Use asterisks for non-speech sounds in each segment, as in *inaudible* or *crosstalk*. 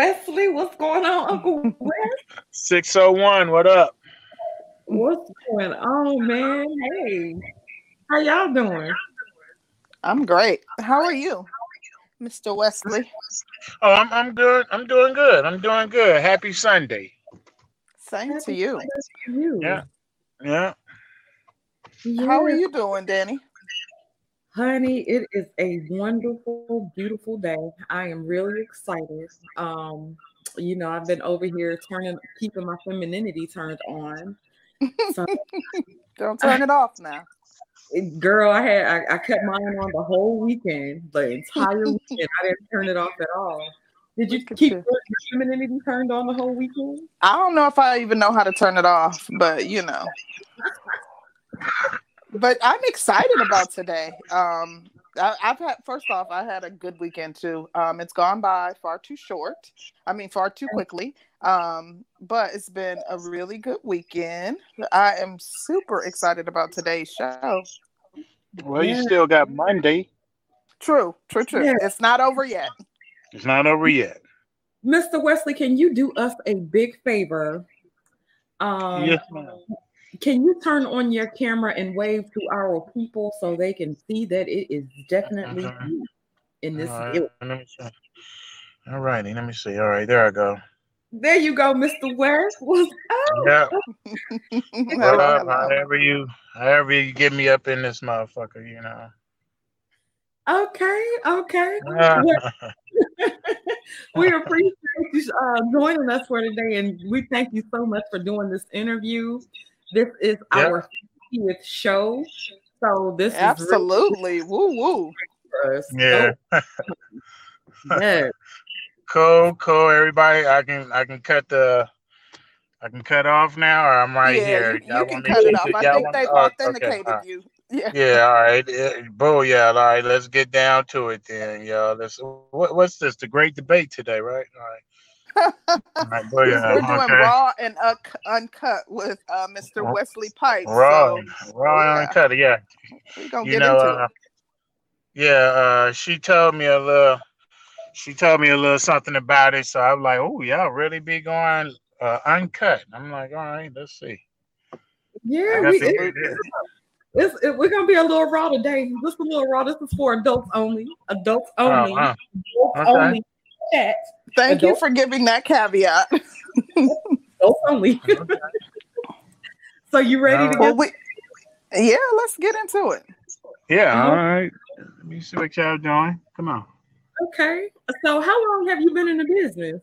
Hey, Mr. Wesley, what's going on, Uncle Wes? 601, what up? What's going on, man? Hey, how y'all doing? I'm great. How are you, Mr. Wesley? Oh, I'm I'm good. I'm doing good. I'm doing good. Happy Sunday. Same to you. You. Yeah. Yeah. How are you doing, Danny? Honey? It is a wonderful, beautiful day. I am really excited. Um, you know, I've been over here turning, keeping my femininity turned on. So, *laughs* Don't turn it off now. girl, I had I, I kept mine on the whole weekend, the entire *laughs* weekend. I didn't turn it off at all. Did you keep your femininity turned on the whole weekend? I don't know if I even know how to turn it off, but you know. But I'm excited about today. Um, I, I've had first off, I had a good weekend too. Um, it's gone by far too short. I mean, far too quickly. Um, but it's been a really good weekend. I am super excited about today's show. Well, you still got Monday. True, true, true. Yeah. It's not over yet. It's not over yet. Mr. Wesley, can you do us a big favor? Um, yes, ma'am. Can you turn on your camera and wave to our people so they can see that it is definitely you in this? All let me see. All righty, let me see. All right, there I go. there you go, Mr. West. What's up? Yeah. What up? hello. However you however you get me up in this motherfucker, you know. Okay, okay. *laughs* *laughs* We appreciate you uh, joining us for today, and we thank you so much for doing this interview. This is Yeah. our 50th show, so this is Absolutely. Woo woo. really for us. yeah. So, *laughs* yes. Cool, cool. Everybody, I can I can cut the I can cut off now, or I'm right yeah, here. you, Y'all can cut it off. I think they've oh, okay, authenticated you. *laughs* Yeah. Yeah, all right. Boo, yeah, all right. Let's get down to it then, y'all. Let's. What, what's this? The great debate today, right? All right. All right, boo, yeah, We're doing okay. raw and un- uncut with uh, Mr. Raw- Wesley Pipes. Raw, So raw yeah. and cut. Yeah, we're gonna you get know. into Uh, it. yeah, uh, she told me a little. She told me a little something about it, so I'm like, oh, y'all really be going uh, uncut. I'm like, all right, let's see. Yeah, we, it, it's, it, we're gonna be a little raw today. Just a little raw. This is for adults only. Adults Oh, only. uh, Adults okay. only. Chat. Thank you for giving that caveat. *laughs* Adults only. *laughs* so you ready to Well, we yeah, let's get into it. Yeah, Uh-huh. all right. Let me see what y'all doing. Come on. Okay. So how long have you been in the business?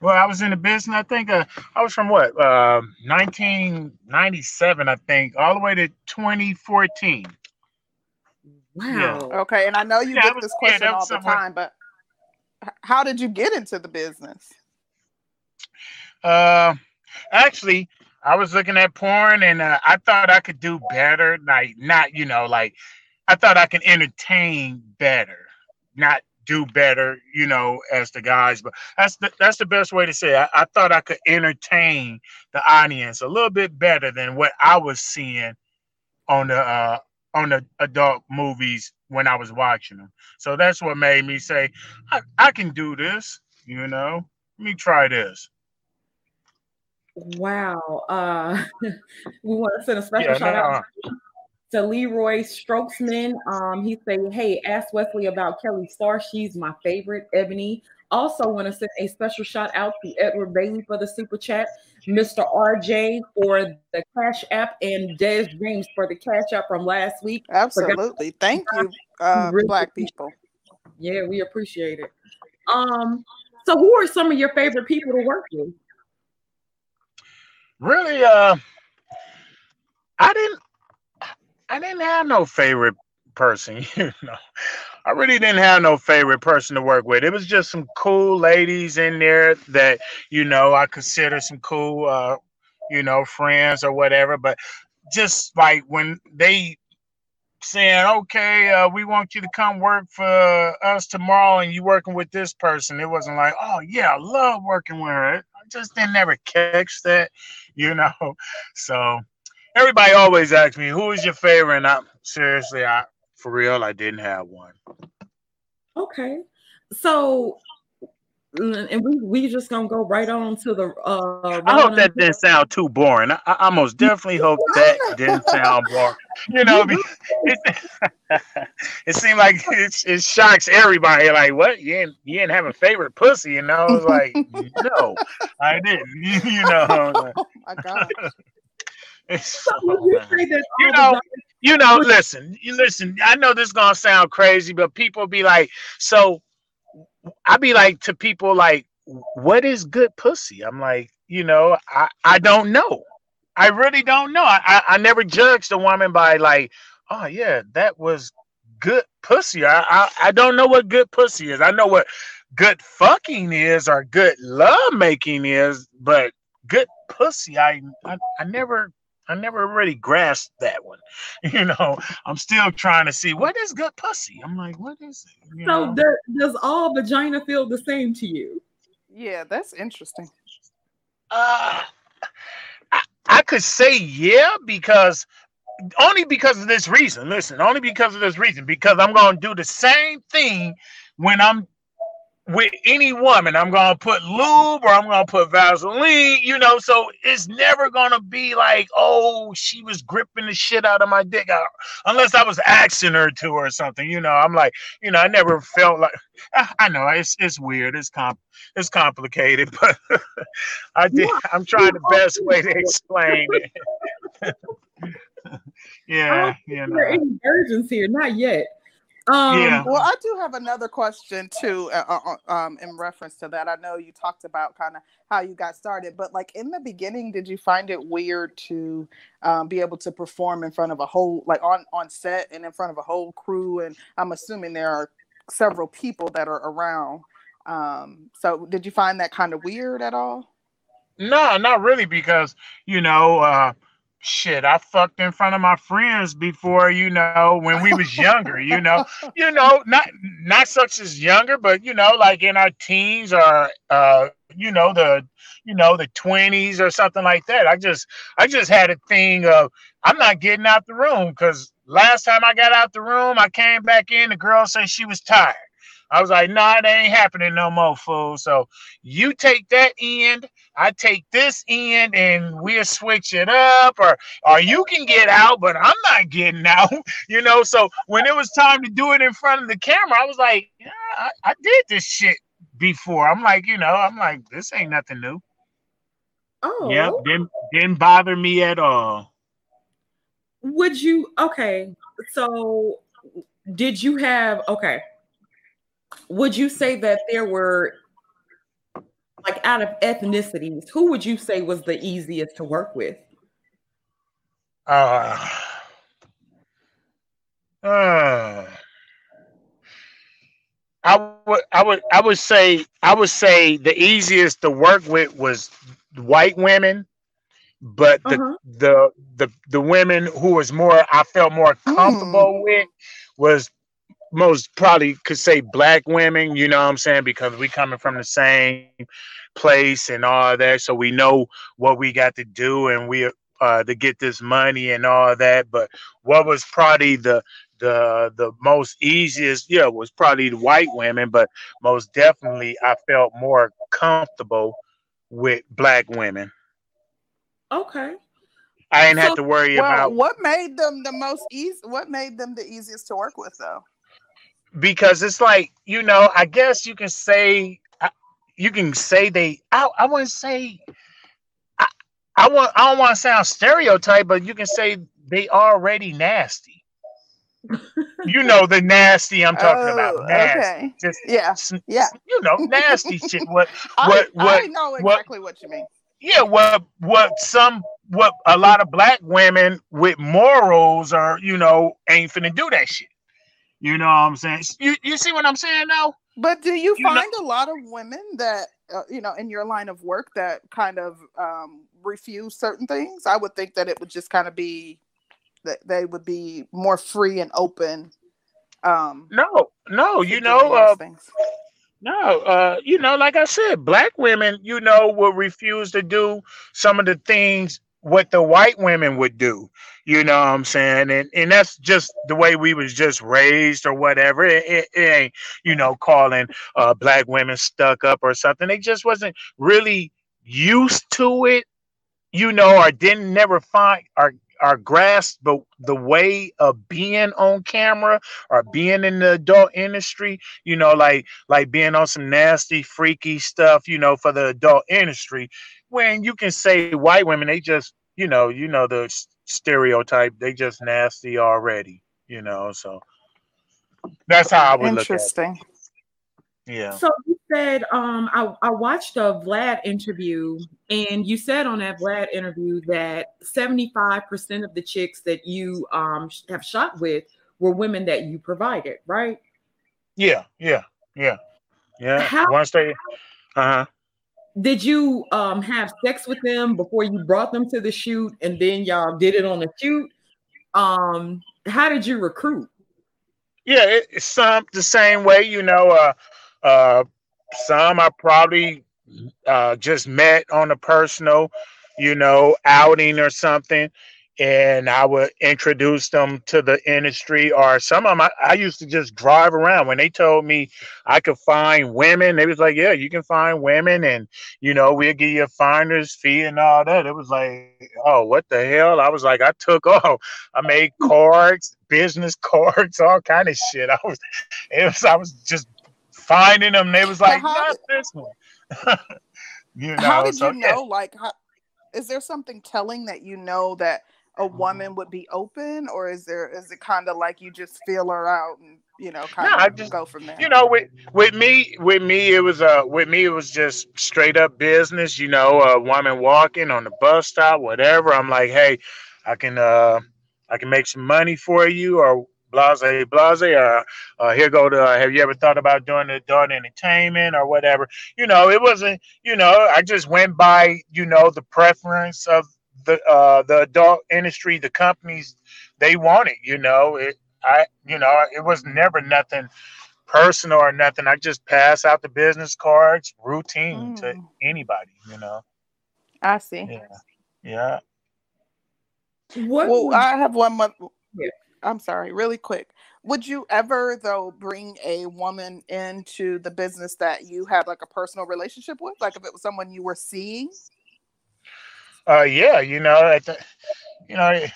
Well, I was in the business. I think uh, I was from what, uh, 1997, I think, all the way to 2014. Wow. Okay, and I know you Yeah, get was- this question that all the time, but h- how did you get into the business? Uh, actually, I was looking at porn and uh, I thought I could do better. Like, not, you know, like I thought I could entertain better, not do better, you know, as the guys. But that's the that's the best way to say. I, I thought I could entertain the audience a little bit better than what I was seeing on the uh, on the adult movies when I was watching them. So that's what made me say, I, I can do this. You know, let me try this. Wow. Uh, *laughs* we want to send a special Yeah, shout out to Leroy Strokesman. Um, he said, "Hey, ask Wesley about Kelly Starr. She's my favorite." Ebony. Also, want to send a special shout out to Edward Bailey for the super chat, Mr. RJ for the Cash App, and Des James for the Cash App from last week. Absolutely. Thank you, uh, Really black appreciate people. Yeah, we appreciate it. Um, so who are some of your favorite people to work with? really uh i didn't i didn't have no favorite person *laughs* you know i really didn't have no favorite person to work with it was just some cool ladies in there that you know i consider some cool uh you know friends or whatever but just like when they saying okay uh, we want you to come work for us tomorrow and you working with this person it wasn't like oh yeah i love working with her i just didn't ever catch that you know. *laughs* So everybody always asks me, "Who is your favorite?" And I'm seriously, I for real, I didn't have one. Okay. So and we we just gonna go right on to the. Uh, I hope that didn't sound too boring. I, I most definitely hope that didn't *laughs* sound boring. You know, *laughs* it, it seemed like it, it shocks everybody. Like, what? You didn't, you didn't have a favorite pussy? And I was like, *laughs* no, I didn't. You know. Oh my god. So, you know, you know, listen, you listen. I know this is gonna sound crazy, but people be like, so I be like to people like, what is good pussy? I'm like, you know, I, I don't know. I really don't know. I, I, I never judged a woman by like, oh yeah, that was good pussy. I, I I don't know what good pussy is. I know what good fucking is or good love making is, but good pussy, I I, I never I never really grasped that one. *laughs* You know, I'm still trying to see what is good pussy. I'm like, what is it? You so does, does all vagina feel the same to you? Yeah, that's interesting. Uh, I, I could say yeah because only because of this reason. Listen, only because of this reason. Because I'm gonna do the same thing when I'm with any woman. I'm gonna put lube or I'm gonna put Vaseline, you know. So it's never gonna be like, oh, she was gripping the shit out of my dick, uh, unless I was asking her to or something, you know. I'm like, you know, I never felt like. I know it's it's weird, it's comp, it's complicated, *laughs* but I did. I'm trying the best way to *laughs* explain it. *laughs* yeah, yeah. There any virgins here? Not yet. Um, yeah. Well, I do have another question too, uh, uh, uh, um, in reference to that. I know you talked about kind of how you got started, but like in the beginning, did you find it weird to um, be able to perform in front of a whole, like on on set and in front of a whole crew? And I'm assuming there are several people that are around. Um, so, did you find that kind of weird at all? No, not really, because you know. Uh, shit i fucked in front of my friends before you know when we was younger you know. *laughs* You know not not such as younger but you know like in our teens or uh you know the you know the 20s or something like that. I just i just had a thing of i'm not getting out the room because last time i got out the room i came back in the girl said she was tired. I was like, nah, that ain't happening no more, fool. So you take that end, I take this end, and we'll switch it up, or or you can get out, but I'm not getting *laughs* out. You know, so when it was time to do it in front of the camera, I was like, yeah, I, I did this shit before. I'm like, you know, I'm like, this ain't nothing new. Oh, yeah, didn't didn't bother me at all. Would you okay? So did you have okay? would you say that there were like out of ethnicities, who would you say was the easiest to work with? Uh, uh I would I would I would say I would say the easiest to work with was white women, but the uh-huh. the the the women who was more I felt more comfortable mm. with was most probably could say black women, you know what I'm saying? Because we coming from the same place and all that. So we know what we got to do and we uh to get this money and all that. But what was probably the the the most easiest, yeah, was probably the white women, but most definitely I felt more comfortable with black women. Okay. I didn't so, have to worry well, about what made them the most easy what made them the easiest to work with though because it's like you know i guess you can say you can say they i, I wouldn't say I, I want i don't want to sound stereotype but you can say they already nasty. You know the nasty i'm talking oh, about nasty. okay. just yeah yeah. you know nasty *laughs* shit. What what I, what I know exactly what, what you mean. Yeah what what some what a lot of black women with morals are you know ain't finna do that shit you know what I'm saying? You you see what I'm saying now? But do you, you find know? a lot of women that uh, you know in your line of work that kind of um, refuse certain things? I would think that it would just kind of be that they would be more free and open. Um, no, no, you know, uh, no, uh, you know, like I said, black women, you know, will refuse to do some of the things what the white women would do. You know what I'm saying? And and that's just the way we was just raised or whatever. It, it, it ain't, you know, calling uh, black women stuck up or something. They just wasn't really used to it, you know, or didn't never find or or grasp the, the way of being on camera or being in the adult industry, you know, like like being on some nasty, freaky stuff, you know, for the adult industry. When you can say white women, they just, you know, you know the stereotype, they just nasty already, you know. So that's how I would look at it. Interesting. Yeah. So you said, um, I, I watched a Vlad interview, and you said on that Vlad interview that 75% of the chicks that you um have shot with were women that you provided, right? Yeah, yeah, yeah. Yeah. How- Once they uh-huh. Did you um have sex with them before you brought them to the shoot, and then y'all did it on the shoot? Um, how did you recruit? Yeah, it, it's some the same way, you know. Uh, uh, some I probably uh, just met on a personal, you know, outing or something, and I would introduce them to the industry. Or some of them, I, I used to just drive around. When they told me I could find women, they was like, "Yeah, you can find women, and you know, we'll give you a finder's fee and all that." It was like, "Oh, what the hell?" I was like, I took *laughs* off. I made *laughs* cards, business cards, all kind of shit. I was, *laughs* it was, I was just finding them. They was like, how not this one. you know, how did so, you yeah. know? Like, how, is there something telling that you know that a woman would be open, or is there is it kind of like you just feel her out and you know kind No, of just- go from there? you know with with me with me it was uh with me it was just straight up business you know a woman walking on the bus stop whatever. I'm like hey i can uh i can make some money for you or blase blase or uh, here go to uh, have you ever thought about doing adult entertainment or whatever. You know it wasn't you know i just went by you know the preference of the uh the adult industry the companies they wanted you know it i you know it was never nothing personal or nothing. I just pass out the business cards, routine to Mm. anybody, you know. I see. Yeah, yeah. What Well, would I have one more. Yeah. I'm sorry, really quick. Would you ever though bring a woman into the business that you had like a personal relationship with, like if it was someone you were seeing? Uh, yeah, you know, at the, you know, it,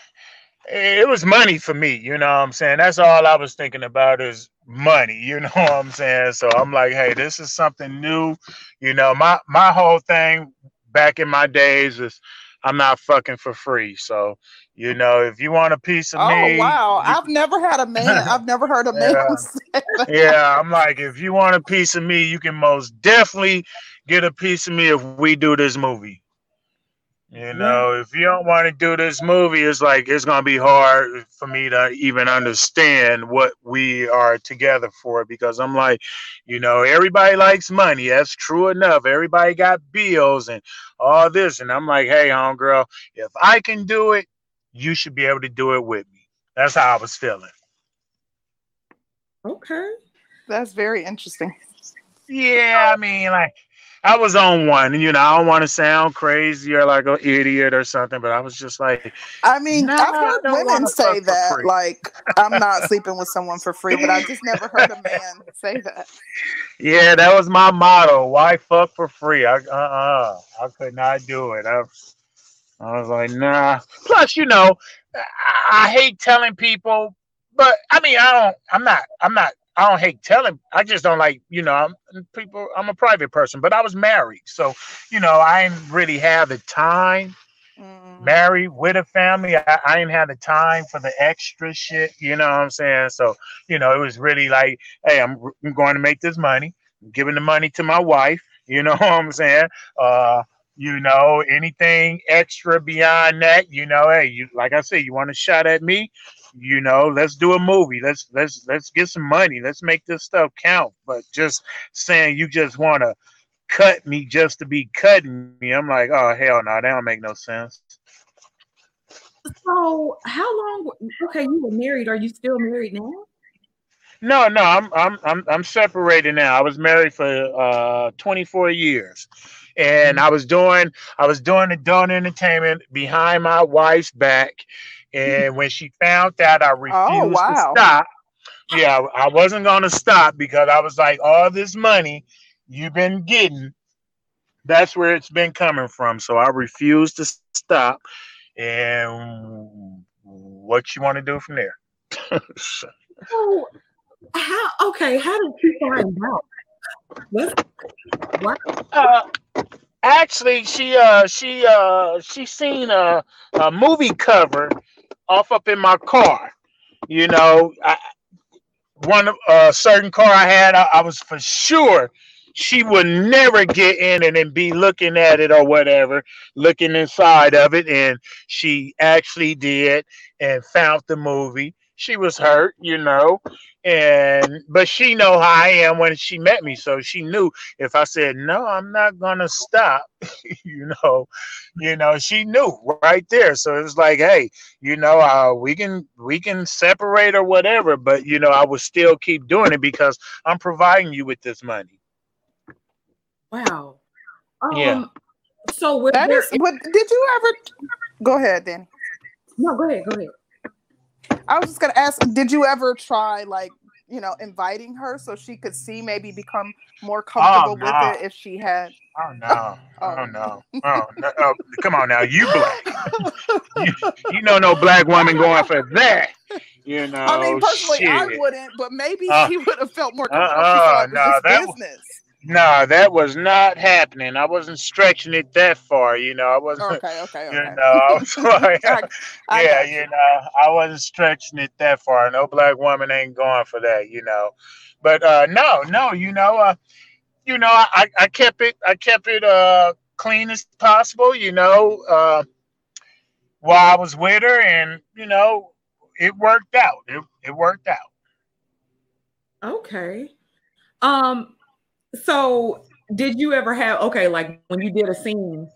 it was money for me. You know what I'm saying? That's all I was thinking about is money. You *laughs* know what I'm saying? So I'm like, hey, this is something new. You know, my my whole thing back in my days is I'm not fucking for free. So you know, if you want a piece of Oh me, oh wow, you- I've never had a man. *laughs* I've never heard a man Yeah. *laughs* say that. yeah, I'm like, if you want a piece of me, you can most definitely get a piece of me if we do this movie. You know, if you don't want to do this movie, it's like it's gonna be hard for me to even understand what we are together for because I'm like, you know, everybody likes money. That's true enough. Everybody got bills and all this, and I'm like, hey, homegirl, if I can do it, you should be able to do it with me. That's how I was feeling. okay? That's very interesting. Yeah, I mean, like I was on one, and you know, I don't want to sound crazy or like an idiot or something, but I was just like, I mean, Nah, I've heard women say that, like I'm not sleeping with someone for free, but I just never heard a man *laughs* say that. yeah, that was my motto. Why fuck for free? I uh uh I could not do it. I, I was like, nah. Plus, you know, I, I hate telling people, but I mean, I don't. I'm not. I'm not. I don't hate telling. I just don't like, you know, I'm people. I'm a private person, but I was married, so you know, I didn't really have the time. Mm. married with a family. I, I didn't have the time for the extra shit. You know what I'm saying? So, you know, it was really like, hey, I'm, I'm going to make this money. I'm giving the money to my wife. You *laughs* know what I'm saying? Uh, you know, anything extra beyond that, you know, hey, you like I said, you want a shot at me? You know, let's do a movie. Let's let's let's get some money. Let's make this stuff count. But just saying you just want to cut me just to be cutting me, I'm like, oh hell no, that don't make no sense. So how long? Okay, you were married. Are you still married now? No, no, I'm I'm I'm I'm separated now. I was married for uh 24 years. And Mm-hmm. I was doing I was doing adult entertainment behind my wife's back. And when she found out I refused Oh, wow. to stop, yeah, I wasn't gonna stop because I was like, all this money you've been getting, that's where it's been coming from. So I refused to stop. And what you want to do from there? So- *laughs* So, how? Okay, how did you find out? Let's, what? uh, actually, she uh she uh she seen a, a movie cover off up in my car. You know, I, one a certain car I had, I, I was for sure she would never get in it and be looking at it or whatever, looking inside of it, and she actually did and found the movie. She was hurt, you know, and but she know how I am when she met me, so she knew if I said no, I'm not gonna stop, *laughs* you know, you know, she knew right there. So it was like, hey, you know, uh, we can we can separate or whatever, but you know, I would still keep doing it because I'm providing you with this money. Wow. Um, Yeah. So was That there? is. But did you ever? Go ahead, Danny. no, go ahead. Go ahead. I was just gonna ask. Did you ever try like you know inviting her so she could see maybe become more comfortable no. with it if she had? Oh no! *laughs* Oh. Oh no! Oh no! Oh, come on now, you black. you, you know no black woman going for that. You know. I mean, personally, I Oh, wouldn't, but maybe Uh, she would have felt more comfortable. if she saw it was no, that was- business. No, that was not happening. I wasn't stretching it that far. You know, I wasn't. Okay, okay, *laughs* You know, I was *laughs* like, I, *laughs* I yeah, got you know, I wasn't stretching it that far. No black woman ain't going for that, you know. But uh no, no, you know, uh you know, I, I kept it I kept it uh clean as possible, you know, uh while I was with her and you know, it worked out. It it worked out. Okay. Um. So, did you ever have? Okay, like when you did a scene,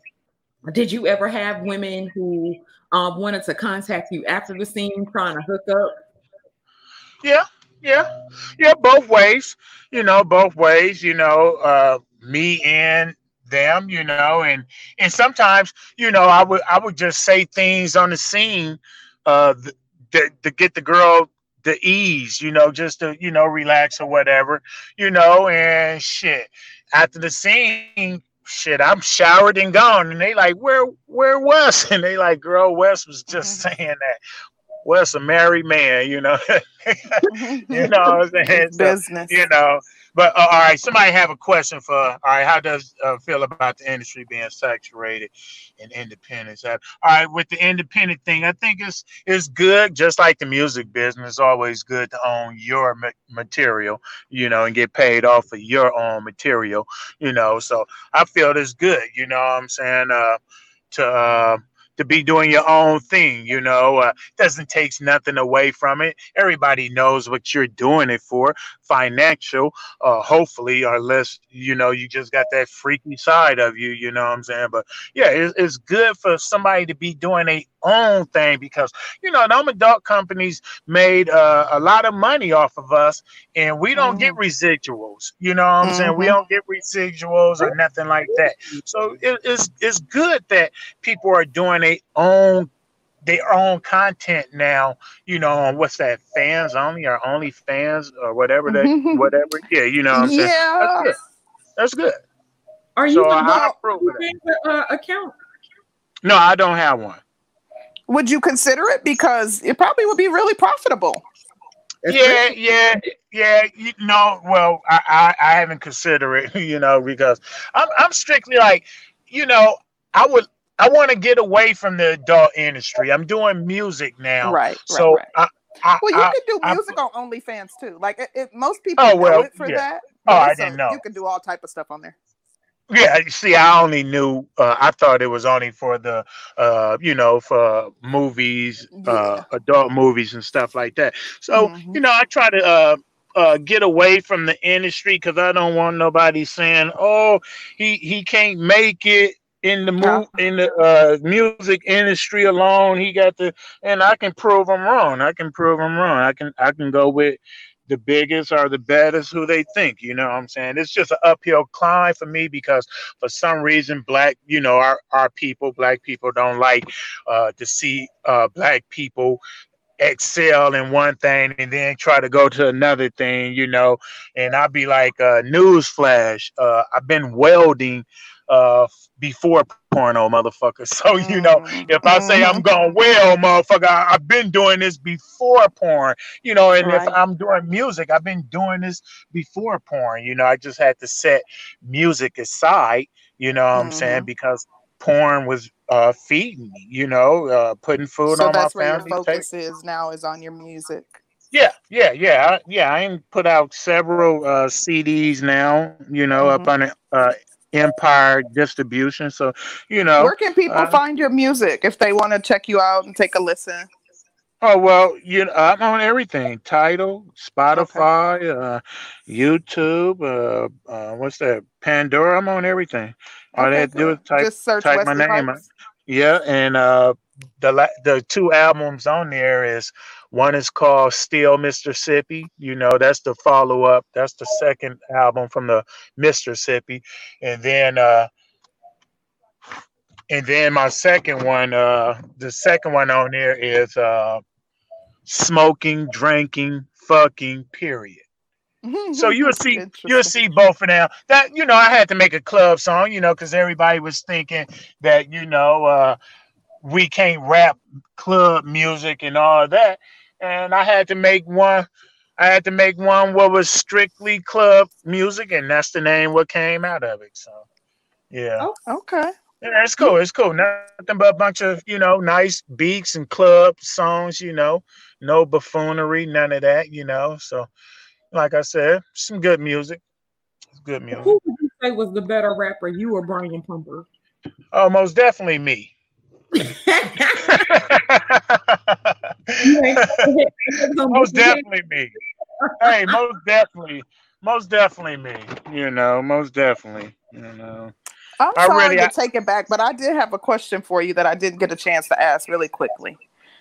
did you ever have women who um wanted to contact you after the scene, trying to hook up? Yeah, yeah, yeah, both ways, you know, both ways, you know, uh, me and them, you know, and and sometimes, you know, I would I would just say things on the scene, uh, th- to, to get the girl the ease, you know, just to you know relax or whatever, you know, and shit. After the scene, shit, I'm showered and gone, and they like, where where Wes? *laughs* And they like, girl, Wes was just mm-hmm. saying that. Wes a married man, you know. *laughs* you know what I'm *laughs* saying? So, business. you know. But uh, all right, somebody have a question for. All right, how does uh, feel about the industry being saturated and independence? All right, with the independent thing, I think it's it's good. Just like the music business, always good to own your material, you know, and get paid off of your own material, you know. So I feel it's good. You know what I'm saying? Uh, to uh, to be doing your own thing, you know, uh, doesn't take nothing away from it. Everybody knows what you're doing it for, financial, uh, hopefully, unless you know you just got that freaky side of you, you know what I'm saying? But yeah, it's, it's good for somebody to be doing their own thing because you know them adult companies made uh, a lot of money off of us, and we don't get residuals. You know what I'm saying? We Mhm. don't get residuals or nothing like that. So it, it's it's good that people are doing their own their own content now, you know, on what's that, fans only or only fans or whatever that *laughs* whatever. Yeah, you know what I'm saying? yeah. That's good. That's good. Are you So on I the approve of that. uh, account? No, I don't have one. Would you consider it because it probably would be really profitable? Yeah, yeah, yeah. You know, well, I, I, I haven't considered it, *laughs* you know, because I'm I'm strictly like, you know, I would I want to get away from the adult industry. I'm doing music now, Right. so right, right. I, I, Well, you I, could do I- music on OnlyFans too. Like it, it, most people Oh, know well, it for yeah. that. Oh, I it's didn't know. You can do all type of stuff on there. Yeah, you see, I only knew. Uh, I thought it was only for the, uh, you know, for movies, uh, adult movies and stuff like that. So, Mhm. you know, I try to uh, uh, get away from the industry because I don't want nobody saying, "Oh, he he can't make it." In the move in the uh, music industry alone, he got the, and I can prove him wrong. I can prove him wrong. I can I can go with the biggest or the baddest who they think. You know what I'm saying? It's just an uphill climb for me because for some reason, black, you know, our, our people, black people don't like uh, to see uh, black people excel in one thing and then try to go to another thing, you know. And I'd be like, uh, newsflash, uh, I've been welding uh before porno, motherfucker. *laughs* So you know, mm-hmm. if I say I'm mm-hmm. going well, motherfucker, I, have been doing this before porn. You know, and right. if I'm doing music, I've been doing this before porn. You know, I just had to set music aside. You know what mm-hmm. I'm saying? Mm-hmm. Because porn was uh, feeding me. You know, uh, putting food so on my family. So that's where your focus is now is on your music. Yeah, yeah, yeah, I, yeah. I put out several uh, CDs now. You know, mm-hmm. up on uh, Empire Distribution. So, you know, where can people uh, find your music if they want to check you out and take a listen? Oh well, you know, I'm on everything: Tidal, Spotify, okay. uh, YouTube. Uh, uh, what's that? Pandora. I'm on everything. All okay, they do is type, type my name. Yeah, and uh, the the two albums on there is one is called Still Mississippi. You know, that's the follow up. That's the second album from the Mississippi, and then uh, and then my second one, uh, the second one on there is uh, smoking, drinking, fucking. Period. so *laughs* you'll see you'll see both of them. That you know, I had to make a club song, you know, because everybody was thinking that you know uh, we can't rap club music and all that, and I had to make one. I had to make one what was strictly club music, and that's the name what came out of it. So, yeah. Oh, okay. Yeah, it's cool. It's cool. Nothing but a bunch of you know nice beats and club songs. You know, no buffoonery, none of that. You know, so like I said, some good music. Good music. Who would you say was the better rapper, you or Brian Pumper? Oh, most definitely me. *laughs* *laughs* *laughs* most definitely me. Hey, most definitely, most definitely me. You know, most definitely. You know. I'm sorry really, to I, take it back, but I did have a question for you that I didn't get a chance to ask really quickly.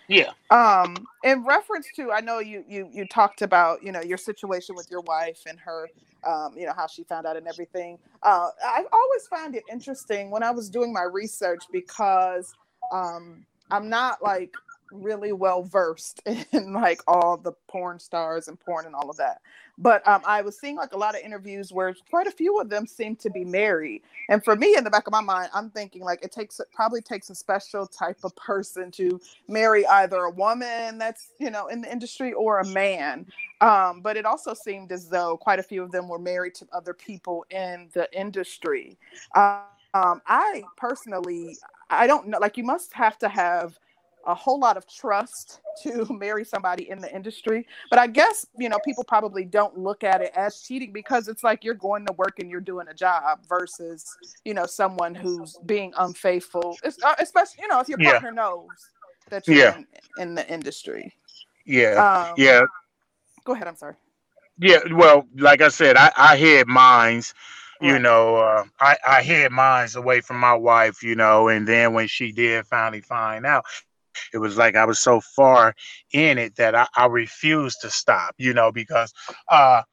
Yeah. Um, in reference to, I know you you you talked about you know your situation with your wife and her, um, you know how she found out and everything. Uh, I've always found it interesting when I was doing my research because um, I'm not like really well versed *laughs* in like all the porn stars and porn and all of that. But um, I was seeing like a lot of interviews where quite a few of them seem to be married. And for me, in the back of my mind, I'm thinking like it takes it probably takes a special type of person to marry either a woman that's you know in the industry or a man. Um, but it also seemed as though quite a few of them were married to other people in the industry. Um, I personally, I don't know. Like you must have to have a whole lot of trust to *laughs* marry somebody in the industry. But I guess, you know, people probably don't look at it as cheating because it's like you're going to work and you're doing a job versus, you know, someone who's being unfaithful, it's, uh, especially, you know, if your partner yeah. knows that you're yeah. in, in, the industry. Yeah. Um, yeah. Go ahead. I'm sorry. Yeah. Well, like I said, I, I hid mines you know, uh, I, I hid mines away from my wife, you know, and then when she did finally find out, it was like I was so far in it that I, I refused to stop, you know, because uh,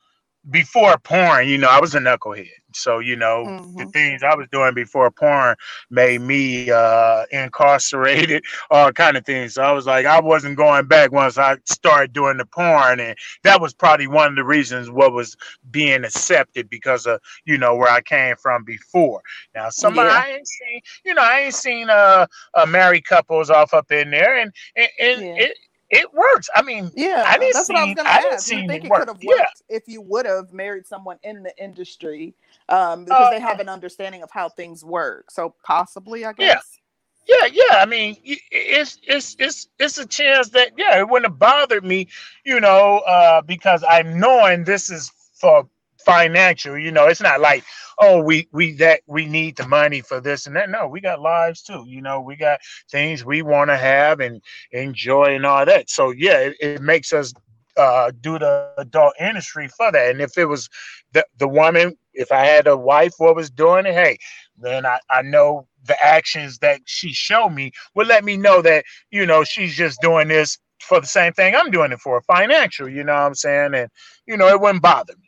before porn, you know, I was a knucklehead. So, you know, mm-hmm. the things I was doing before porn made me uh, incarcerated, *laughs* all kind of things. So I was like, I wasn't going back once I started doing the porn. And that was probably one of the reasons what was being accepted because of, you know, where I came from before. Now, somebody yeah. I ain't seen, you know, I ain't seen uh, uh married couples off up in there. And, and, and yeah. it, it works. I mean, yeah, I didn't that's see, what I was going to ask. You think it, it could have worked yeah. if you would have married someone in the industry, um, because uh, they have an understanding of how things work. So possibly, I guess. Yeah, yeah, yeah. I mean, it's it's it's it's a chance that yeah, it wouldn't have bothered me, you know, uh, because I'm knowing this is for financial. You know, it's not like oh we we that we need the money for this and that. No, we got lives too. You know, we got things we want to have and enjoy and all that. So yeah, it, it makes us uh, do the adult industry for that. And if it was the the woman, if I had a wife what was doing it, hey, then I, I know the actions that she showed me would let me know that, you know, she's just doing this for the same thing I'm doing it for, financial, you know what I'm saying? And you know, it wouldn't bother me.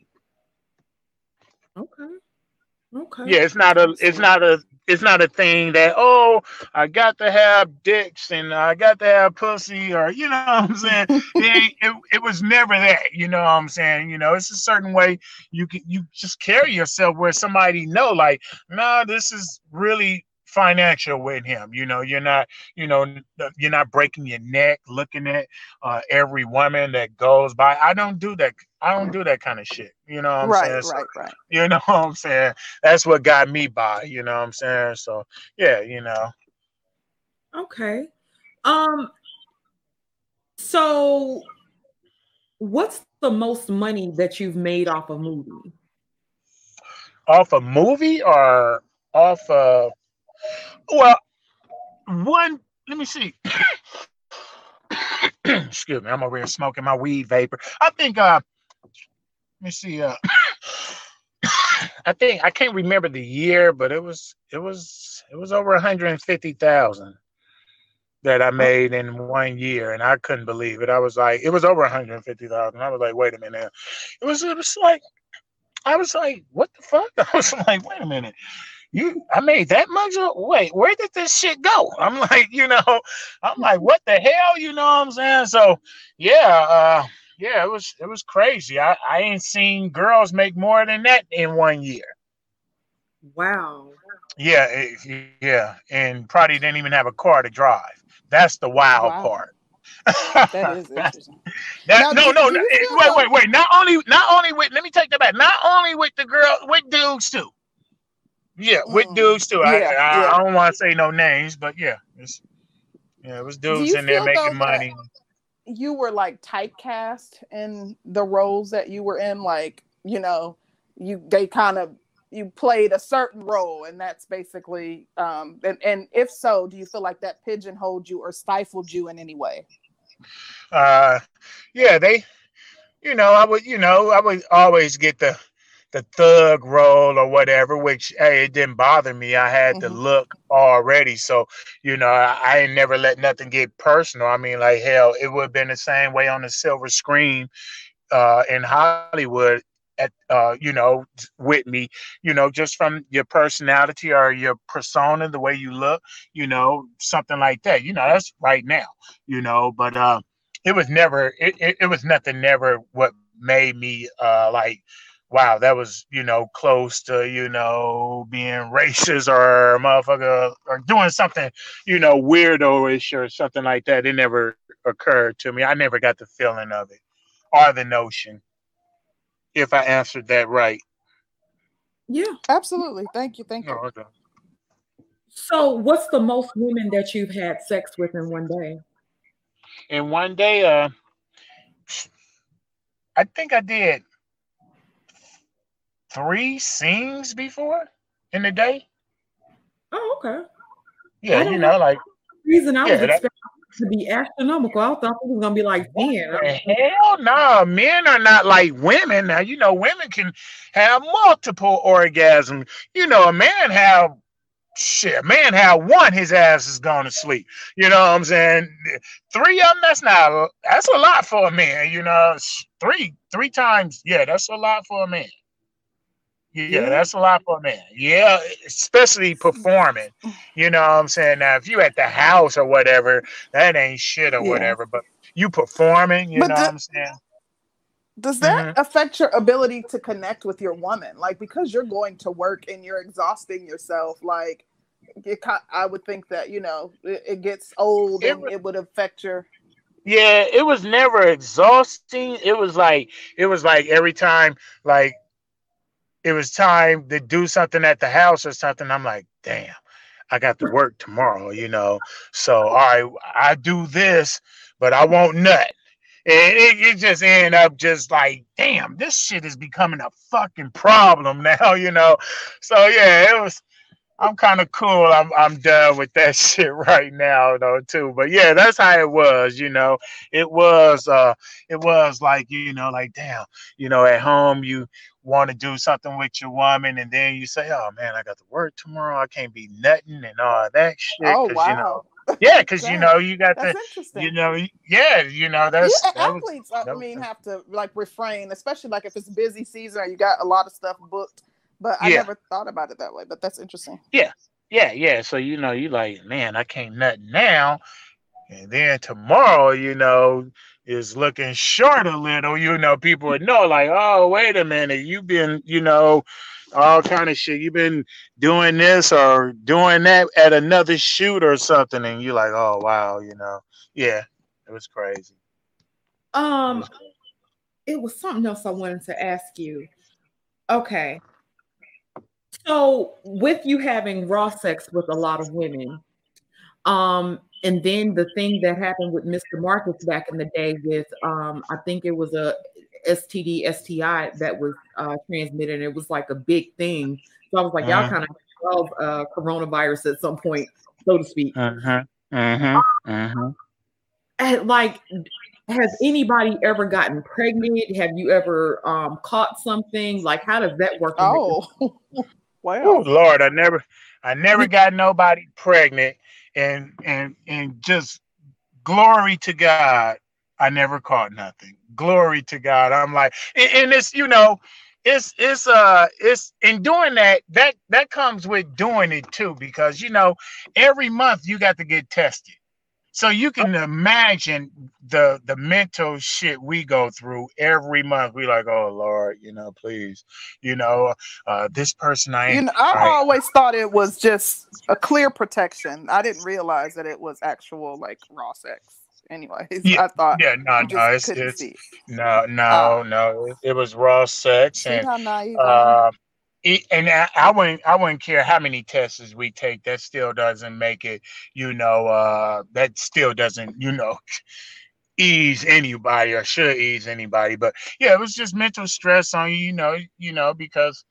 Okay. Okay. Yeah, it's not a it's not a it's not a thing that oh I got to have dicks and I got to have pussy or you know what I'm saying. it, *laughs* it, it was never that. You know what I'm saying. You know it's a certain way you can you just carry yourself where somebody know like nah this is really financial with him. You know, you're not, you know, you're not breaking your neck looking at uh, every woman that goes by. I don't do that. I don't do that kind of shit. You know what I'm right, saying? Right, so, right, *laughs* You know what I'm saying? That's what got me by. You know what I'm saying? So yeah, you know. Okay. Um. So, what's the most money that you've made off a movie? Off a movie or off of well, one, let me see. *coughs* Excuse me, I'm over here smoking my weed vapor. I think uh let me see, uh *coughs* I think I can't remember the year, but it was it was it was over 150,000 that I made in one year, and I couldn't believe it. I was like, it was over 150,000. I was like, wait a minute. It was it was like I was like, what the fuck? *laughs* I was like, wait a minute you I made that much. Wait, where did this shit go? *laughs* I'm like, you know, I'm like, what the hell? You know what I'm saying? So yeah, uh, yeah, it was it was crazy. I, I ain't seen girls make more than that in one year. Wow. Yeah, it, yeah, and probably didn't even have a car to drive. That's the wild wow. part. that is *laughs* interesting. That, now, no, no, no wait, wait, wait. Not only, not only with. Let me take that back. Not only with the girl, with dudes too. Yeah, with mm. dudes too. I, yeah, I, yeah. I don't want to say no names, but yeah, yeah, it was dudes in there making money. You were like typecast in the roles that you were in, like you know, you they kind of you played a certain role, and that's basically um and and if so, do you feel like that pigeonholed you or stifled you in any way? Uh, yeah, they, you know, I would, you know, I would always get the the thug role or whatever, which hey, it didn't bother me. I had mm-hmm. the look already. So, you know, I, I ain't never let nothing get personal. I mean, like hell, it would have been the same way on the silver screen uh in Hollywood at uh, you know, with me, you know, just from your personality or your persona, the way you look, you know, something like that. You know, that's right now, you know, but uh it was never it, it, it was nothing never what made me uh like wow, that was, you know, close to, you know, being racist or motherfucker or doing something, you know, weirdo-ish or something like that. It never occurred to me. I never got the feeling of it or the notion, if I answered that right. Yeah, absolutely. Thank you. Thank you. Oh, okay. So, what's the most women that you've had sex with in one day? In one day, uh, I think I did three scenes before in the day. Oh, okay. Yeah, you know, like reason I yeah, was expecting to be astronomical. I thought it was gonna be like men. Hell no, nah. men are not like women. Now you know women can have multiple orgasms. You know, a man have shit, man have one, his ass is going to sleep. You know what I'm saying? Three of them, that's not that's a lot for a man, you know. Three, three times, yeah, that's a lot for a man. Yeah, that's a lot for a man. Yeah, especially *laughs* performing. You know what I'm saying? Now, if you at the house or whatever, that ain't shit or yeah. whatever. But you performing, you but know the, what I'm saying? Does that mm-hmm. affect your ability to connect with your woman? Like because you're going to work and you're exhausting yourself, like it, I would think that you know it, it gets old it, and it would affect your yeah it was never exhausting it was like it was like every time like it was time to do something at the house or something, I'm like, damn, I got to work tomorrow, you know. So all right, I do this, but I won't nut. And it, it just end up just like, damn, this shit is becoming a fucking problem *laughs* now, you know. So yeah, it was I'm kind of cool. I'm I'm done with that *laughs* shit right now though too. But yeah, that's how it was. You know, it was uh, it was like you know, like damn, you know, at home you want to do something with your woman, and then you say, oh man, I got to work tomorrow. I can't be nutting and all that shit. Oh wow. You know, yeah, because you know you got to, you know, yeah, you know that's yeah, that athletes. Was, I mean, was, have to like refrain, especially like if it's busy season or you got a lot of stuff booked. But I yeah. never thought about it that way. But that's interesting. Yeah, yeah, yeah. So you know, you like, man, I can't nut now, and then tomorrow, you know, is looking short a little. You know, people would know, like, oh, wait a minute, you've been, you know, all kind of shit. You've been doing this or doing that at another shoot or something, and you're like, oh wow, you know, yeah, it was crazy. Um, it was, crazy. It was something else I wanted to ask you. Okay, so with you having raw sex with a lot of women, um, and then the thing that happened with Mr. Marcus back in the day with um, I think it was a STD, STI that was uh, transmitted. And it was like a big thing. So I was like, uh-huh. y'all kind of love uh, coronavirus at some point, so to speak. Uh-huh. Uh-huh. Uh-huh. And like, has anybody ever gotten pregnant? Have you ever um, caught something? Like, how does that work? Oh, *laughs* wow, oh, Lord, I never, I never got nobody pregnant, and and and just glory to God, I never caught nothing. Glory to God. I'm like, and, and it's you know, it's it's uh it's in doing that that that comes with doing it too because you know every month you got to get tested so you can imagine the the mental shit we go through every month we like oh lord you know please you know uh this person i you know, i, I always thought it was just a clear protection i didn't realize that it was actual like raw sex anyways. Yeah, I thought. Yeah, no, no, it's, it's no, no, uh, no. It, it, was raw sex, and uh, and I, I, wouldn't, I wouldn't care how many tests we take. That still doesn't make it, you know. Uh, that still doesn't, you know. *laughs* ease anybody or should ease anybody but yeah it was just mental stress on you you know you know because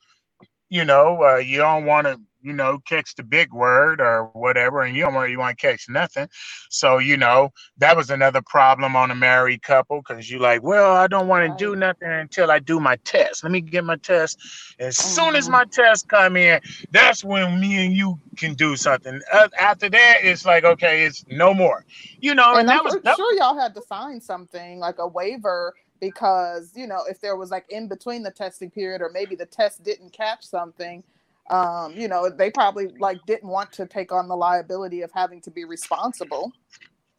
you know uh, you don't want to you know, catch the big word or whatever, and you don't really want to catch nothing. So, you know, that was another problem on a married couple because you're like, well, I don't want to do nothing until I do my test. Let me get my test. As soon as mm-hmm. my test come in, that's when me and you can do something. Uh, after that, it's like, okay, it's no more. You know, and, and that was that sure y'all had to sign something like a waiver because you know if there was like in between the testing period or maybe the test didn't catch something um, you know, they probably like didn't want to take on the liability of having to be responsible.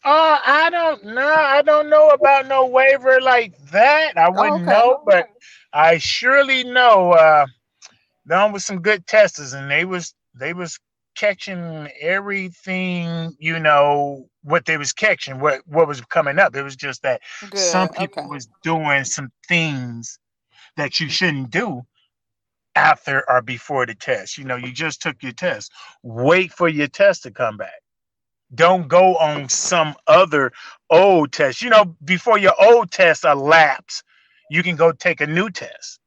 Uh, I don't know. I don't know about no waiver like that. I wouldn't okay. know, but I surely know uh them was some good testers and they was they was catching everything, you know, what they was catching, what what was coming up. It was just that good. some people okay. was doing some things that you shouldn't do after or before the test. You know, you just took your test. Wait for your test to come back. Don't go on some other old test. You know, before your old test elapse, you can go take a new test.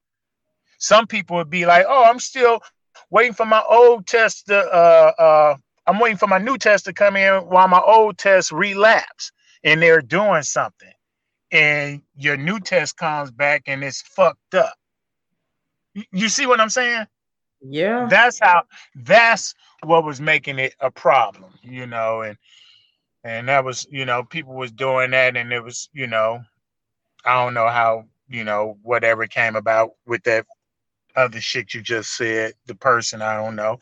Some people would be like, "Oh, I'm still waiting for my old test to uh uh I'm waiting for my new test to come in while my old test relapse." And they're doing something. And your new test comes back and it's fucked up you see what I'm saying? Yeah. That's how that's what was making it a problem, you know, and and that was, you know, people was doing that and it was, you know, I don't know how, you know, whatever came about with that other shit you just said, the person, I don't know,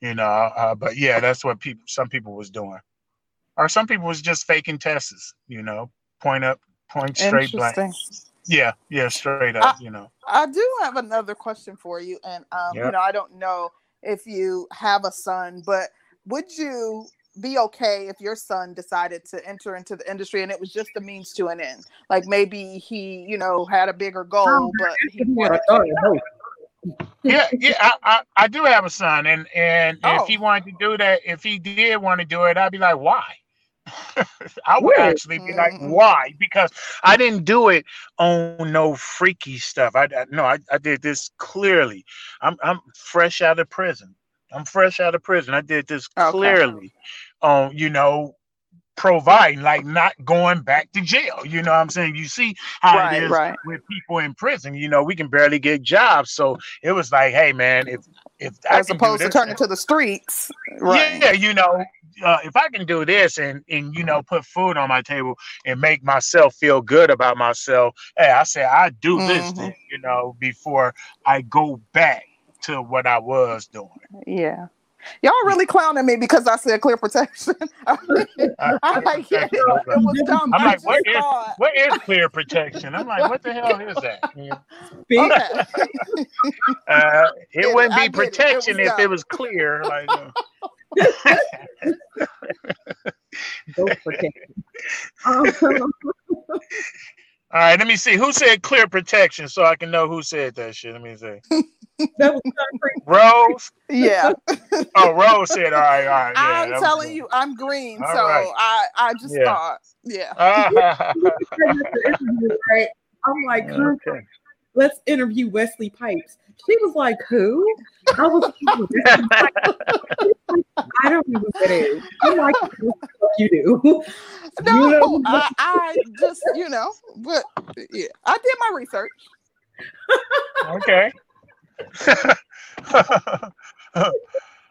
you know, uh, but yeah, that's what people some people was doing. Or some people was just faking tests, you know, point up, point straight blank. Yeah, yeah, straight up, I, you know. I do have another question for you, and um, yep. you know, I don't know if you have a son, but would you be okay if your son decided to enter into the industry and it was just a means to an end? Like maybe he, you know, had a bigger goal, but he wanted to yeah, yeah, I, I, I, do have a son, and and oh. if he wanted to do that, if he did want to do it, I'd be like, why? I would actually be like, why? Because I didn't do it on no freaky stuff. I, I no, I, I did this clearly. I'm I'm fresh out of prison. I'm fresh out of prison. I did this okay. clearly on, you know, providing, like not going back to jail. You know what I'm saying? You see how right, it is right. with people in prison. You know, we can barely get jobs. So it was like, hey man, if if as opposed to turning to the streets, right? Yeah, you know, uh, if I can do this and and you know put food on my table and make myself feel good about myself, hey, I say I do mm-hmm. this, thing, you know, before I go back to what I was doing. Yeah. Y'all really clowning me because I said clear protection. *laughs* I am like, yeah, it was dumb. I'm like, what is, what is clear protection? I'm like, what the hell is that? *laughs* Okay. uh, it, *laughs* it wouldn't be protection it. It if dumb. it was clear. Like, uh. Protection. *laughs* All right, let me see. Who said clear protection so I can know who said that shit? Let me see. that was Rose. Yeah. oh, Rose said, "All right, all right." Yeah, I'm telling you, I'm green, all so right. I I just yeah. thought, yeah. *laughs* *laughs* right. I'm like, okay. let's interview Wesley Pipes. She was like, "Who?" I was. *laughs* I don't know who that is. I'm like, you do. *laughs* No, you know? I, I just, you know, but yeah, I did my research. okay. *laughs*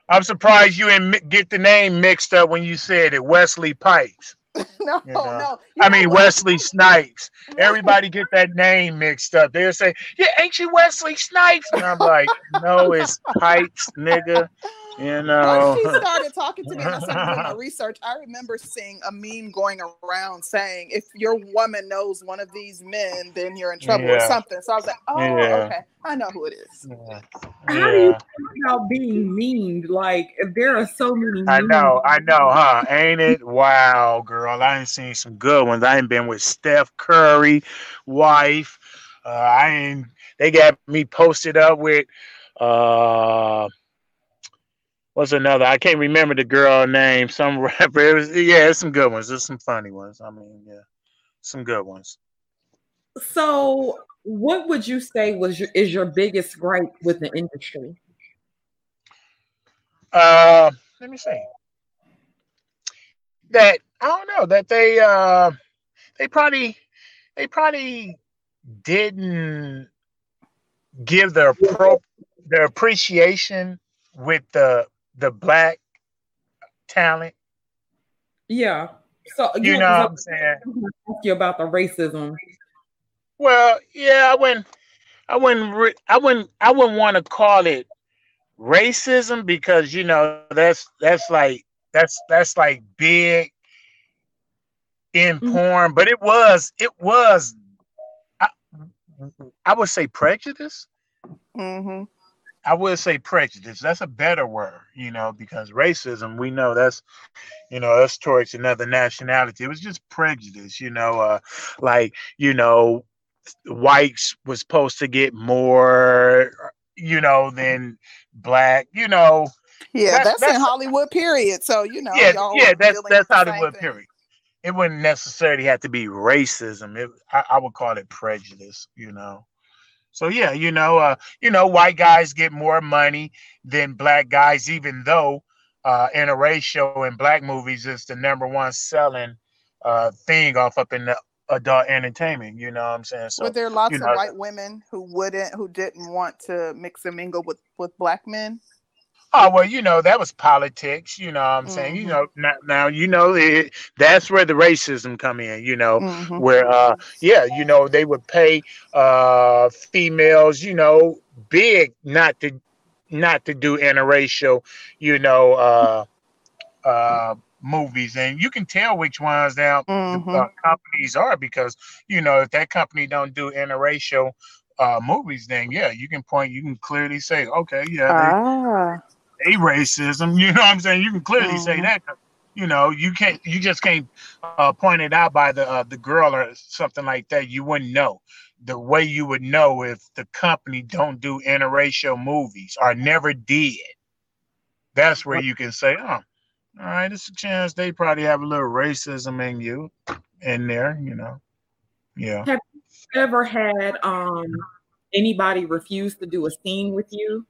I'm surprised you didn't get the name mixed up when you said it, Wesley Pipes. *laughs* no, you know? no. You I mean Wesley Snipes. *laughs* Everybody get that name mixed up. They'll say, "Yeah, ain't you Wesley Snipes?" And I'm like, "No, it's *laughs* Pipes, nigga." You know. When she *laughs* started talking to me and I started doing my research, I remember seeing a meme going around saying, if your woman knows one of these men, then you're in trouble yeah. or something. So I was like, oh, yeah. okay. I know who it is. Yeah. How do you feel about being mean? Like, there are so many. I know, I know, huh? Ain't it? Wow, girl. I ain't seen some good ones. I ain't been with Steph Curry, wife. Uh, I ain't, they got me posted up with, uh, what's another? I can't remember the girl name. Some *laughs* rapper. It was, yeah, it's some good ones. There's some funny ones. I mean, yeah, some good ones. So, what would you say was your, is your biggest gripe with the industry? Uh, let me see. That I don't know that they uh they probably they probably didn't give their pro their appreciation with the the black talent. Yeah. So you, you know what I'm saying? Ask you about the racism. Well, yeah, I wouldn't, I wouldn't, I wouldn't, I wouldn't want to call it racism because you know that's that's like that's that's like big in mm-hmm. porn, but it was it was I, I would say prejudice. Mm-hmm. I would say prejudice. That's a better word, you know, because racism, we know that's, you know, that's towards another nationality. It was just prejudice, you know, uh, like, you know, whites was supposed to get more, you know, than black, you know. Yeah, that, that's, that's, in Hollywood, period. So, you know, yeah, yeah, that's that's Hollywood, period. It wouldn't necessarily have to be racism. It, I, I would call it prejudice, you know. So yeah, you know, uh, you know, white guys get more money than black guys, even though uh, interracial in black movies is the number one selling uh, thing off up in the adult entertainment. You know what I'm saying? So, Were there lots of know, white women who wouldn't, who didn't want to mix and mingle with with black men? Oh well, you know that was politics. You know what I'm mm-hmm. saying. You mm-hmm. know now, now you know it, that's where the racism come in. You know mm-hmm. where uh yeah you know they would pay uh females you know big not to not to do interracial you know uh uh movies and you can tell which ones now mm-hmm. the, uh, companies are because you know if that company don't do interracial uh movies then yeah you can point you can clearly say okay yeah they, ah a racism. You know what I'm saying? You can clearly mm-hmm. say that. You know, you can't. You just can't uh, point it out by the uh, the girl or something like that. You wouldn't know. The way you would know if the company don't do interracial movies or never did. That's where you can say, "Oh, all right, it's a chance they probably have a little racism in you, in there." You know, yeah. Have you ever had um anybody refuse to do a scene with you?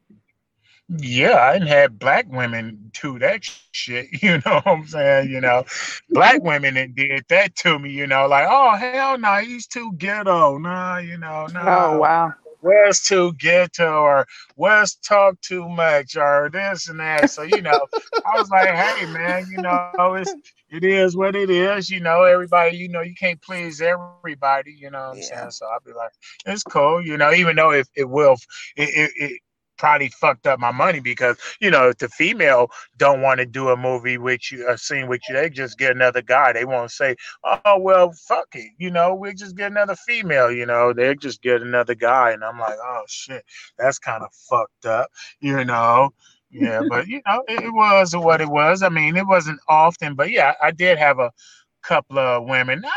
Yeah, I didn't have black women do that shit. *laughs* You know what I'm saying? You know, black *laughs* women that did that to me. You know, like, oh hell no, nah, he's too ghetto. Nah, you know, no. Nah. Oh wow. Where's too ghetto or where's talk too much or this and that. So you know, I was like, hey man, you know, it's it is what it is. You know, everybody, you know, you can't please everybody. You know what I'm yeah. saying? So I'll be like, it's cool. You know, even though if it, it will, it, it, it probably fucked up my money because you know if the female don't want to do a movie with you a scene with you they just get another guy. They won't say oh well fuck it you know? We just get another female you know? They just get another guy and i'm like oh shit that's kind of fucked up you know? Yeah but you know it, it was what it was. I mean it wasn't often but yeah i did have a couple of women. I,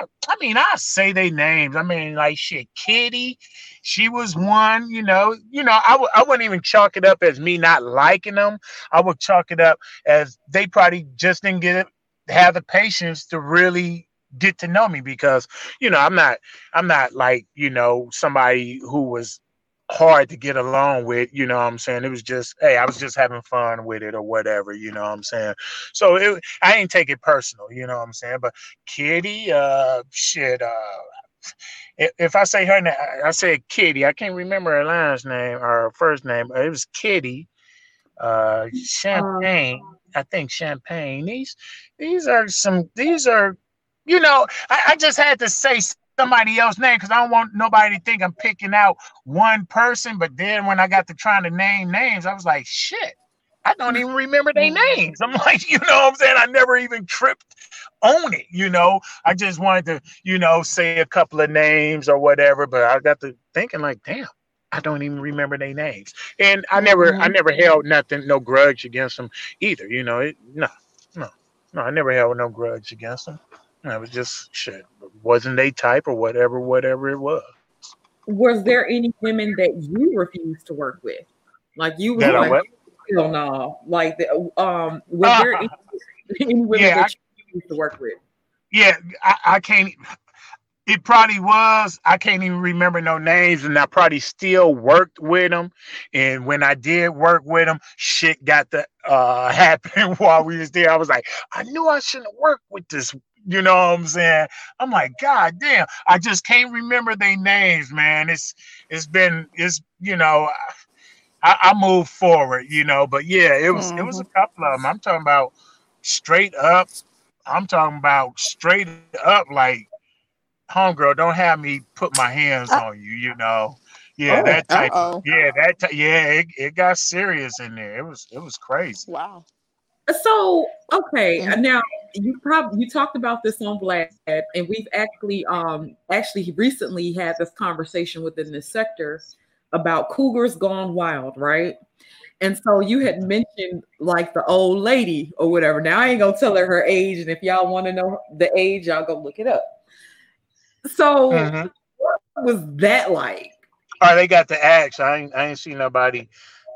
I, I mean, I say they names. I mean, like shit, Kitty, she was one. You know, you know, I w- I wouldn't even chalk it up as me not liking them. I would chalk it up as they probably just didn't get it, have the patience to really get to know me because you know I'm not I'm not like you know somebody who was hard to get along with, you know what I'm saying? It was just, hey, I was just having fun with it or whatever, you know what I'm saying? So it, I ain't take it personal, you know what I'm saying? But Kitty, uh, shit, uh, if I say her name, I say Kitty. I can't remember her last name or her first name. It was Kitty. Uh, Champagne. I think Champagne. These, these are some. These are, you know. I, I just had to say somebody else's name because I don't want nobody to think I'm picking out one person. But then when I got to trying to name names, I was like, shit, I don't even remember their mm. names. I'm *laughs* like, you know what I'm saying? I never even tripped on it, you know. I just wanted to, you know, say a couple of names or whatever. But I got to thinking like, damn. I don't even remember their names, and I never, mm-hmm. I never held nothing, no grudge against them either. You know, it, no, no, no, I never held no grudge against them. I was just shit. Wasn't they type or whatever, whatever it was. Was there any women that you refused to work with? Like you were like, hell no. Like the, um was uh, there any, any women yeah, that you refused to work with? Yeah, I, I can't it probably was. I can't even remember no names, and I probably still worked with them. And when I did work with them, shit got to uh, *laughs* happen while we was there. I was like, I knew I shouldn't work with this you know what I'm saying? I'm like, God damn, I just can't remember their names, man. It's it's been it's you know, I, I move forward, you know, but yeah, it was mm-hmm. it was a mm-hmm. couple of them. I'm talking about straight up. I'm talking about straight up, like, homegirl, don't have me put my hands uh, on you, you know. Yeah, oh, that type. Of, yeah, that. T- yeah, it, it got serious in there. It was it was crazy. Wow. So okay, mm-hmm. now you probably you talked about this on Vlad, and we've actually um actually recently had this conversation within this sector about cougars gone wild, right? And so you had mentioned like the old lady or whatever. Now I ain't gonna tell her her age, and if y'all want to know the age, y'all go look it up. So mm-hmm. what was that like? Oh, they got the axe. I ain't I ain't seen nobody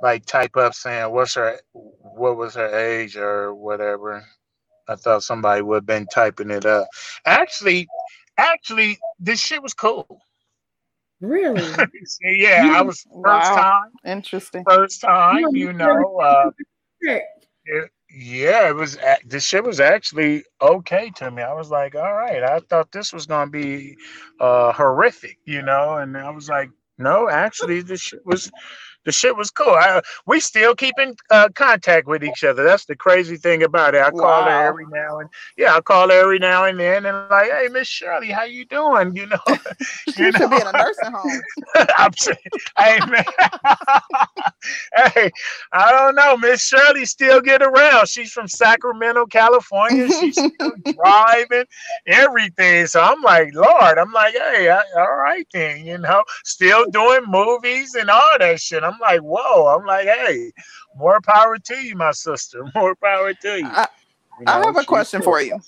like type up saying what's her what was her age or whatever. I thought somebody would have been typing it up. Actually, actually, this shit was cool. Really? *laughs* yeah, you, I was first wow. time. Interesting. First time, you know. Uh, it, yeah, it was. This shit was actually okay to me. I was like, all right. I thought this was gonna be uh, horrific, you know, and I was like, no, actually, this shit was the shit was cool. I, we still keep in uh, contact with each other. That's the crazy thing about it. I wow. call her every now and yeah, I call her every now and then and like, hey, Miss Shirley, how you doing? You know, *laughs* she you should know? be in a nursing home. *laughs* I'm saying, hey man, *laughs* hey, I don't know. Miss Shirley still get around. She's from Sacramento, California. She's still driving everything. So I'm like, Lord, I'm like, hey, I, all right then, you know, still doing movies and all that shit. I'm like, whoa. I'm like, hey, more power to you, my sister. *laughs* More power to you. I, you know, I have a question for you.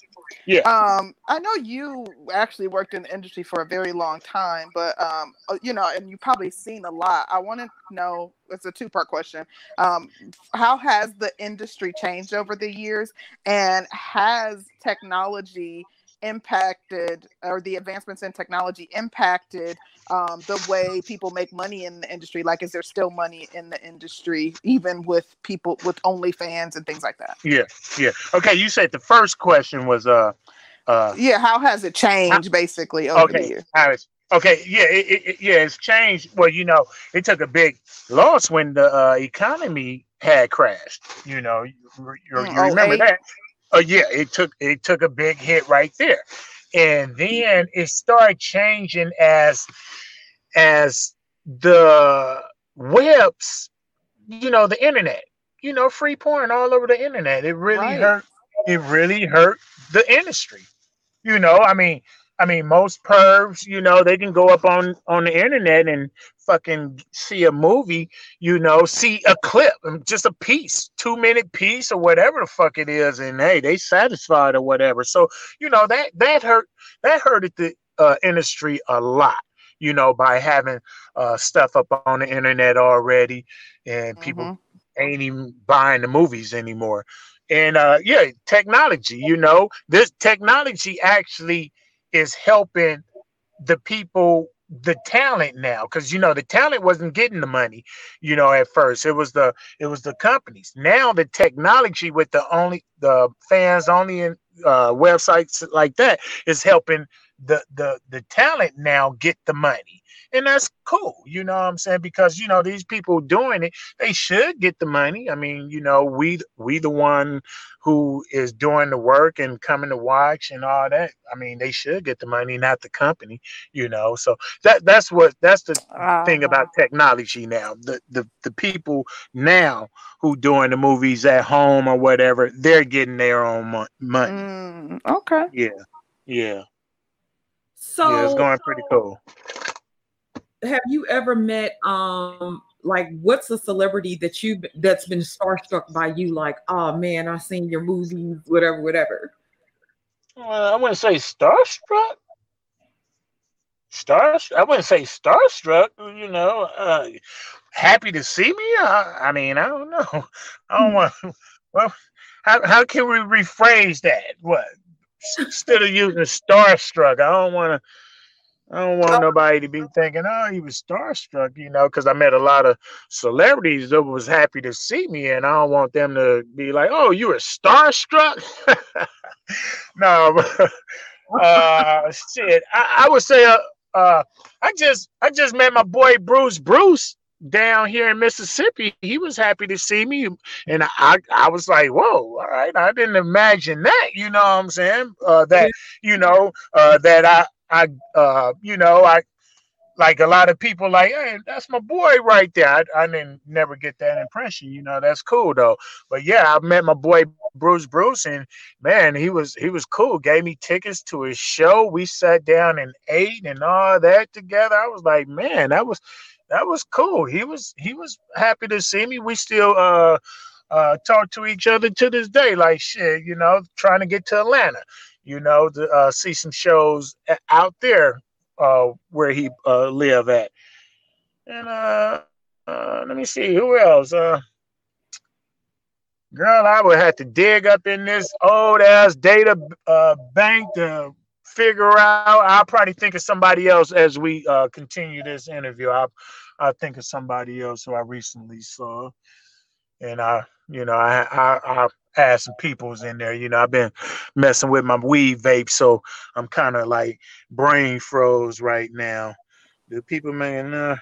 Yeah. Um, I know you actually worked in the industry for a very long time, but um, uh, you know, and you've probably seen a lot. I want to know. It's a two-part question. Um, how has the industry changed over the years, and has technology impacted or the advancements in technology impacted um, the way people make money in the industry. Like is there still money in the industry even with people with OnlyFans and things like that? Yeah yeah. Okay you said the first question was uh uh yeah how has it changed basically over okay the years how is okay yeah it, it, yeah it's changed. Well you know it took a big loss when the uh, economy had crashed you know you, you, Mm, you remember 08? that oh yeah it took it took a big hit right there. And then it started changing as as the webs you know the internet you know free porn all over the internet. It really Right. hurt it really hurt the industry. You know i mean i mean most pervs you know they can go up on on the internet and fucking see a movie you know see a clip um, just a piece two minute piece or whatever the fuck it is and hey they satisfied or whatever so you know that that hurt that hurted the uh, industry a lot you know by having uh, stuff up on the internet already and people Mhm. ain't even buying the movies anymore. And uh yeah, technology, you know, this technology actually is helping the people the talent now because you know the talent wasn't getting the money you know at first. It was the it was the companies. Now the technology with the only the fans only in uh websites like that is helping the the the talent now get the money. And that's cool you know what i'm saying? Because you know these people doing it they should get the money. I mean you know we we the one who is doing the work and coming to watch and all that. I mean they should get the money not the company you know? So that that's what that's the thing Uh, about technology now. The the, the people now who doing the movies at home or whatever they're getting their own money. Mm, okay. Yeah yeah So yeah it's going pretty cool have you ever met um like what's a celebrity that you that's been starstruck by you like oh man i seen your movies whatever whatever well, i wouldn't say starstruck Star, I wouldn't say starstruck. You know, uh, happy to see me. I, I mean, I don't know. *laughs* I don't want. Well, how how can we rephrase that? What instead of using starstruck? I don't want to. I don't want nobody to be thinking, "Oh, he was starstruck," you know, because I met a lot of celebrities that was happy to see me, and I don't want them to be like, "Oh, you were starstruck." *laughs* no, *laughs* uh, shit. I, I would say, uh, uh, I just, I just met my boy Bruce Bruce down here in Mississippi. He was happy to see me, and I, I was like, "Whoa, all right." I didn't imagine that. You know what I'm saying? Uh, that, you know, uh, that I, I, uh, you know, I. Like a lot of people, like, hey, that's my boy right there. I, I didn't never get that impression, you know. That's cool though. But yeah, I met my boy Bruce Bruce, and man, he was he was cool. Gave me tickets to his show. We sat down and ate and all that together. I was like, man, that was that was cool. He was he was happy to see me. We still uh uh talk to each other to this day. Like shit, you know, trying to get to Atlanta, you know, to uh, see some shows out there uh where he uh live at. And uh, uh let me see who else. Uh Girl, I would have to dig up in this old ass data uh, bank to figure out. I'll probably think of somebody else as we uh, continue this interview. I'll, I'll think of somebody else who I recently saw. And I, you know, I, I, I had some peoples in there. You know, I've been messing with my weed vape, so I'm kind of like brain froze right now. Do people, man, uh,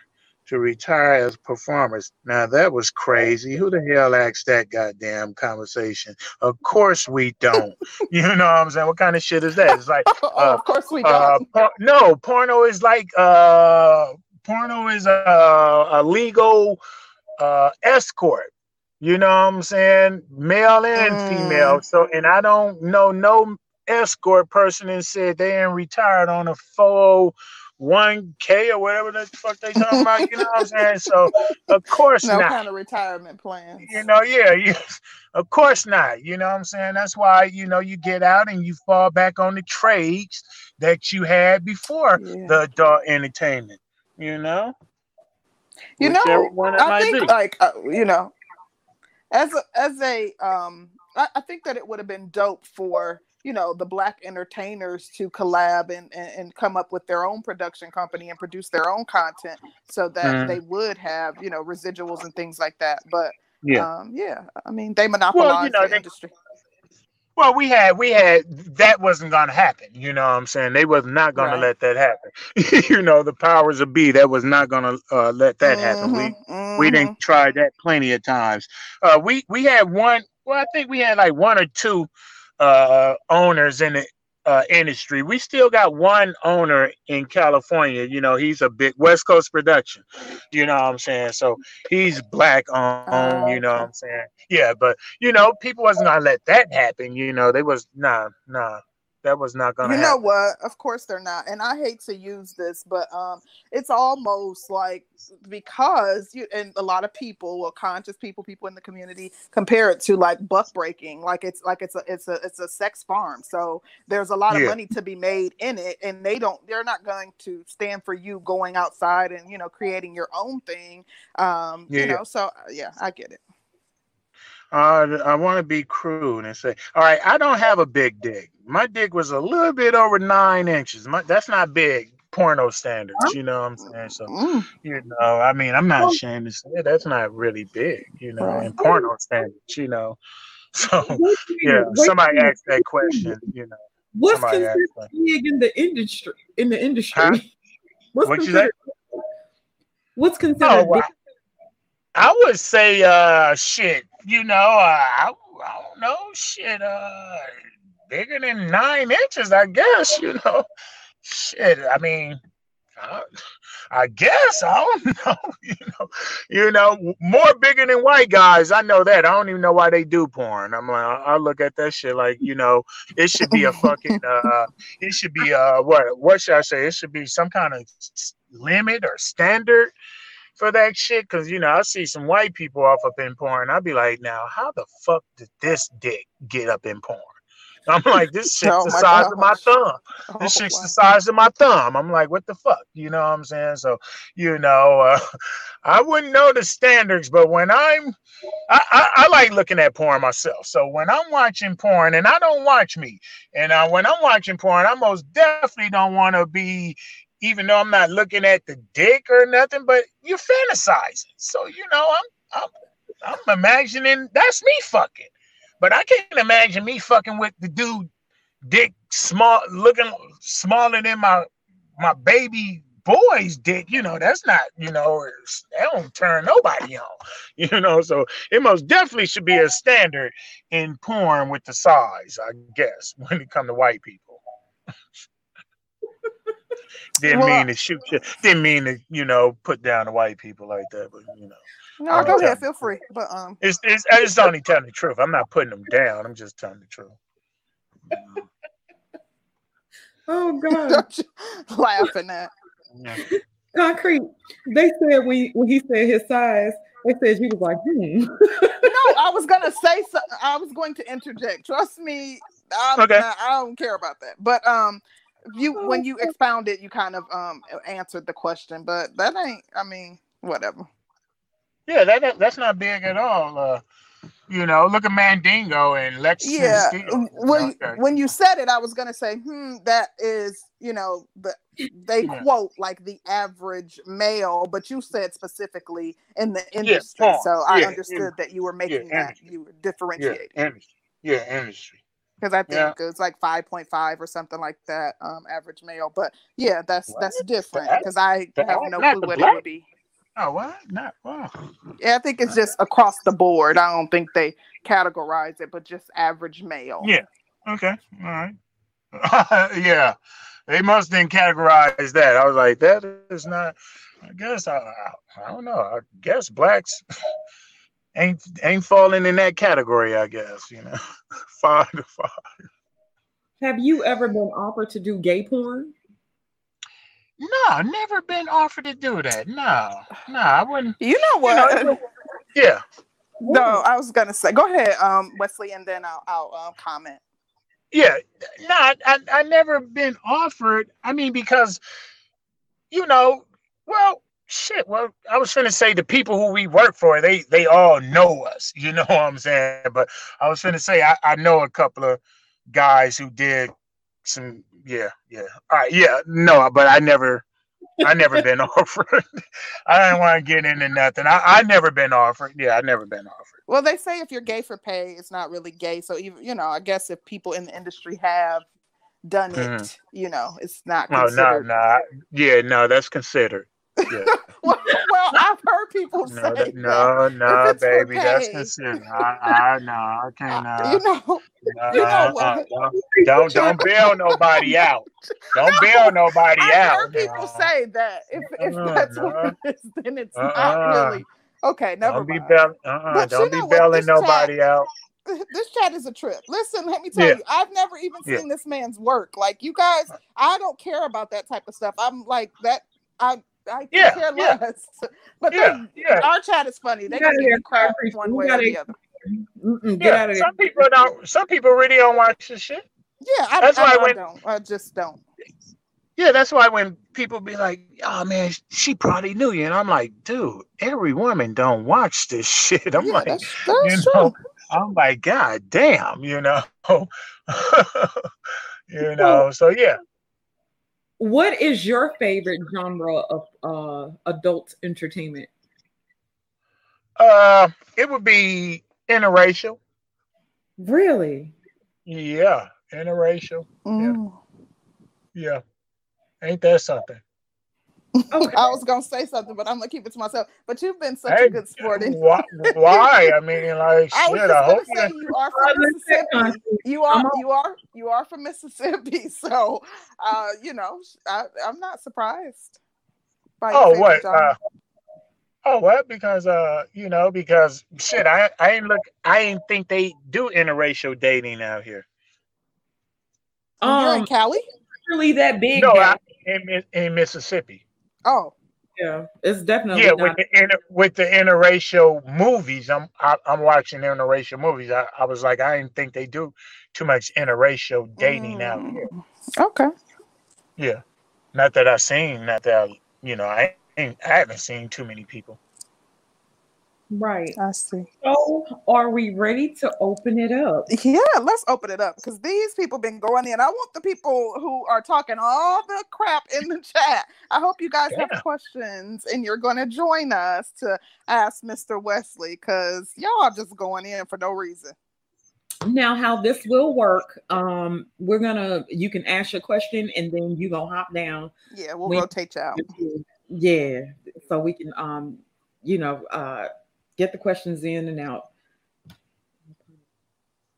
to retire as performers. Now that was crazy. Who the hell asked that goddamn conversation? Of course we don't. *laughs* you know what I'm saying? What kind of shit is that? It's like *laughs* oh, uh, of course we don't. uh, por- no, porno is like uh porno is a, a legal uh escort. You know what I'm saying? Male and Mm. female. So and I don't know no escort person and said they ain't retired on a full one K or whatever the fuck they talking about. You know what I'm saying? So of course no not. kind of retirement plans. You know, yeah, you, of course not. You know what I'm saying? That's why, you know, you get out and you fall back on the trades that you had before Yeah. the adult entertainment. You know? You Whichever know, I think be. like uh, you know, as a, as a um, I, I think that it would have been dope for you know the black entertainers to collab and, and, and come up with their own production company and produce their own content so that mm. they would have you know residuals and things like that but yeah um, yeah i mean they monopolized well, you know, the they, industry well, we had we had that wasn't gonna happen. You know what I'm saying? They was not gonna right. let that happen. *laughs* you know, the powers of be that was not gonna uh, let that mm-hmm, happen. We mm-hmm. we didn't mm-hmm. try that plenty of times. Uh, we we had one. Well, I think we had like one or two uh, owners in the uh, industry. We still got one owner in California. You know, he's a big West Coast production. You know what I'm saying? So he's black owned. You know what I'm saying? Yeah, but you know, people wasn't gonna let that happen. You know, they was nah, nah that was not gonna. You know happen. what? Of course they're not. And I hate to use this, but um, it's almost like because you and a lot of people, well, conscious people, people in the community, compare it to like buck breaking, like it's like it's a it's a it's a sex farm. So there's a lot of money to be made in it, and they don't. They're not going to stand for you going outside and you know creating your own thing. Um, yeah. you know. So uh, yeah, I get it. Uh, I want to be crude and say, all right, I don't have a big dick. My dick was a little bit over nine inches. My, that's not big porno standards, you know what I'm saying? So, mm. you know, I mean, I'm not ashamed to say that's not really big, you know, in porno standards, you know. *laughs* So, yeah, somebody asked that question, you know. What's considered big in the industry? In the industry, huh? *laughs* what's what considered? What's considered? Oh, well, I would say, uh, shit. You know, uh, I, I don't know, shit. Uh, bigger than nine inches, I guess. You know, shit. I mean, I, guess I don't *laughs* know. You know, you know, more bigger than white guys. I know that. I don't even know why they do porn. I'm like, I, look at that shit like, you know, it should be a fucking. Uh, it should be uh, what? What should I say? It should be some kind of limit or standard for that shit? Because you know, I see some white people off up in porn. I'd be like, now, how the fuck did this dick get up in porn? I'm like, this *laughs* shit's oh the size gosh. of my thumb. *laughs* This oh, shit's wow. the size of my thumb. I'm like, what the fuck? You know what I'm saying? So, you know, uh, *laughs* I wouldn't know the standards, but when I'm, I, I, I, like looking at porn myself. So when I'm watching porn, and I don't watch me, and uh, when I'm watching porn, I most definitely don't want to be even though I'm not looking at the dick or nothing, but you're fantasizing. So you know, I'm I'm I'm imagining that's me fucking. But I can't imagine me fucking with the dude dick small looking smaller than my my baby boy's dick, you know, that's not, you know, that don't turn nobody on, *laughs* you know. So it most definitely should be a standard in porn with the size, I guess, *laughs* when it come to white people. *laughs* *laughs* Didn't well, mean to shoot you. Didn't mean to, you know, put down the white people like that. But you know. No, go ahead. Feel free. But um, it's it's I just only telling the truth. I'm not putting them down. I'm just telling the truth. *laughs* oh *laughs* God! Laughing at. Concrete. They said when when he said his size, they said you was like, hmm. no, I was gonna say so, I was going to interject. Trust me. I'm, okay. I don't care about that. But um, you oh, when you expounded, you kind of um answered the question, but that ain't. I mean, whatever. Yeah, that that's not big at all. Uh, you know, look at Mandingo and Lex. Yeah, Steele. when okay. when you said it, I was gonna say, hmm, that is, you know, the they yeah. quote like the average male, but you said specifically in the industry, yeah, so I understood that you were making that you were differentiating. Yeah, industry. Because I think yeah. it's like five point five or something like that, um, average male. But yeah, that's what? that's different because I have no clue what black? it would be. Oh, what? Not wow. Yeah, I think it's just across the board. I don't think they categorize it, but just average male. Yeah. Okay. All right. *laughs* yeah, they must then categorize that. I was like, that is not. I guess I, I, I don't know. I guess blacks *laughs* ain't ain't falling in that category, I guess, you know. *laughs* five to five. Have you ever been offered to do gay porn? No, never been offered to do that. No, no, I wouldn't. You know what? You know, *laughs* yeah. No, I was gonna say. Go ahead, um, Wesley, and then I'll, I'll um, comment. Yeah, no, I, I, I never been offered. I mean, because you know, well, shit. Well, I was gonna say the people who we work for, they they all know us. *laughs* You know what I'm saying? But I was gonna say I, I know a couple of guys who did some yeah, yeah. All right, yeah, no, but I never I never *laughs* been *laughs* offered. I didn't want to get into nothing. I I never been offered. Yeah, I never been offered. Well, they say if you're gay for pay, it's not really gay. So even you know, I guess if people in the industry have done it, mm-hmm. you know, it's not. Considered. Oh no, no, yeah, no, that's considered. Yeah. *laughs* well, well, I've heard people no, say that, no, no, baby, that's considered. I, I, no, I *laughs* can't. Uh, you know, no, *laughs* you know uh, uh, don't, don't, bail nobody out. Don't bail nobody I've out. Heard people say that if, if that's what it is, then it's not really okay. Never don't mind. Be bail, uh-uh, don't be bailing nobody chat, out. This chat is a trip. Listen, let me tell yeah. you, I've never even seen yeah. this man's work. Like you guys, I don't care about that type of stuff. I'm like that. I I yeah, care yeah. less. *laughs* But yeah, they, yeah. our chat is funny. They can get crap one way or the other. Get yeah, out of some people don't. Some people really don't watch this shit. Yeah, I, that's I, why I, when, don't. I just don't. Yeah, that's why when people be like, "Oh man, she probably knew you," and I'm like, "Dude, every woman don't watch this *laughs* shit." I'm yeah, like, that's, that's you know, I'm like, God damn, you know, *laughs* you know. So yeah, what is your favorite genre of uh, adult entertainment? Uh, it would be interracial. Really? Yeah, interracial. Mm. Yeah. yeah. Ain't that something? Okay. I was gonna say something, but I'm gonna keep it to myself. But you've been such hey, a good sport. Why, why? I mean, like, *laughs* I shit. I hope you, you are from Mississippi. You are, you are, you are from Mississippi. *laughs* So, uh, you know, I, am not surprised. oh, what? Uh, oh, what? Because, uh, you know, because shit, I, I ain't look, I ain't think they do interracial dating out here. Um, You're in Cali? Really, that big? No, I, in, in Mississippi. Oh, yeah, it's definitely yeah. With the inter, with the interracial movies, I'm I, am i am watching interracial movies. I, I was like, I didn't think they do too much interracial dating mm. out here. Okay. Yeah, not that I've seen. Not that I, you know, I ain't, I haven't seen too many people. Right. I see. So, are we ready to open it up? Yeah, let's open it up because these people been going in. I want the people who are talking all the crap in the chat. I hope you guys yeah. have questions and you're going to join us to ask Mr. Wesley because y'all are just going in for no reason. Now, how this will work? Um, we're gonna you can ask your question and then you gonna hop down. Yeah, we'll rotate you out. Yeah, so we can um, you know, uh get the questions in and out.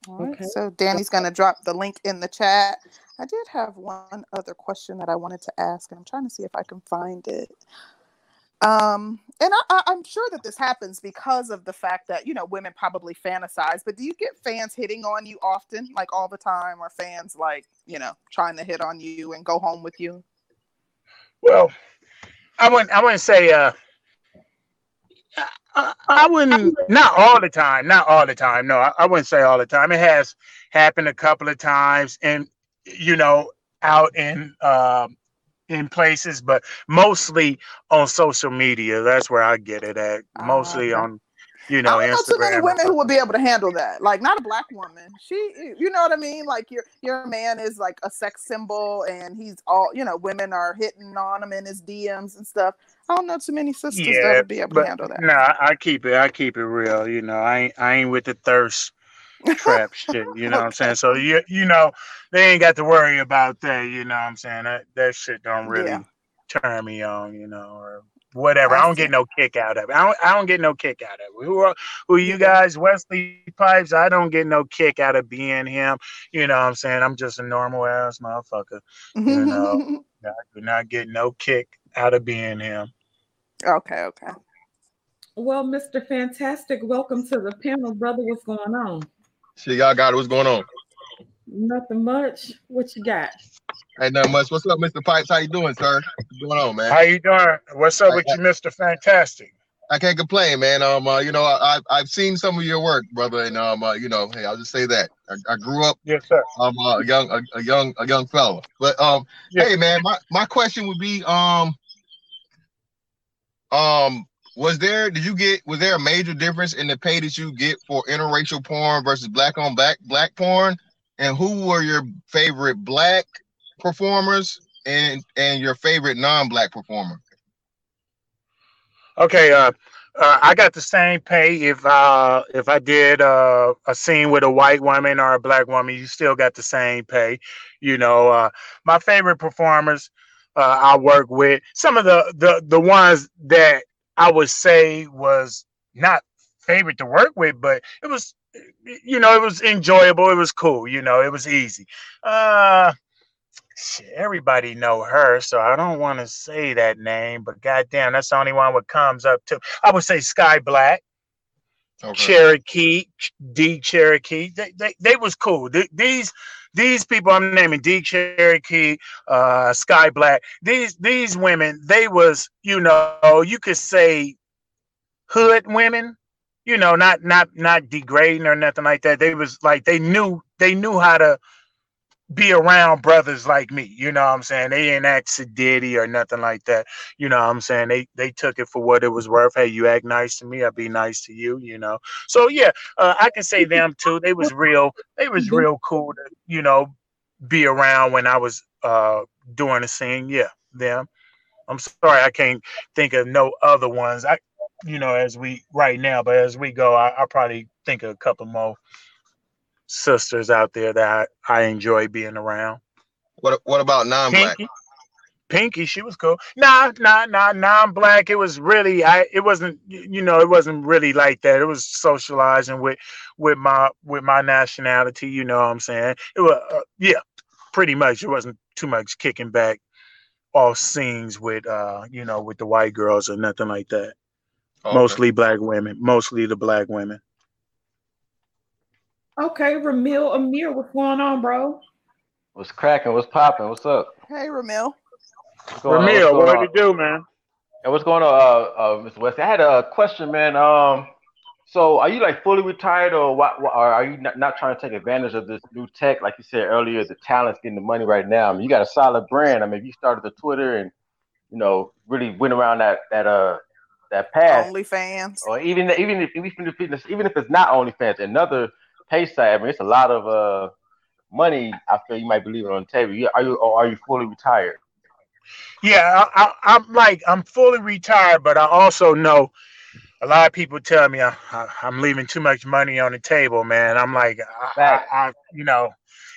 okay. So Danny's going to drop the link in the chat. I did have one other question that I wanted to ask, and I'm trying to see if I can find it. Um, and I, am sure that this happens because of the fact that you know women probably fantasize. But do you get fans hitting on you often, like all the time, or fans like you know trying to hit on you and go home with you? Well, I wouldn't. I wouldn't say. Uh, I, I wouldn't. Not all the time. Not all the time. No, I, I wouldn't say all the time. It has happened a couple of times, and you know, out in um, in places, but mostly on social media. That's where I get it at. Mostly uh, on you know, I don't know too many women who would be able to handle that. Like not a black woman. She, you know what I mean? Like your your man is like a sex symbol, and he's all you know. Women are hitting on him in his DMs and stuff. I don't know too many sisters yeah, that would be able to handle that. No, nah, I keep it. I keep it real. You know, I ain't, I ain't with the thirst trap *laughs* shit. You know okay. what I'm saying? So you you know, they ain't got to worry about that. You know what I'm saying? That that shit don't really yeah. turn me on. You know, or whatever. I, I don't get no kick out of it. I don't, I don't get no kick out of it. Who are who are you guys? Wesley Pipes. I don't get no kick out of being him. You know what I'm saying? I'm just a normal ass motherfucker. You know, *laughs* I do not get no kick out of being him. Okay, okay. Well, Mr. Fantastic, welcome to the panel, brother. What's going on? Shit, y'all got it. What's going on? Nothing much. What you got? Ain't nothing much. What's up, Mr. Pipes? How you doing, sir? What's going on, man? How you doing? What's up I, with you, Mr. Fantastic? I can't complain, man. Um, uh, you know, I, I've seen some of your work, brother, and um, uh, you know, hey, I'll just say that I, I grew up, yes, sir. Um, uh, a young, a, a young, a young fella. But um, yes. hey, man, my my question would be, um, um, was there? Did you get? Was there a major difference in the pay that you get for interracial porn versus black on black black porn? And who were your favorite black performers and and your favorite non-black performer? Okay, uh, uh, I got the same pay if uh if I did uh, a scene with a white woman or a black woman, you still got the same pay. You know, uh, my favorite performers uh, I work with, some of the the the ones that I would say was not favorite to work with, but it was you know, it was enjoyable, it was cool, you know, it was easy. Uh shit, everybody know her, so I don't want to say that name, but goddamn, that's the only one what comes up to. I would say Skyy Black, okay. Cherokee, D Cherokee. They, they they was cool. these these people I'm naming D Cherokee, uh, Skyy Black. These these women, they was you know you could say hood women. You know, not not not degrading or nothing like that. They was like they knew they knew how to be around brothers like me. You know what I'm saying? They ain't act sedity or nothing like that. You know what I'm saying? They they took it for what it was worth. Hey, you act nice to me, I'll be nice to you, you know. So yeah, uh, I can say them too. They was real, they was mm-hmm. real cool to, you know, be around when I was uh doing the scene. Yeah, them. I'm sorry I can't think of no other ones. I you know, as we right now, but as we go, I, I'll probably think of a couple more sisters out there that I, I enjoy being around. What What about non-black? Pinky, Pinky, she was cool. Nah, nah, nah, non-black. It was really, I. It wasn't, you know, it wasn't really like that. It was socializing with, with my, with my nationality. You know what I'm saying? It was, uh, yeah, pretty much. It wasn't too much kicking back off scenes with, uh, you know, with the white girls or nothing like that. Okay. Mostly black women. Mostly the black women. Okay, Ramil Amir, what's going on, bro? What's cracking? What's popping? What's up? Hey, Ramil. Ramil, what do you do, man? Hey, what's going on, uh, uh, Mr. West? I had a question, man. Um, so are you like fully retired, or what? what or are you not, not trying to take advantage of this new tech? Like you said earlier, the talent's getting the money right now. I mean, you got a solid brand. I mean, you started the Twitter and you know really went around that that uh that path. OnlyFans, or even even if even if it's, even if it's not OnlyFans, another pay side. I mean, it's a lot of uh money. I feel you might be leaving on the table. Are you or are you fully retired? Yeah, I, am like I'm fully retired, but I also know a lot of people tell me I, am leaving too much money on the table, man. I'm like, I, I, I you know,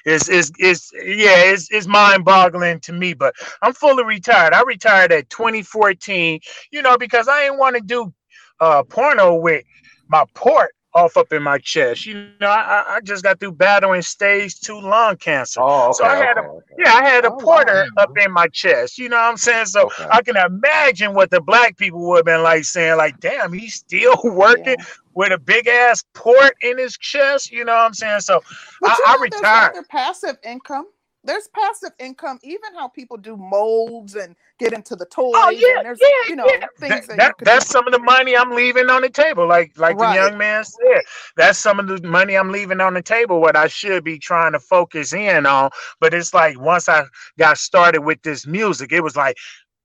it's, it's, it's yeah, it's, it's mind boggling to me, but I'm fully retired. I retired at 2014, you know, because I didn't want to do uh, porno with my port off up in my chest. You know, I, I just got through battling stage two lung cancer. Oh, okay, so I had okay, a okay. yeah, I had a oh, porter wow. up in my chest. You know what I'm saying? So okay. I can imagine what the black people would have been like saying, like, damn, he's still *laughs* working yeah. with a big ass port in his chest. You know what I'm saying? So but I, I retired. Passive income there's passive income, even how people do molds and get into the oh, toys. Oh yeah, there's, yeah, you know, yeah. That, that, that that's do. some of the money I'm leaving on the table. Like like right. the young man said, that's some of the money I'm leaving on the table. What I should be trying to focus in on. But it's like once I got started with this music, it was like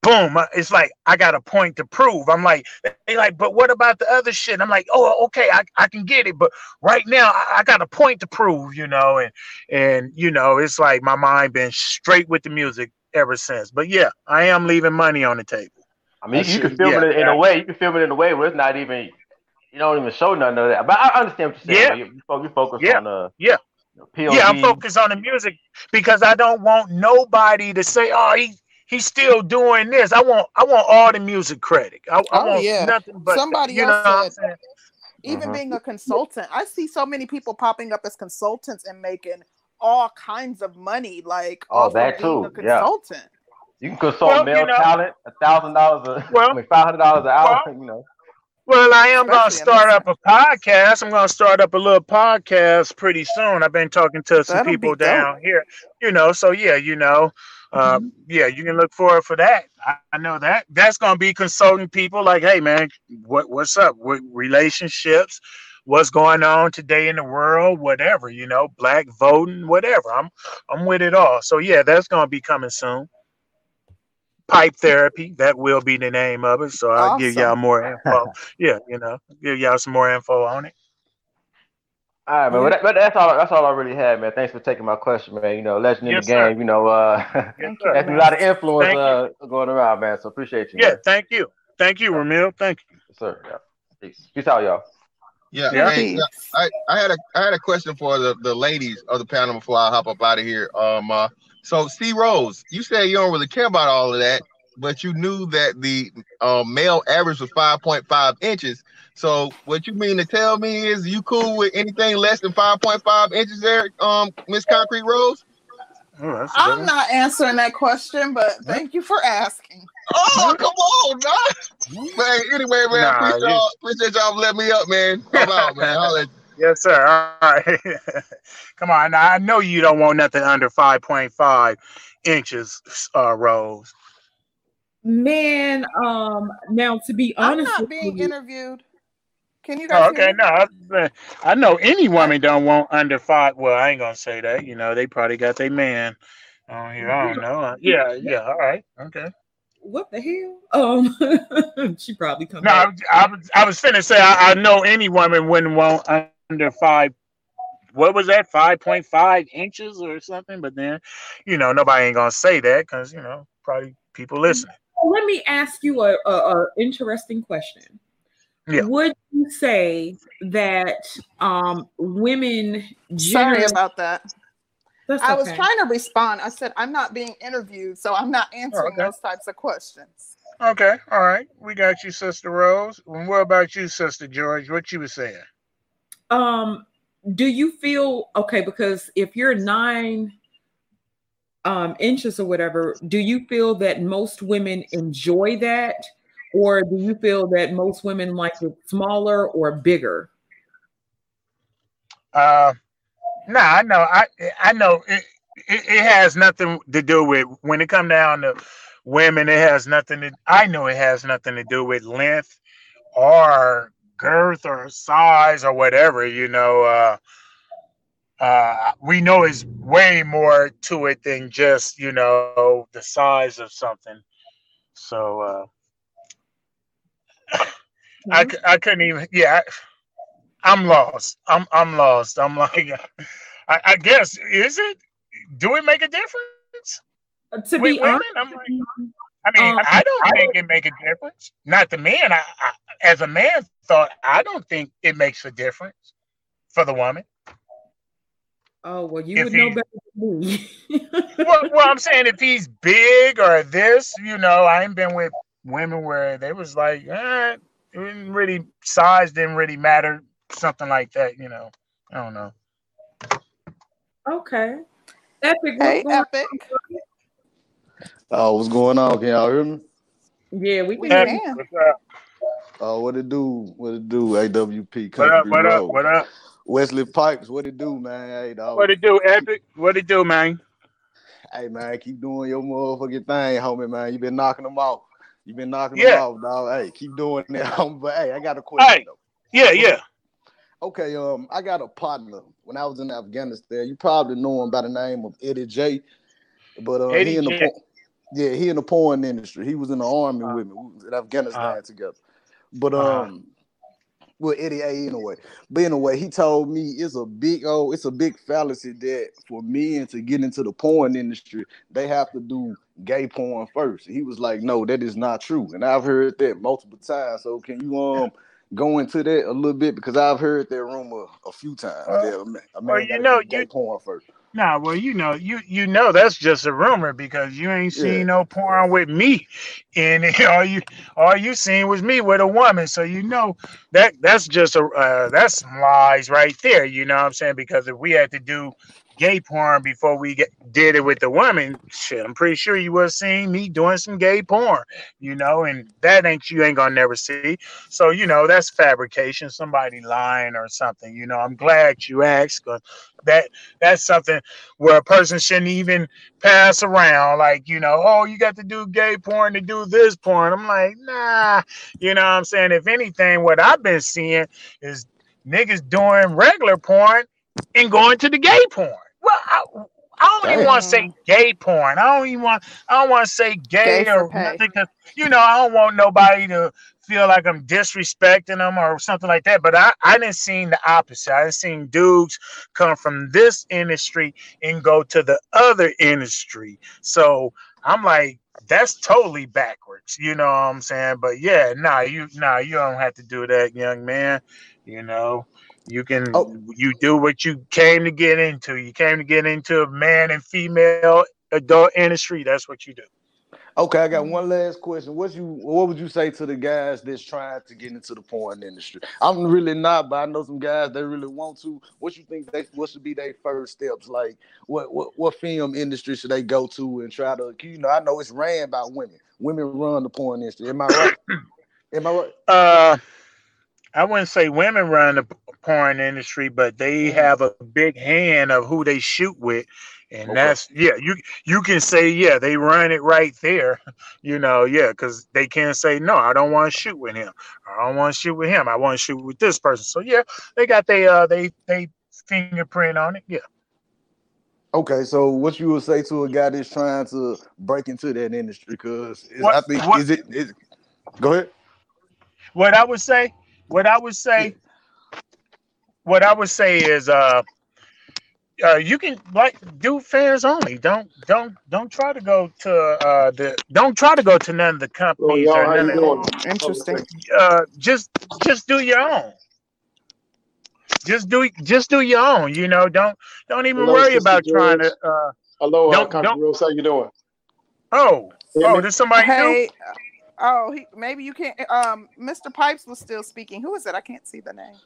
boom, uh, it's like I got a point to prove. I'm like, they like, but what about the other shit? I'm like, oh, okay, I, I can get it, but right now I, I, got a point to prove, you know, and and you know, it's like my mind been straight with the music ever since. But yeah, I am leaving money on the table. I mean, you, can film yeah, it in a way. You can film it in a way where it's not even, you don't even show none of that. But I understand what you're saying. Yeah, you, you focus yeah. on the yeah. Yeah, I'm focused on the music because I don't want nobody to say, "Oh, he he's still doing this. I want I want all the music credit. I, I oh, want yeah. nothing but somebody you else said. Even uh-huh. being a consultant, I see so many people popping up as consultants and making all kinds of money, like oh, that too. a consultant. Yeah. You can consult well, male you know, talent, a thousand dollars a well, five hundred dollars an hour, well, *laughs* you know. Well, I am going to start up a podcast. I'm going to start up a little podcast pretty soon. I've been talking to some That'll people down here, you know. So yeah, you know, uh, mm-hmm. yeah, you can look forward for that. I, I know that. That's going to be consulting people like, hey man, what what's up with relationships? What's going on today in the world? Whatever, you know, black voting, whatever. I'm I'm with it all. So yeah, that's going to be coming soon pipe therapy. That will be the name of it. So I'll awesome. give y'all more info. *laughs* yeah, you know, give y'all some more info on it. All right, man. But, that, but that's all. That's all I really had, man. Thanks for taking my question, man. You know, legend in Yes, the game. sir. You know, uh, Yes, *laughs* that's a lot of influence uh, going around, man. So appreciate you. Yeah, man. thank you. Thank you, Ramil. Thank you. Yes, sir. Yeah. Peace. Peace out, y'all. Yeah, Yeah. hey, I, I had a I had a question for the, the ladies of the panel before I hop up out of here. Um, uh, so C Rose, you said you don't really care about all of that, but you knew that the um, male average was five point five inches. So what you mean to tell me is you cool with anything less than five point five inches there, um, Miss Concrete Rose? Oh, that's a good I'm one. not answering that question, but thank you for asking. Oh, come on, man. Man, anyway, man, Nah, appreciate, you- y'all, appreciate y'all for letting me up, man. Come on, man. I'll let *laughs* Yes, sir. All right. *laughs* Come on. Now, I know you don't want nothing under 5.5 inches, uh, Rose. Man, um, now to be honest, I'm honest, not with being you, interviewed. Can you guys Oh, okay. No, I, I know any woman don't want under five. Well, I ain't gonna say that. You know, they probably got their man on here. I don't know. Uh, Yeah, yeah. All right. Okay. what the hell? Um, *laughs* she probably come No, I, was- I was I was finna say I, I know any woman wouldn't want under five. What was that? Five point five inches or something. But then, you know, nobody ain't gonna say that because you know probably people listening. Let me ask you a, a, a interesting question. Yeah. Would you say that um women Sorry about that. that's I was trying to respond. I said I'm not being interviewed, so I'm not answering okay. those types of questions. Okay, all right. We got you, Sister Rose. And what about you, Sister George? What you were saying? um do you feel okay because if you're nine um inches or whatever do you feel that most women enjoy that or do you feel that most women like it smaller or bigger Uh, nah, I know. I I know it, it. It has nothing to do with when it come down to women. It has nothing to. I know it has nothing to do with length or girth or size or whatever. You know. Uh, uh, we know it's way more to it than just you know the size of something. So uh, *laughs* I, I couldn't even. Yeah, I'm lost. I'm I'm lost. I'm like, I, I guess is it? Do it make a difference to with be women? honest I'm like, I mean, Um, I don't think it make a difference. Not the man. I, I as a man thought I don't think it makes a difference for the woman. oh well you If would know better than me *laughs* well, well, I'm saying if he's big or this, you know, I ain't been with women where they was like, eh, it didn't really size didn't really matter, something like that. You know, I don't know. okay epic what's Hey, going on? Epic. Oh, what's going on? Can y'all hear me? yeah we We can Hey, hear you. can. what's up? Oh, what it do? What it do? AWP What up? Country What up? What up? Wesley Pipes, what it do, man? Hey, dog. What it do, Epic? What it do, man? Hey, man, keep doing your motherfucking thing, homie, man. You been knocking them off. You been knocking them Yeah. off, dog. Hey, keep doing that. *laughs* But hey, I got a question Hey. though. Yeah, yeah. Okay, um, I got a partner when I was in Afghanistan. You probably know him by the name of Eddie J. But uh, Eddie he in the porn, yeah, he in the porn industry. He was in the army Uh, with me. We was in Afghanistan uh, together. But uh-huh. um, well, Eddie A anyway. But anyway, he told me it's a big oh, it's a big fallacy that for men to get into the porn industry, they have to do gay porn first. He was like, no, that is not true. And I've heard that multiple times. So can you um go into that a little bit because I've heard that rumor a few times. Well, that a man, a well, you know, gay you porn first. Nah, well, you know, you you know that's just a rumor because you ain't Yeah. seen no porn with me, and *laughs* all you all you seen was me with a woman. So you know that that's just a uh, that's some lies right there. You know what I'm saying? Because if we had to do gay porn before we get, did it with the woman, shit, I'm pretty sure you would have seen me doing some gay porn. You know, and that ain't you ain't gonna never see. So you know that's fabrication, somebody lying or something. You know, I'm glad you asked. 'cause that that's something where a person shouldn't even pass around like you know oh you got to do gay porn to do this porn i'm like nah you know what i'm saying if anything what i've been seeing is niggas doing regular porn and going to the gay porn well i, I don't even want to say gay porn. I don't even want. I don't want to say gay, Gay or nothing. 'cause, you know, I don't want nobody to feel like I'm disrespecting them or something like that. But I, I didn't seen the opposite. I didn't seen dudes come from this industry and go to the other industry. So I'm like, that's totally backwards. You know what I'm saying? But yeah, nah, you nah, you don't have to do that, young man. You know, you can Oh. you do what you came to get into. You came to get into a man and female adult industry. That's what you do. Okay, I got one last question. What you what would you say to the guys that's trying to get into the porn industry? I'm really not, but I know some guys that really want to. What you think they what should be their first steps? Like what what what film industry should they go to and try to you know, I know it's ran by women. Women run the porn industry. Am I right? *coughs* Am I right? Uh, I wouldn't say women run the porn industry, but they Mhm. have a big hand of who they shoot with, and Okay. that's yeah. You you can say yeah, they run it right there, *laughs* you know, yeah, because they can't say no. I don't want to shoot with him. I don't want to shoot with him. I want to shoot with this person. So yeah, they got they uh they they fingerprint on it. Yeah. Okay, so what you would say to a guy that's trying to break into that industry? Because I think what- is it is go ahead. What I would say, what I would say, what I would say is uh. Uh, you can like do fans only. Don't don't don't try to go to uh the don't try to go to none of the companies y'all, or how none of? Interesting. uh just just do your own. Just do just do your own. You know, don't don't even Hello, worry Sister about trying to. Uh Hello, Don't- Country don't- Rose. How you doing? Oh Hear oh, me? there's somebody new. Hey, oh, he, maybe you can't. Um, Mr. Pipes was still speaking. Who is it? I can't see the name.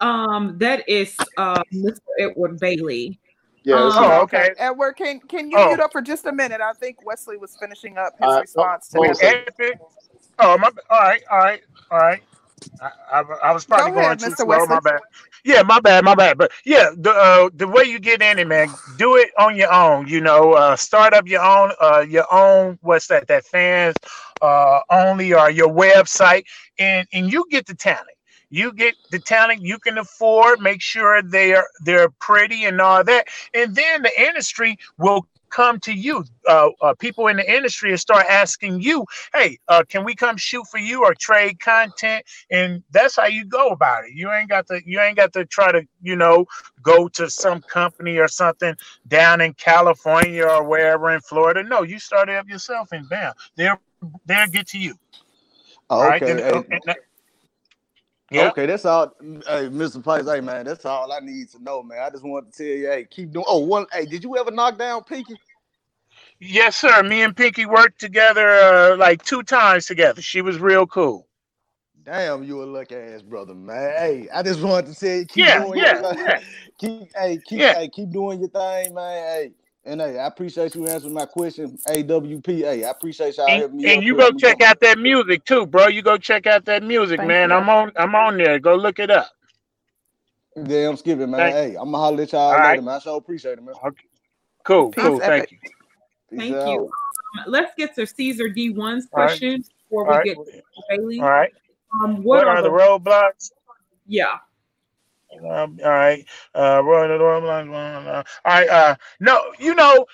Um, that is uh Mr. Edward Bailey. Yeah, it's Um, Oh, okay. Edward, can can you Oh. mute up for just a minute? I think Wesley was finishing up his Uh, response to hold that. on a second. Epic. Oh my. All right, all right, all right. I, I, I was probably Go going ahead, too Mr. slow. Wesley. My bad. Yeah, my bad, my bad. But yeah, the uh, the way you get in it, man, do it on your own. You know, uh, start up your own uh, your own what's that? That fans uh, only or your website, and and you get the talent. You get the talent you can afford. Make sure they're they're pretty and all that, and then the industry will come to you. Uh, uh, people in the industry and start asking you, "Hey, uh, can we come shoot for you or trade content?" And that's how you go about it. You ain't got to you ain't got to try to you know go to some company or something down in California or wherever in Florida. No, you start it up yourself, and bam, they'll they'll get to you. Oh, okay. then, hey, uh, and yeah. Okay, that's all. Hey, Mr. Pipes, hey man, that's all I need to know, man. I just wanted to tell you, hey, keep doing. Oh, one. Hey, did you ever knock down Pinky? Yes, sir. Me and Pinky worked together uh, like two times together. She was real cool. Damn, you a lucky ass brother, man. Hey, I just wanted to say, keep Yeah, doing yeah, your yeah. *laughs* keep, hey, keep, Yeah. hey, keep doing your thing, man. Hey, and hey, I appreciate you answering my question. AWP, hey, I appreciate y'all And, helping me. and you go check out that music too, bro. You go check out that music, Thank man. you. I'm on I'm on there. Go look it up. Damn, skipping, man. Thank- Hey, I'm gonna holler at y'all All later, right. man. I sure appreciate it, man. Okay. Cool, Peace, cool. Thank you. Peace Thank out. you. Um, let's get to Caesar D1's question questions before we right. get to Bailey. All right. Um, What, what, are the roadblocks? yeah? Um, all right. Uh, uh, all right. Uh, no, you know,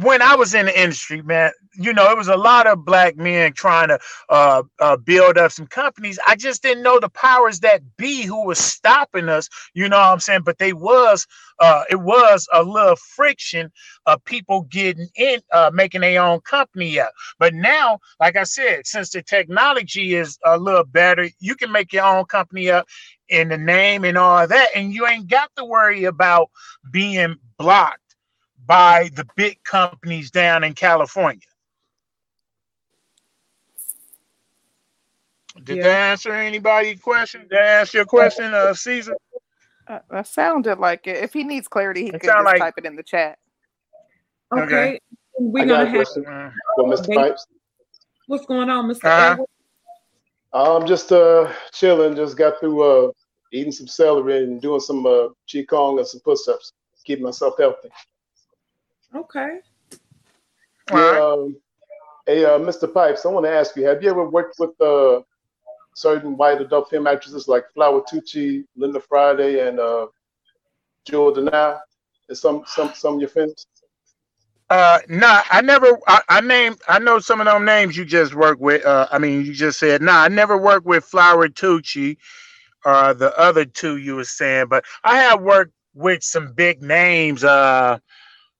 when I was in the industry, man, you know, it was a lot of black men trying to uh, uh, build up some companies. I just didn't know the powers that be who was stopping us. You know what I'm saying? But they was, uh, it was a little friction of people getting in, uh, making their own company up. But now, like I said, since the technology is a little better, you can make your own company up in the name and all that, and you ain't got to worry about being blocked by the big companies down in California. Did Yeah. that answer anybody's question? Did that answer your question, uh, Caesar? Uh, that sounded like it. If he needs clarity, he It could just like- type it in the chat. Okay. Okay. We're I got gonna a have question Uh, for Mr. They- Pipes. what's going on, Mr. Uh-huh. I'm just uh chilling. Just got through uh eating some celery and doing some uh qigong and some push-ups, keeping myself healthy. Okay. Yeah, right. um, hey, uh, Mr. Pipes, I want to ask you: Have you ever worked with uh certain white adult film actresses like Flower Tucci, Linda Friday, and uh, Jewel De'Nyle? in some some some of your films? Uh, nah, I never. I, I named. I know some of them names you just worked with. Uh, I mean, you just said. Nah, I never worked with Flower Tucci, or the other two you were saying. But I have worked with some big names. Uh,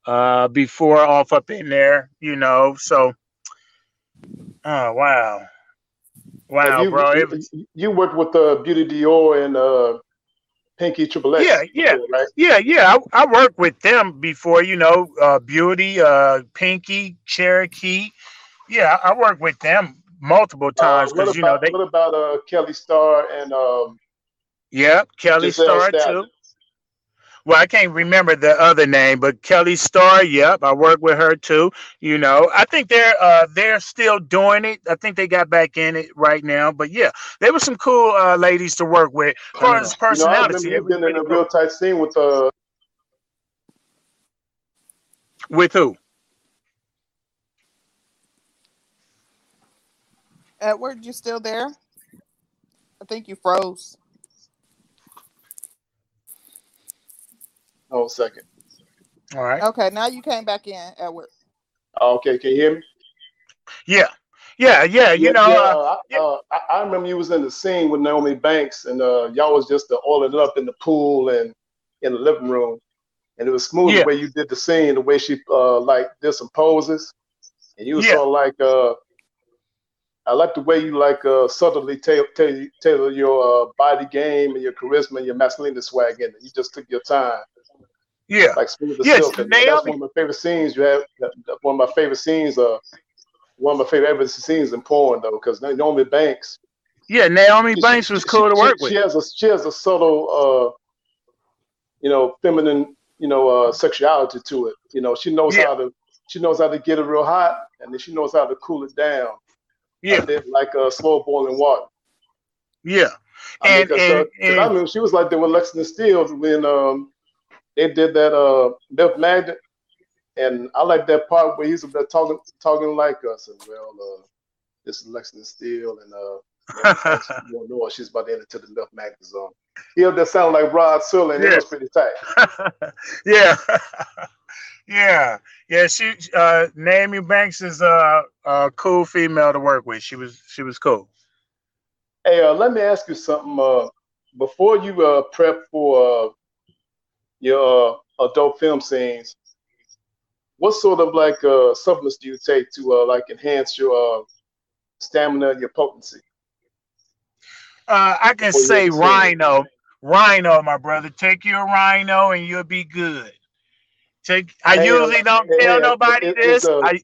uh, before off up in there. You know. So. Oh wow. Wow, you, bro. You, was, you worked with uh, Beauty Dior and uh, Pinky Triple X. Yeah, yeah. before, right? Yeah, yeah. I, I worked with them before, you know, uh Beauty, uh Pinky, Cherokee. Yeah, I worked with them multiple Uh, times because you know they what about uh, Kelly Starr and um, yeah, Kelly Giselle Star Stallion? too. Well, I can't remember the other name, but Kelly Star, yep, I worked with her too. You know, I think they're uh they're still doing it. I think they got back in it right now. But yeah, they were some cool uh ladies to work with. As far as You know, I personality, you was been in a real tight scene with uh, With who? Edward, you still there? I think you froze. Oh second. All right. Okay, now you came back in, Edward. Okay, can you hear me? Yeah. Yeah, yeah. You Yeah, know, yeah, uh, uh, I, uh, I, I remember you was in the scene with Naomi Banks, and uh, y'all was just uh, oiling up in the pool and in the living room, and it was smooth Yeah. the way you did the scene, the way she uh, like did some poses, and you was Yeah. sort of like uh, I like the way you like uh, subtly tailor, tailor, tailor your uh, body game and your charisma and your masculinity swag in it. You just took your time, yeah. like smooth as Yes, silk. And that's Naomi- one of my favorite scenes. You have one of my favorite scenes. Uh, one of my favorite ever scenes in porn though, because Naomi Banks. Yeah, Naomi she- Banks was she- cool to work she, with. She has a she has a subtle, uh, you know, feminine, you know, uh, sexuality to it. You know, she knows Yeah. how to she knows how to get it real hot, and then she knows how to cool it down. Yeah, a like uh, slow boiling water. yeah. I mean, And- 'cause, and- uh, 'cause I mean, she was like that with Lexington Steele when um, they did that uh, Myth Magnet, and I like that part where he's talking talking like us. And well, uh, this is Lexington Steele, and uh, *laughs* you don't know she's about to enter to the Myth Magnet zone. Yeah, that sound like Rod Serling. and It was pretty tight. *laughs* yeah. *laughs* yeah. Yeah, she uh Naomi Banks is a, a cool female to work with. She was she was cool. Hey, uh, let me ask you something. Uh, before you uh, prep for uh, your uh, adult film scenes, what sort of like uh, supplements do you take to uh, like enhance your uh, stamina and your potency? Uh I can Before say ever see it. rhino. Rhino, my brother. Take your rhino and you'll be good. Take I Hey, uh, usually don't hey, tell uh, nobody it- this. it's, I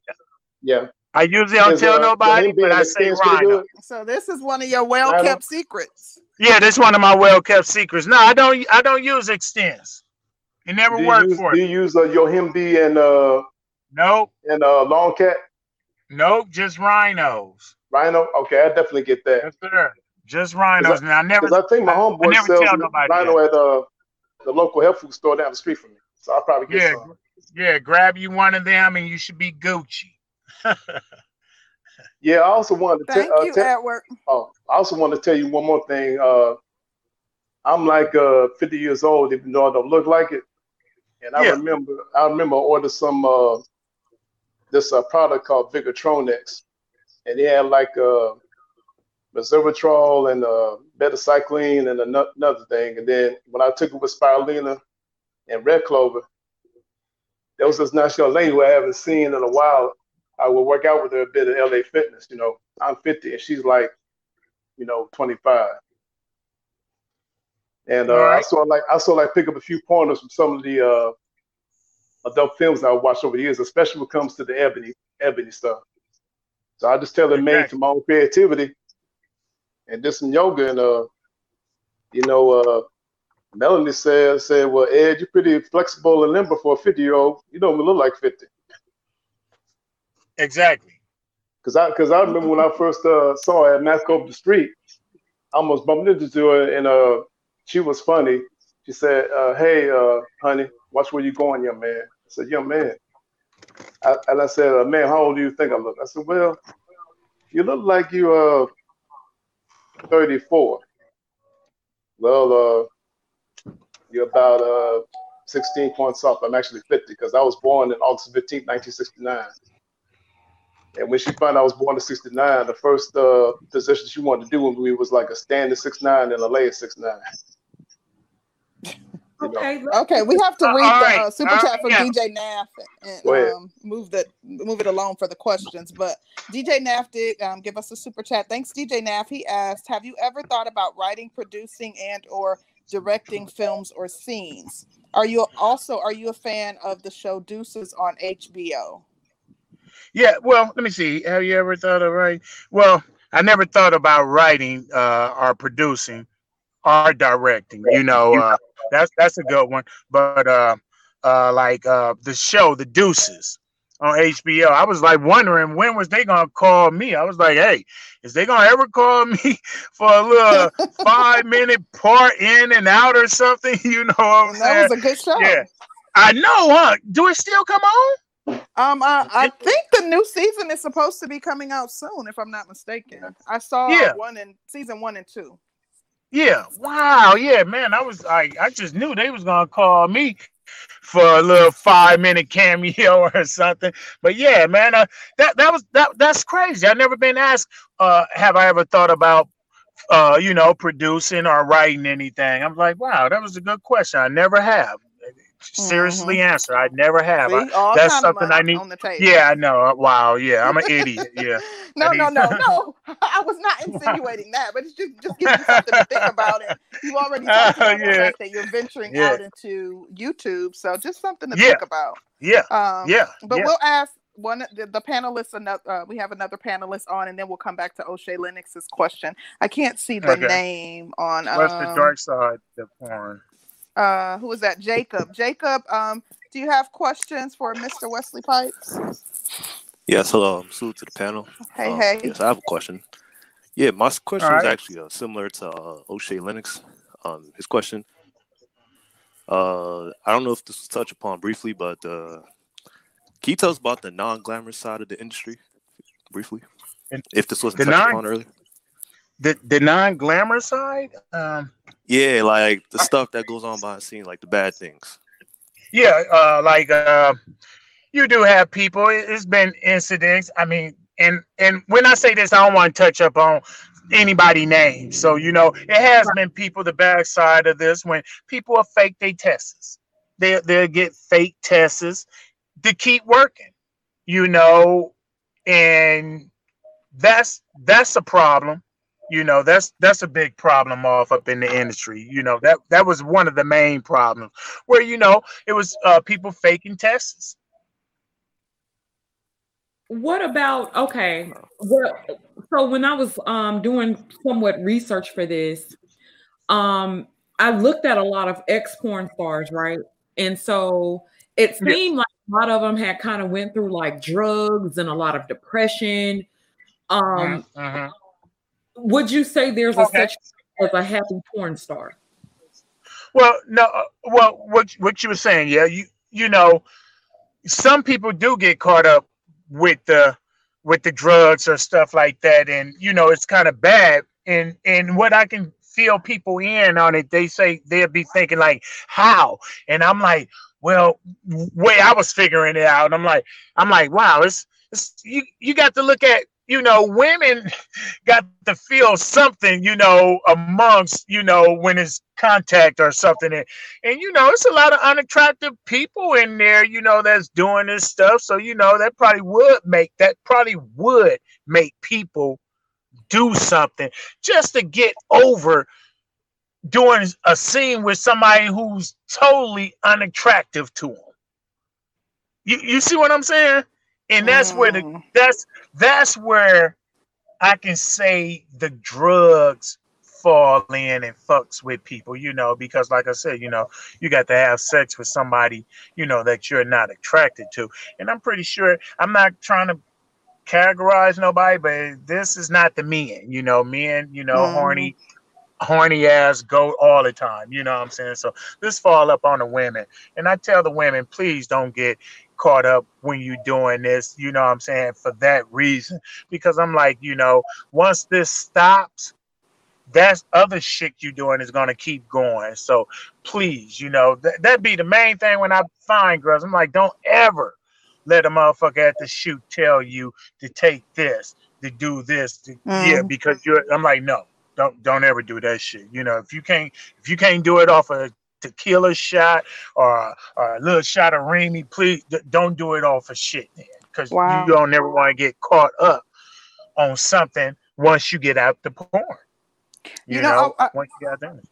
Yeah. I usually don't tell uh, nobody, but I say rhino. So this is one of your well kept secrets. Yeah, this one of my well kept secrets. No, I don't I don't use Extenze. It never Do you worked use, for do me. you use uh, Yohimbe and uh, Nope, and uh, Tongkat nope, just rhinos. Rhino? Okay, I definitely get that. Yes, sir. Just rhinos. Now I never Because I think my homeboy never sells tell nobody Rhino at uh, the local health food store down the street from me. So I'll probably get Yeah, some. yeah, grab you one of them and you should be Gucci. *laughs* Yeah, I also wanted to Thank tell. Uh, you, Edward. oh, I also want to tell you one more thing. Uh, I'm like uh, 50 years old, even though I don't look like it. And I Yeah. remember, I remember I ordered some uh, this uh, product called Vigatronex, and it had like uh, resveratrol and uh, betacycline and another thing. And then when I took it with spirulina and red clover, there was this nice young lady who I haven't seen in a while. I would work out with her a bit at LA Fitness. You know, I'm 50 and she's like, you know, 25. And uh, All I saw like I saw like pick up a few pointers from some of the uh, adult films I watched over the years, especially when it comes to the ebony ebony stuff. So I just tell her made to my own creativity and did some yoga and uh, you know, uh, Melanie said said, well, Ed, you're pretty flexible and limber for a 50 year old. You don't look like 50. Exactly. Cause I, cause I remember when I first uh, saw her at Masco up the street, I almost bumped into her, and uh, she was funny. She said, uh, "Hey, uh, honey, watch where you're going, young man." I said, "Young man," I, and I said, uh, "Man, how old do you think I look?" I said, "Well, you look like you uh 34. Well, uh, you're about uh 16 points off. I'm actually 50 because I was born in August 15, 1969. And when she found out I was born in 69, the first uh, position she wanted to do with me was like a stand at 6'9 and a lay at 6'9. Okay. Okay, we have to Uh, read all the right, uh, super all chat right, from yeah. DJ Naff and Go um, move the move it along for the questions. But DJ Naff did um, give us a super chat. Thanks, DJ Naff. He asked, "Have you ever thought about writing, producing, and or directing films or scenes? Are you also are you a fan of the show Deuces on HBO? Yeah, well, let me see. Have you ever thought of writing? Well, I never thought about writing uh, or producing or directing. You know, uh, that's that's a good one. But uh, uh, like uh, the show, The Deuces on HBO, I was like wondering when was they gonna call me? I was like, hey, is they gonna ever call me *laughs* for a little *laughs* five minute part in and out or something? *laughs* You know And saying? that was a good show. Yeah. I know, huh? Do it still come on? Um, I, I think the new season is supposed to be coming out soon, if I'm not mistaken. I saw Yeah. one in season one and two. Yeah. Wow. Yeah, man. I was like, I just knew they was gonna call me for a little five minute cameo *laughs* or something. But yeah, man, uh, that that was that that's crazy. I've never been asked. Uh, have I ever thought about, uh, you know, producing or writing anything? I'm like, wow, that was a good question. I never have. Seriously, answer. I never have. I, See, all that's something I need- on the table. yeah, I know. Wow. Yeah, I'm an idiot. *laughs* Yeah. no, I no, no, *laughs* no. *laughs* I was not insinuating that, but it's just just giving you something to think about. It. you already talked about the Yeah. fact that you're venturing Yeah. out into YouTube, so just something to Yeah. think about. Yeah. Um, Yeah. But we'll ask one the, the panelists. Another, uh, we have another panelist on, and then we'll come back to O'Shea Lennox's question. I can't see the Okay. name on. What's the um, dark side of porn? Uh who is that jacob jacob um do you have questions for mr wesley pipes Yes, hello. I'm salute to the panel. hey Um, hey Yes, I have a question. Yeah, my s- question is actually uh, similar to uh, O'Shea Lennox. Um, his question. Uh, I don't know if this was touched upon briefly, but uh, can you tell us about the non-glamorous side of the industry briefly? And If this wasn't the touched non- upon earlier. The the non glamour side? Um Yeah, like the stuff that goes on behind the scenes, like the bad things. yeah, uh like uh you do have people. it- It's been incidents. I mean, and and when I say this, I don't want to touch up on anybody names. So you know, it has been people the bad side of this when people are fake they tests. They they'll get fake tests to keep working, you know, and that's that's a problem. You know, that's that's a big problem off up in the industry. You know, that that was one of the main problems where you know it was uh people faking tests. What about okay? What so when I was um doing somewhat research for this, um I looked at a lot of ex porn stars, right? And so it Yeah. seemed like a lot of them had kind of went through like drugs and a lot of depression. Um, Mhm. Would you say there's a Okay. such as a happy porn star? Well, no, uh, well, what what you were saying, yeah, you you know, some people do get caught up with the with the drugs or stuff like that, and you know, it's kind of bad. And and what I can feel people in on it, they say they'll be thinking like, how? And I'm like, well, way I was figuring it out, I'm like, I'm like, wow, it's it's you you got to look at you know, women got to feel something, you know, amongst, you know, when it's contact or something. And, and, you know, it's a lot of unattractive people in there, you know, that's doing this stuff. So, you know, that probably would make that probably would make people do something just to get over doing a scene with somebody who's totally unattractive to them. You, you see what I'm saying? And that's where the Mm. that's that's where I can say the drugs fall in and fucks with people, you know, because like I said, you know, you got to have sex with somebody, you know, that you're not attracted to. And I'm pretty sure I'm not trying to categorize nobody, but this is not the men, you know, men, you know, Mhm. horny, horny ass go all the time, you know what I'm saying? So this fall up on the women. And I tell the women, please don't get caught up when you're doing this, you know what I'm saying, for that reason. Because I'm like, you know, once this stops, that's other shit you're doing is gonna keep going. So please, you know, that'd be the main thing when I find girls. I'm like, don't ever let a motherfucker at the shoot tell you to take this, to do this, to, yeah, Mm. because you're. I'm like, no, don't don't ever do that shit. You know, if you can't if you can't do it off a tequila shot or, or a little shot of Remy, please don't do it all for shit then, because Wow. you don't never want to get caught up on something once you get out the porn. You, You know, know, I- I- once you got done.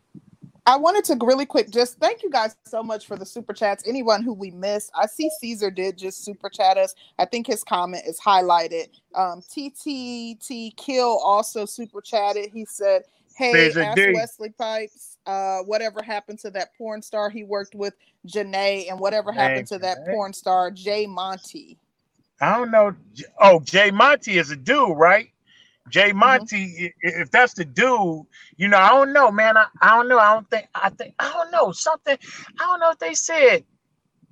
I wanted to really quick just thank you guys so much for the super chats. Anyone who we missed, I see Caesar did just super chat us. I think his comment is highlighted. Um, TTT Kill also super chatted. He said, "Hey, Caesar ask D. Wesley Pipes, uh, whatever happened to that porn star he worked with, Janae, and whatever happened to that porn star, Jay Monty." I don't know. Oh, Jay Monty is a dude, right? Jay Mm-hmm. Monty, if that's the dude, you know, I don't know, man. I, I don't know. I don't think, I think, I don't know. Something, I don't know if they said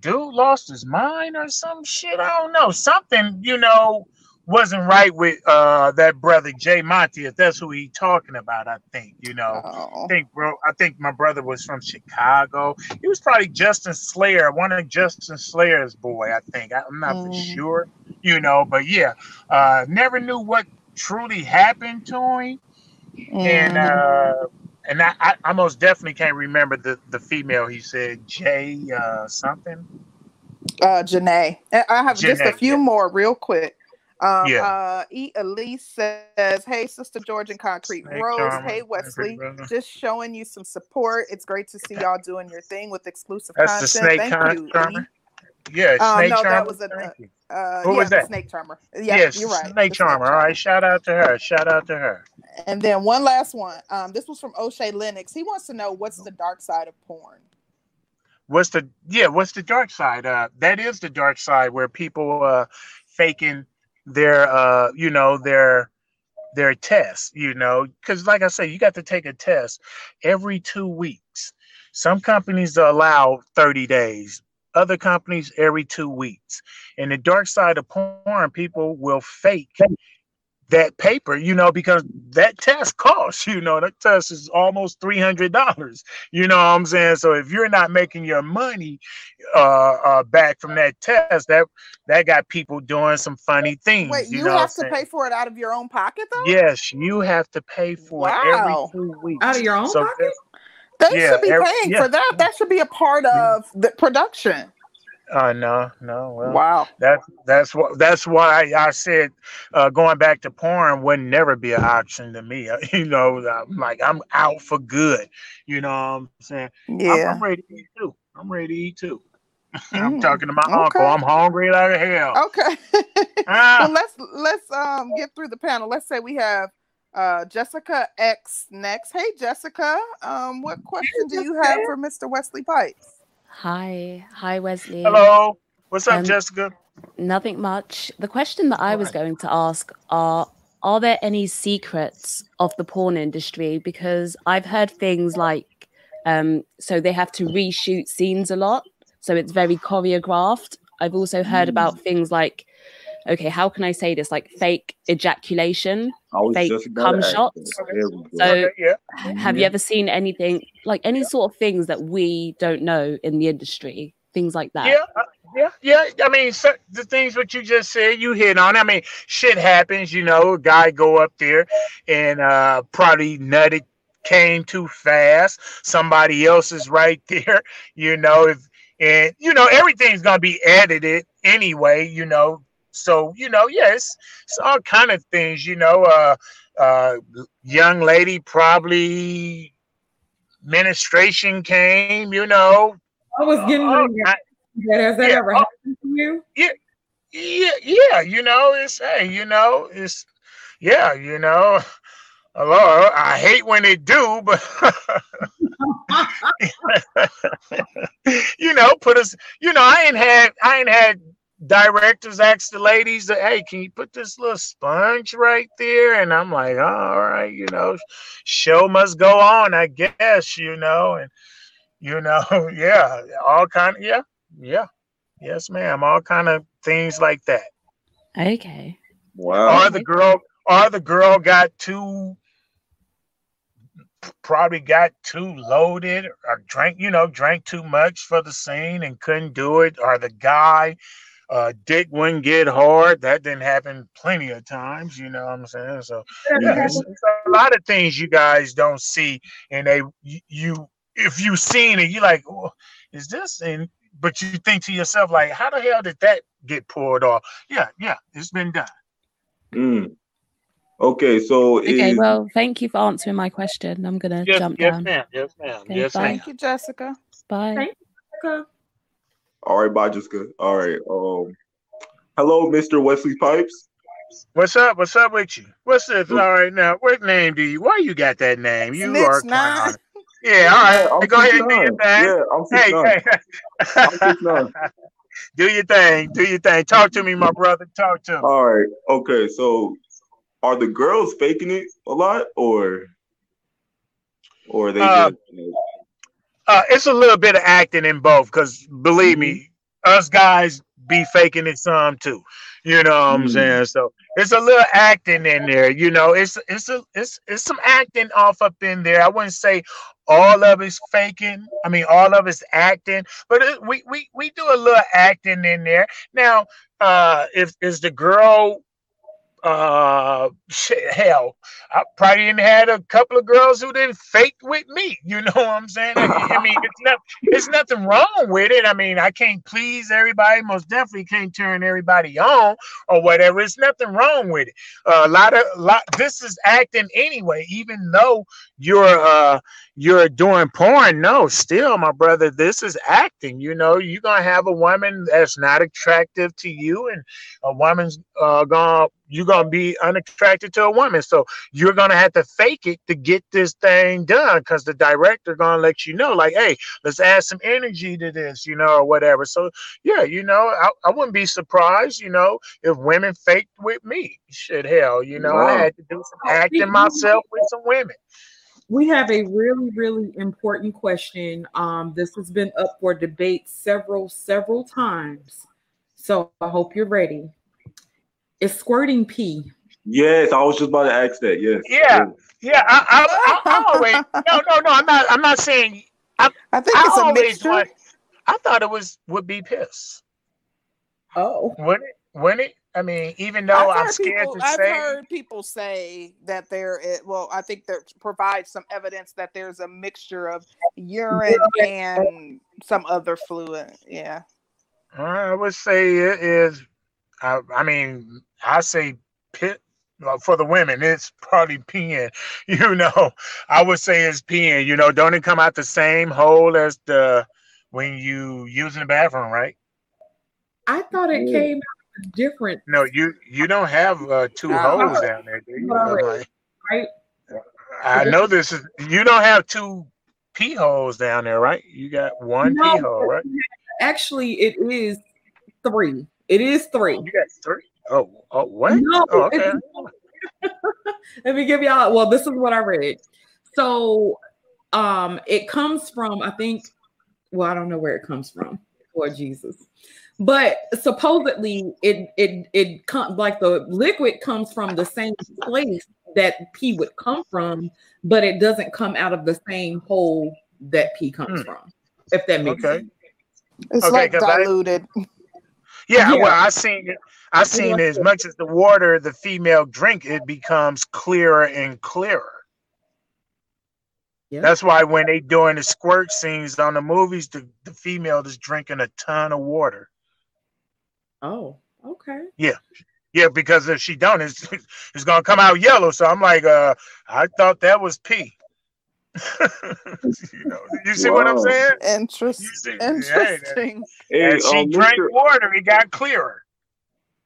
dude lost his mind or some shit. I don't know. Something, you know, wasn't right with uh that brother Jay Monty, if that's who he talking about, I think, you know. Oh. I think, bro, I think my brother was from Chicago. He was probably Justin Slayer, one of Justin Slayer's boy, I think. I, I'm not for Mm. sure, you know, but yeah, uh, never knew what truly happened to him, and Mhm. uh, and I, I, I most definitely can't remember the the female. He said Jay uh, something. Uh, Janae. I have just a few yeah. more real quick. Um, Yeah. uh, E. Elise says, Hey, Sister George and Concrete Snake Rose. charmer, Hey, Wesley. brother. Just showing you some support. It's great to see y'all doing your thing with exclusive That's the content. snake Thank con- you, E. charmer. Yeah, Um, snake no, that charmer. was a- Uh, Who yeah, was that? snake charmer. Yeah, yes, you're right. snake charmer. All right, shout out to her. Shout out to her. And then one last one. Um, this was from O'Shea Lennox. He wants to know what's the dark side of porn. what's the yeah what's the dark side uh that is the dark side where people uh faking their uh you know their their tests you know because like i say you got to take a test every two weeks. Some companies allow 30 days other companies every two weeks. And the dark side of porn people will fake that paper, you know, because that test costs, *laughs* you know, that test is almost three hundred dollars. You know what I'm saying? So if you're not making your money uh, uh back from that test, that that got people doing some funny things. Wait, you, know have to saying? pay for it out of your own pocket, though? Yes, you have to pay for it Wow. every two weeks. Out of your own So pocket? They Yeah, should be every- paying yeah. for that. That should be a part of the production. Uh no, no. Well, Wow. That that's what that's why I said uh, going back to porn would never be an option to me. *laughs* You know, I'm like I'm out for good. You know what I'm saying? I'm, Yeah. I'm ready to eat too. I'm ready to eat too. *laughs* I'm Mm, talking to my okay. uncle. I'm hungry like hell. Okay. *laughs* Ah, well, let's let's um get through the panel. Let's say we have uh Jessica X next. Hey Jessica, um what question do you have for Mr. Wesley Pipes? Hi, hi Wesley. Hello. What's up, Um, Jessica? Nothing much. The question that I was Right. going to ask are are there any secrets of the porn industry because I've heard things like um so they have to reshoot scenes a lot, so it's very choreographed. I've also heard about things like okay, how can I say this like fake ejaculation, fake cum shots. that. There we go. So Okay, yeah. h- have you ever seen anything like any sort of things that we don't know in the industry? Things like that. Yeah, uh, yeah, yeah. I mean, so, the things what you just said, you hit on. I mean, shit happens. You know, a guy go up there and uh probably nutted, came too fast. Somebody else is right *laughs* there. You know, if and you know everything's gonna be edited anyway. You know, so you know, yes, it's all kind of things. You know, uh, uh, young lady probably ministration came. You know, I was getting Oh, that. Has that yeah, ever oh. happened to you? yeah, yeah, you know, it's hey, you know, it's yeah, you know. *laughs* Hello, I hate when they do, but *laughs* *laughs* you know, put us. You know, I ain't had, I ain't had directors ask the ladies, "Hey, can you put this little sponge right there?" And I'm like, oh, "All right, you know, show must go on, I guess." You know, and you know, *laughs* yeah, all kind of, yeah, yeah, yes, ma'am, all kind of things like that. Okay. Wow. or the girl or the girl got too probably got too loaded or drank, you know, drank too much for the scene and couldn't do it, or the guy uh dick wouldn't get hard. That didn't happen plenty of times, you know what I'm saying? So yeah, it's, it's a lot of things you guys don't see, and they you, you if you've seen it, you're like, oh, is this and but you think to yourself, like, how the hell did that get pulled off? Yeah, yeah, it's been done. Mm. Okay, so Okay, is, well, thank you for answering my question. I'm gonna Yes, jump yes, down. ma'am. Yes, ma'am. Okay, Yes, bye. ma'am. Thank you, Jessica. Bye. Thank you. All right, bye, Jessica. All right. Um, hello, Mr. Wesley Pipes. What's up? What's up with you? What's this? All right, now, what name do you? Why you got that name? You Snitch are nine. clown. *laughs* Yeah, all right. Yeah, I'm Go ahead, six do your thing. Yeah, I'm Hey, hey. I'm *laughs* do your thing. Do your thing. Talk to me, my brother. Talk to me. All right. Okay. So, are the girls faking it a lot, or, or are they Uh, just? Uh, it's a little bit of acting in both, because believe me, us guys be faking it some too. You know what I'm Mm. saying? So it's a little acting in there. You know, it's it's a it's it's some acting off up in there. I wouldn't say all of it's faking. I mean, all of it's acting, but it, we we we do a little acting in there. Now, uh, if is the girl uh hell i probably didn't had a couple of girls who didn't fake with me you *laughs* know what i'm saying? I, I mean it's not it's nothing wrong with it i mean i can't please everybody most definitely can't turn everybody on or whatever it's nothing wrong with it. Uh, a lot of lot this is acting anyway even though you're uh you're doing porn no still my brother this is acting you know you're gonna have a woman that's not attractive to you and a woman's uh gonna you're gonna be unattracted to a woman so you're gonna have to fake it to get this thing done because the director gonna let you know like hey let's add some energy to this you know or whatever so yeah you know i, I wouldn't be surprised you know if women faked with me shit hell you know i had to do some acting myself with some women We have a really, really important question. Um, this has been up for debate several, several times. So I hope you're ready. Is squirting pee? Yes, I was just about to ask that. Yes. Yeah. yeah i i, I, I always no no no i'm not i'm not saying i, I think I it's a mixture. want, i thought it was would be piss Oh, wouldn't it wouldn't it i mean even though I've i'm heard scared people. to I've say heard people say that there. Is, well, I think there provides some evidence that there's a mixture of urine and some other fluid. Yeah. I would say it is. I, I mean, I say pit well, for the women. It's probably *laughs* peeing. You know, I would say it's peeing. You know, don't it come out the same hole as the when you using the bathroom, right? I thought it Yeah. came out different, No, you you don't have uh, two No. holes down there, do you? I'm right? I know this is. You don't have two pee holes down there, right? You got one No, pee hole, right? Actually, it is three. It is three. You got three. Oh, oh, what? No, Oh, okay. *laughs* let me give y'all. Well, this is what I read. So, um, it comes from I think. Well, I don't know where it comes from. Lord Jesus, but supposedly it it it comes like the liquid comes from the same place that pee would come from, but it doesn't come out of the same hole that pee comes Hmm. from. If that makes Okay. sense. It's Okay, like 'cause I- diluted. Yeah, Yeah. well, I seen it. I seen as much as the water the female drink, it becomes clearer and clearer. Yeah. That's why when they doing the squirt scenes on the movies, the, the female is drinking a ton of water. Oh, okay. Yeah. Yeah, because if she don't, it's *laughs* it's gonna come out yellow. So I'm like, uh, I thought that was pee. *laughs* you know, you see what I'm saying? Interest, You see, hey, interesting. Hey, and she um, drank Mr. water, it got clearer.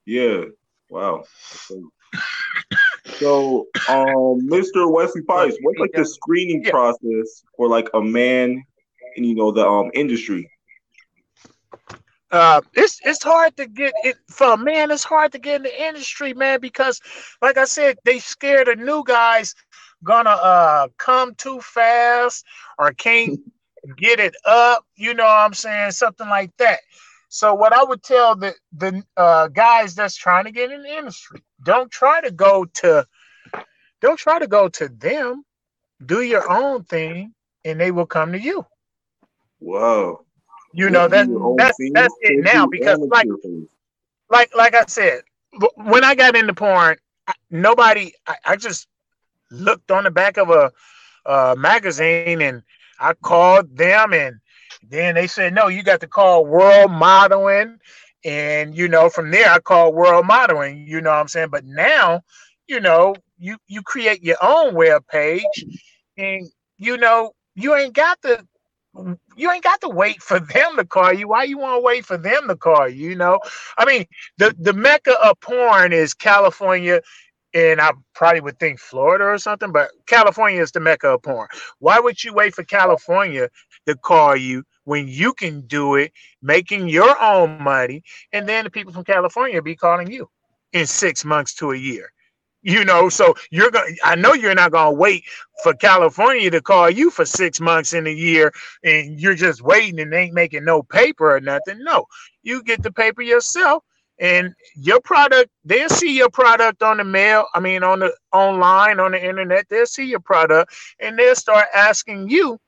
Yeah. Wow. So, um, Mr. Wesley Pipes, what's like the screening Yeah. process for like a man in you know the um industry? uh it's it's hard to get it for a man it's hard to get in the industry man because like i said they scare the new guys gonna uh come too fast or can't *laughs* get it up you know what i'm saying something like that so what i would tell the the uh guys that's trying to get in the industry don't try to go to don't try to go to them do your own thing, and they will come to you. Whoa. You know that that's that's it now because like like like I said, when I got into porn, nobody I, I just looked on the back of a, a magazine and I called them and then they said no, you got to call World Modeling and you know from there I called World Modeling. You know what I'm saying, but now you know you you create your own web page and you know you ain't got to you ain't got to wait for them to call you. Why you want to wait for them to call you? You know, I mean, the the mecca of porn is California, and I probably would think Florida or something, but California is the mecca of porn. Why would you wait for California to call you when you can do it, making your own money, and then the people from California be calling you in six months to a year? you know so you're going i know you're not going to wait for california to call you for six months in a year and you're just waiting and ain't making no paper or nothing no you get the paper yourself and your product they'll see your product on the mail i mean on the online on the internet they'll see your product and they'll start asking you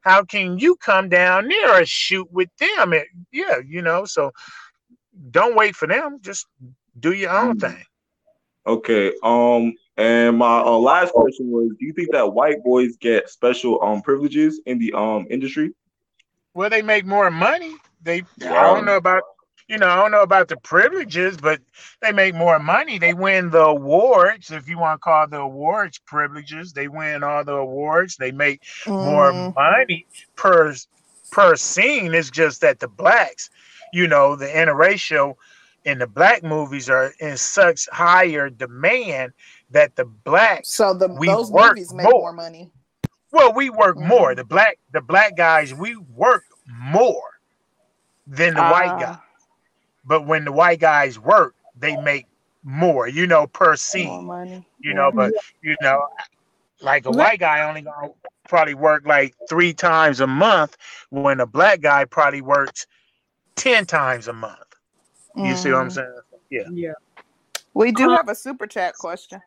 how can you come down there and shoot with them and, yeah you know so don't wait for them just do your own Mm. thing Okay. Um, and my uh, last question was: Do you think that white boys get special um privileges in the um industry? Well, they make more money. They I don't know about you know, I don't know about the privileges, but they make more money. They win the awards, if you want to call the awards privileges. They win all the awards. They make more Mm. money per per scene. It's just that the blacks, you know, the interracial in the black movies are in such higher demand that the blacks So the those movies make more. more money. Well, we work more. Mm. The black the black guys, we work more than the white guys. But when the white guys work, they make more, you know, per more scene. money. You Yeah. know, but you know, like a Let- white guy only gonna probably work like three times a month, when a black guy probably works ten times a month. You see what I'm Mm. saying? Yeah. yeah. We do Uh, have a super chat question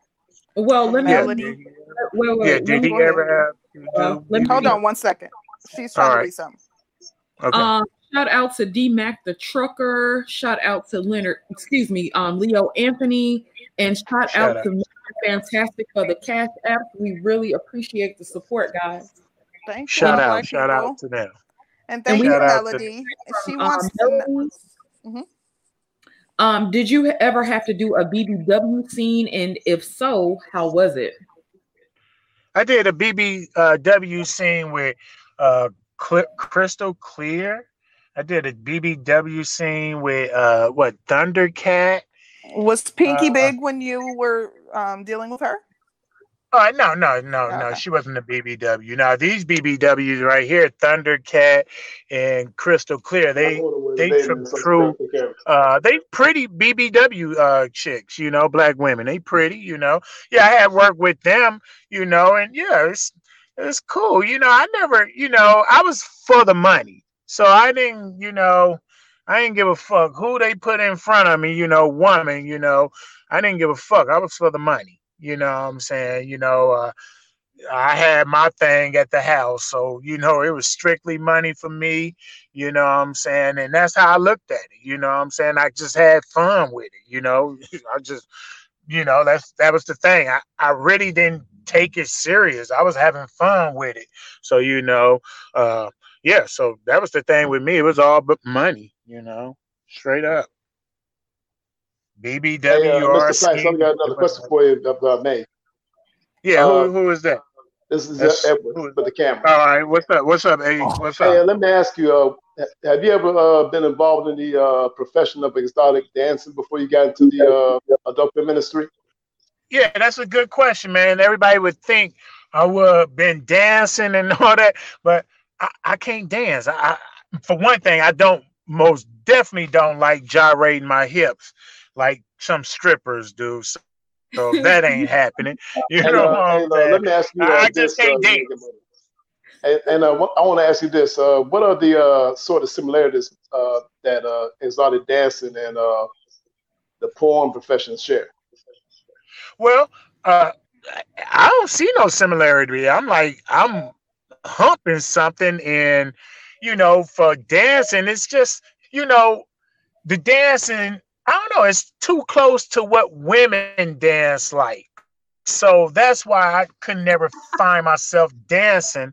Well, let me Yeah. Melody. Did he, wait, wait, yeah. Did he ever have uh, let me Hold on one second. She's All trying to right. read something. Okay. Um, shout out to D Mac the trucker. Shout out to Leonard, excuse me, um, Leo Anthony, and shout Shout out out. to Mr. Fantastic for the cash app. We really appreciate the support, guys. Thank you, Shout out. Shout people. out to them. And and thank we you, Shout Melody. She um, wants to know. Melody. Mhm. Um, did you ever have to do a BBW scene, and if so, how was it? I did a BBW scene with uh Crystal Clear. I did a BBW scene with uh what Thundercat. Was Pinky Uh, big when you were um, dealing with her? oh no no no no, she wasn't a BBW. Now these BBWs right here, Thundercat and Crystal Clear, they they dating true. Uh, they pretty BBW uh chicks, you know, black women. They pretty, you know. Yeah, I had worked with them, you know, and yeah, it's it's cool. You know, I never, you know, I was for the money, so I didn't, you know, I didn't give a fuck who they put in front of me, you know, woman, you know, I didn't give a fuck. I was for the money, you know. what I'm saying, you know, uh, I had my thing at the house, so you know, it was strictly money for me. You know what I'm saying? And that's how I looked at it. You know I'm saying? I just had fun with it, you know. *laughs* I just you know, that's that was the thing. I, I really didn't take it serious. I was having fun with it. So, you know, uh yeah, so that was the thing with me. It was all but money, you know, straight up. Hey, uh, BBW Mr. Price, RC. I've got another question for you, if I may. Yeah, Uh, who who is that? This is uh, That's Edward who is for the camera. all right, what's up? What's up, Eddie? What's Hey, uh, up? let me ask you, uh, have you ever uh, been involved in the uh, profession of exotic dancing before you got into the uh, adult film ministry? Yeah, that's a good question, man. Everybody would think I would have been dancing and *laughs* all that, but I, I can't dance. I, I, for one thing, I don't most definitely don't like gyrating my hips like some strippers do. So, so that *laughs* ain't happening. You And, know uh, I'm and uh, let me ask you I, uh, I this. just can't Uh, dance. and and uh, I want to ask you this: uh, What are the uh, sort of similarities uh, that uh, exotic dancing and uh, the porn profession share? Well, uh, I don't see no similarity. I'm like I'm humping something, and you know, for dancing, it's just you know, the dancing. I don't know. It's too close to what women dance like. So that's why I could never find myself dancing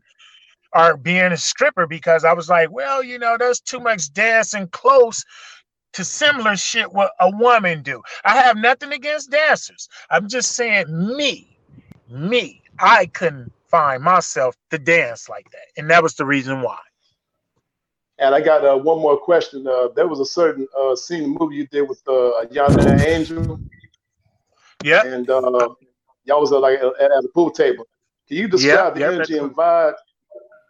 or being a stripper because I was like, well, you know, there's too much dancing close to similar shit what a woman do. I have nothing against dancers. I'm just saying me, me, I couldn't find myself to dance like that. And that was the reason why. And I got uh, one more question. Uh, there was a certain uh, scene movie you did with uh, Yonder Angel. Yeah. And uh, y'all was uh, like at, at a pool table. Can you describe Yeah, the yeah, energy and vibe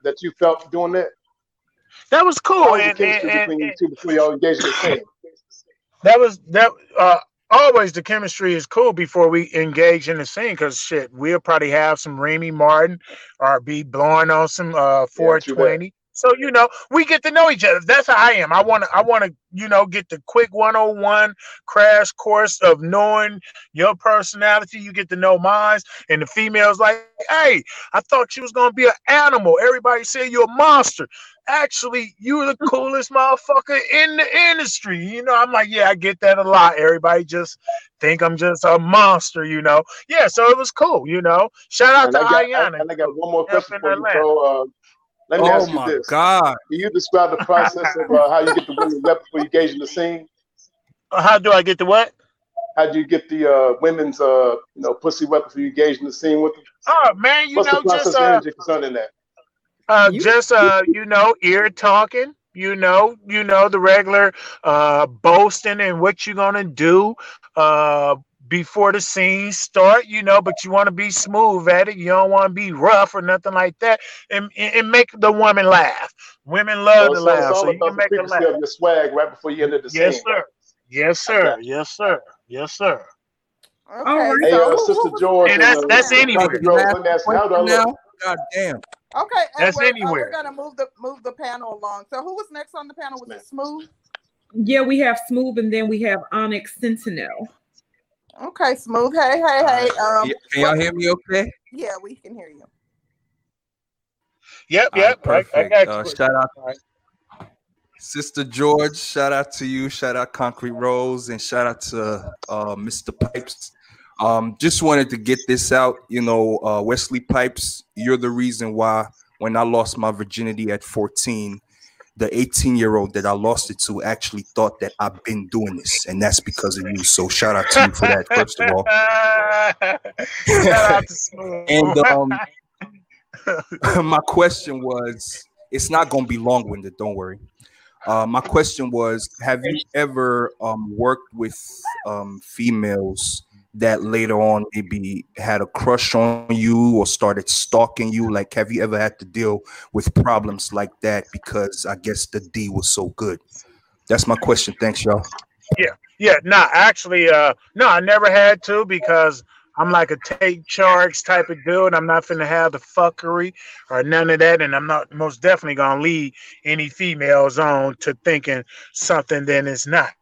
that you felt doing that? That was cool. Was the And, and- between you and- two before y'all engaged the scene? that was that uh always the chemistry is cool before we engage in the scene because shit we'll probably have some Remy Martin or be blowing on some uh 420 so you know we get to know each other that's how I am I want to I want to you know get the quick 101 crash course of knowing your personality you get to know mine and the females like hey I thought you was gonna be an animal everybody said you're a monster actually you're the *laughs* coolest motherfucker in the industry. You know, I'm like, yeah, I get that a lot. Everybody just think I'm just a monster, you know. Yeah, so it was cool, you know. Shout out And to I got, Ayana. and I got one more question for you. Uh, let me Oh ask you my this: God. Can you describe the process of uh, how you get the women rep before you engage in the scene? How do I get the what? How do you get the uh, women's, uh, you know, pussy wet before you engage in the scene with them? Oh man, you What's know, the process just of uh, energy concerning that? uh just uh you know ear talking you know you know the regular uh boasting and what you're gonna do uh before the scenes start you know but you want to be smooth at it you don't want to be rough or nothing like that and, and and make the woman laugh women love So, to laugh so you can make them laugh of your swag right before you enter the yes scene. sir yes sir yes sir yes sir Okay, Hey, so uh, who, Sister George and and that's uh, that's anywhere Rose, let me ask you, how do I now? look? God damn. Okay, That's Edward, uh, anywhere. we're gonna move the move the panel along. So who was next on the panel? Was it Smooth? Yeah, we have Smooth and then we have Onyx Sentinel. Okay, Smooth. Hey, hey, hey. Um, Yeah, Can y'all hear me okay? yeah, we can hear you. yep All right, yep I, I perfect. got Uh, shout out Sister George, shout out to you, shout out Concrete Rose, and shout out to uh, Mr. Pipes. Um, just wanted to get this out. You know, uh, Wesley Pipes, you're the reason why when I lost my virginity at 14, the 18 year old that I lost it to actually thought that I've been doing this, and that's because of you. So shout out to you for that, first of all. *laughs* Shout out to Smooth. And um, *laughs* *laughs* my question was, it's not going to be long winded. Don't worry. Uh, my question was, have you ever um, worked with um, females that later on maybe had a crush on you or started stalking you? Like, have you ever had to deal with problems like that because I guess the D was so good? That's my question. Thanks, y'all. Yeah, yeah. No, actually, uh, no, I never had to because I'm like a take charge type of dude. I'm not finna have the fuckery or none of that, and I'm not most definitely gonna lead any females on to thinking something then it's not.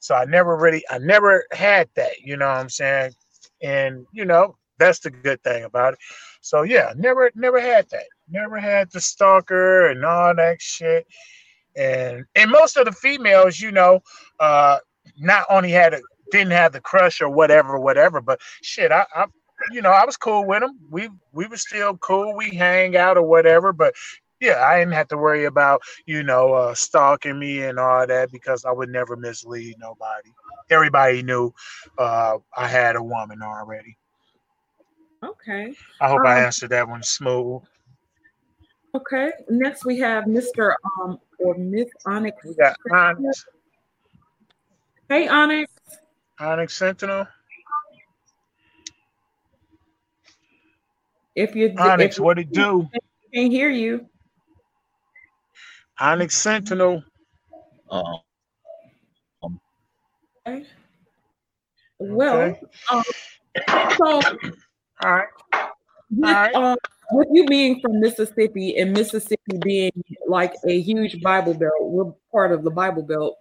So I never really, I never had that. You know what I'm saying? And you know that's the good thing about it. So yeah, never, never had that. Never had the stalker and all that shit. And and most of the females, you know, uh, not only had a didn't have the crush or whatever, whatever, but shit, I, I you know, I was cool with them. We we were still cool. We hang out or whatever, but yeah, I didn't have to worry about you know uh, stalking me and all that because I would never mislead nobody. Everybody knew uh, I had a woman already. Okay. I hope I Um, answered that one smooth. Okay. Next we have Mr. Um or Miss Onyx. We got Onyx, Hey Onyx. Onyx Sentinel. If you Onyx, if what it do? can't hear you. Onyx Sentinel. Um, Okay. Well, Okay. um, so *coughs* All right. with, Alright. um, with you being from Mississippi and Mississippi being like a huge Bible Belt, we're part of the Bible Belt.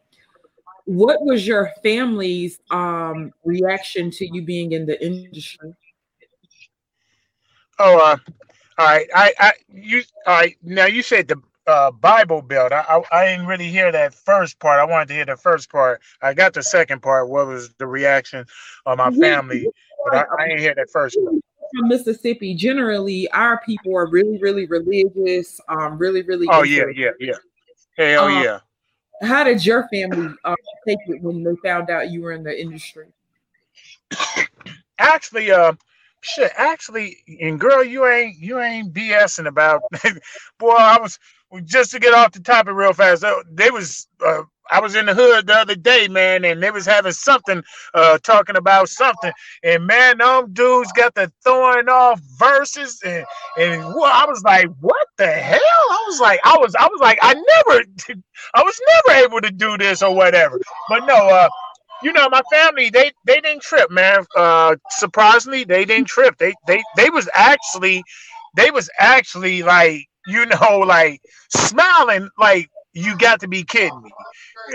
What was your family's um, reaction to you being in the industry? Oh, uh, all right. I, I, you, all right. Now you said the uh, Bible Belt. I, I, I didn't really hear that first part. I wanted to hear the first part. I got the second part. What was the reaction of my family? But I, I didn't hear that first part. from Mississippi, generally our people are really, really religious. Um, really, really. Oh yeah, yeah, yeah. Hell Um, yeah. How did your family um, take it when they found out you were in the industry? Actually, uh, shit. Actually, and girl, you ain't you ain't BSing about. *laughs* Boy, I was just to get off the topic real fast. uh, They was uh, I was in the hood the other day, man, and they was having something uh talking about something, and man, them dudes got the throwing off verses, and and I was like, what the hell? I was like, I was I was like, I never, *laughs* I was never able to do this or whatever. But no, uh, you know, my family they they didn't trip, man. Uh, surprisingly, they didn't trip. They they they was actually they was actually like you know like smiling like you got to be kidding me.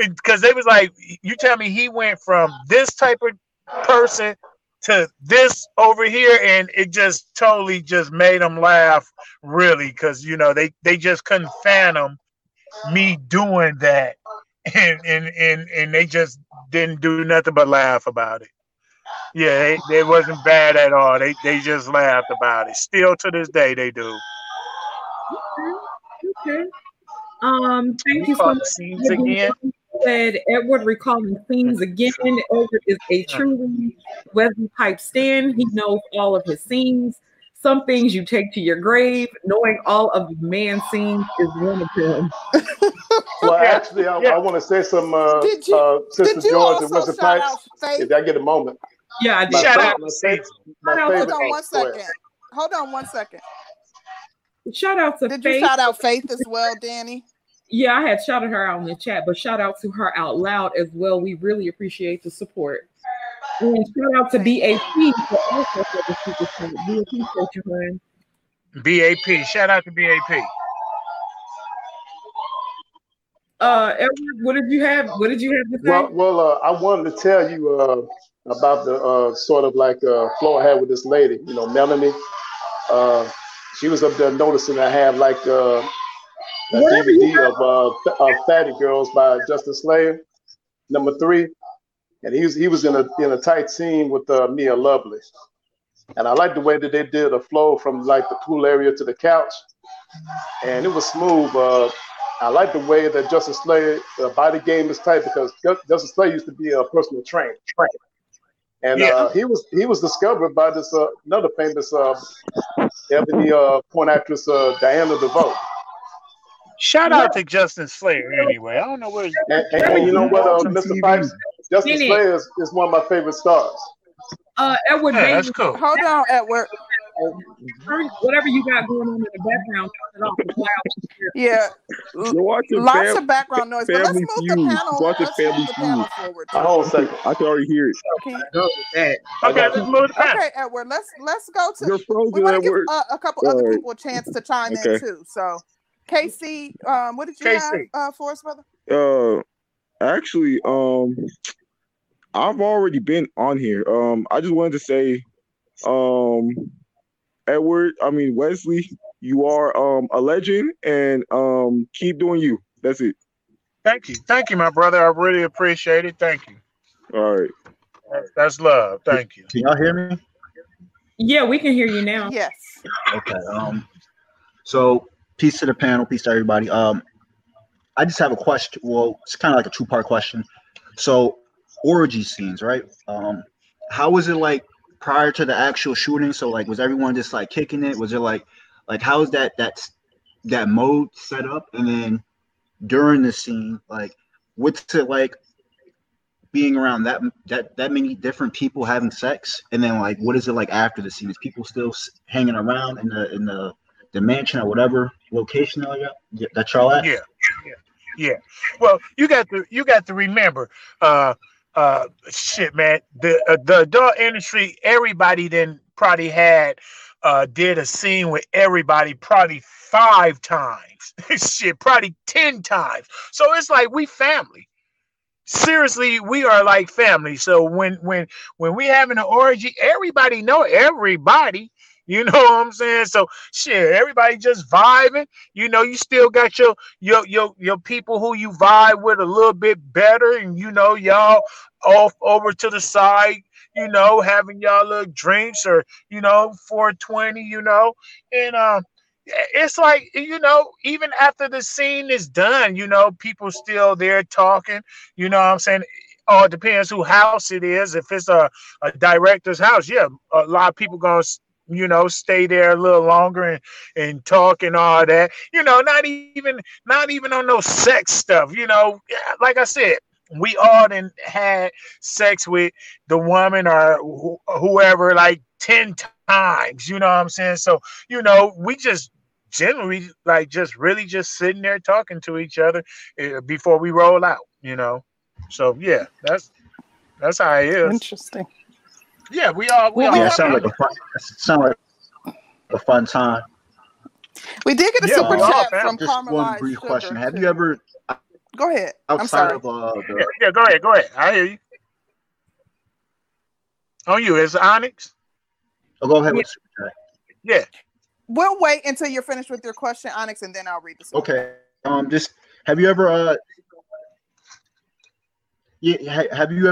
Because they was like you tell me he went from this type of person to this over here and it just totally just made them laugh really because you know they they just couldn't fathom me doing that. And and and, and they just didn't do nothing but laugh about it. Yeah they, wasn't bad at all. They they just laughed about it. Still to this day they do Okay. Um, thank you so Recall much. scenes again Said Edward recalling scenes again. Edward is a truly Wesley Pipe stan. He knows all of his scenes. Some things you take to your grave. Knowing all of the man scenes is one of them. Well, actually, I, I want to say some, uh, Did you- uh, Sister did you George and also Wesley shout Pipes. out If I get a moment. Yeah, I My did. fa- my fa- my Shout out- favorite- Hold on one Go ahead. second. Hold on one second. Shout out to Did Faith. you shout out Faith as well, Danny? Yeah, I had shouted her out in the chat, but shout out to her out loud as well. We really appreciate the support. And shout out to BAP for also for the super chat. We appreciate you, man. bap shout out to bap Uh, Edward, what did you have? What did you have to say? Well, well, uh, I wanted to tell you uh, about the uh, sort of like uh, flow I had with this lady. You know, Melanie. Uh, she was up there noticing I have like uh, a you DVD of, uh, of Fatty Girls by Justin Slayer, number three, and he was he was in a in a tight scene with uh, Mia Lovely, and I like the way that they did a flow from like the pool area to the couch, and it was smooth. Uh, I like the way that Justin Slayer uh, body game is tight because Justin Slayer used to be a personal trainer, and Yeah. uh, he was he was discovered by this uh, another famous uh, ebony uh, porn actress uh, Diana DeVoe. shout out to justin slayer anyway i don't know where And, and, and you know what, uh, Mr. Pipes, Justin Slayer is, is one of my favorite stars. Uh, Edward, Yeah, Bailey, that's cool. Hold on, Edward. Turn- whatever you got going on in the background, turn it off. It's loud. Yeah, You're lots fam- of background noise. But let's Family move the panel. Watching Let's move the panel forward. Hold on a second. I can already hear it. Okay. Go with that. okay let's move the panel Okay, Edward. Let's let's go to. You're We want to give work. uh, a couple other Alright. people a chance to chime in too. So, Casey, um, what did you KC. have uh, for us, brother? Uh, actually, um, I've already been on here. Um, I just wanted to say, um, Edward, I mean Wesley, you are um a legend, and um, keep doing you. That's it. thank you thank you my brother i really appreciate it thank you All right. that's, that's love thank you Can y'all hear me? Yeah, we can hear you now. Yes. Okay. Um. So, peace to the panel. Peace to everybody. Um, I just have a question. Well, it's kind of like a two-part question. So, orgy scenes, right? Um, how was it like prior to the actual shooting? So, like, was everyone just like kicking it? Was it like, like, how is that that that mode set up? And then during the scene, like, what's it like being around that that that many different people having sex? And then, like, what is it like after the scene? Is people still hanging around in the in the the mansion or whatever location that y'all, at? yeah yeah yeah well you got to you got to remember uh uh shit man the uh, the adult industry everybody then probably had uh did a scene with everybody probably five times. *laughs* Shit probably 10 times. So it's like we family. Seriously we are like family. So when when when we having an orgy everybody know everybody You know what I'm saying? So shit, everybody just vibing. You know, you still got your your your your people who you vibe with a little bit better, and you know, y'all off over to the side, you know, having y'all little drinks or you know, 420, you know, and um it's like you know even after the scene is done you know people still there talking. You know what i'm saying? Oh it depends who house it is. If it's a, a director's house yeah a lot of people gonna you know stay there a little longer and and talk and all that. You know not even not even on no sex stuff you know. Like i said we all done had sex with the woman or wh- whoever like 10 times you know what i'm saying? So you know we just generally like just really just sitting there talking to each other uh, before we roll out you know? So yeah that's that's how it is. Interesting. Yeah we all we Well, all Yeah, have- it sounds like a fun. Sound like a fun time. We did get a Yeah, super chat from Just one brief Sugar, question: Have you ever, Go ahead. I'm sorry. of uh, yeah, the yeah go ahead go ahead i hear you on you is onyx oh, go ahead with super chat. yeah We'll wait until you're finished with your question, Onyx, and then I'll read the super Okay. Um, just have you ever uh, yeah, have you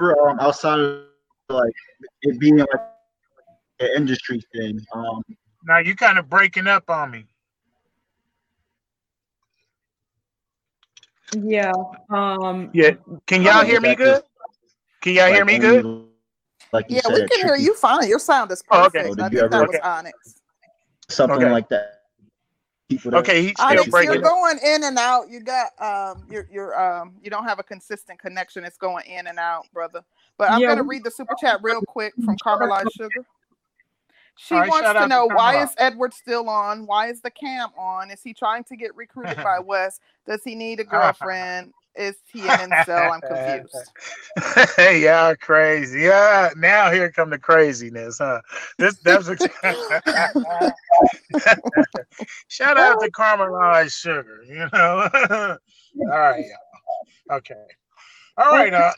ever um outside of like it being like an industry thing, um, now you kind of breaking up on me Yeah. Um. yeah can y'all hear me good can y'all hear me good like you Yeah, we can hear you fine. Your sound is Oh, okay. perfect. So I did you that ever- was Okay. Onyx. something Okay. like that? Okay he's still Onyx, you're going in and out. You got um, you're you're um, you don't have a consistent connection. It's going in and out, brother. But I'm Yeah, gonna read the super chat real quick from Caramelized Sugar. She right, wants to out to know why is Edward still on? Why is the cam on? Is he trying to get recruited by *laughs* Wes? Does he need a *laughs* girlfriend? Is he an incel? I'm confused. *laughs* hey, y'all crazy. Yeah, now here come the craziness, huh? This that's shout out to caramelized sugar, you know. All right, y'all. Okay. All right, uh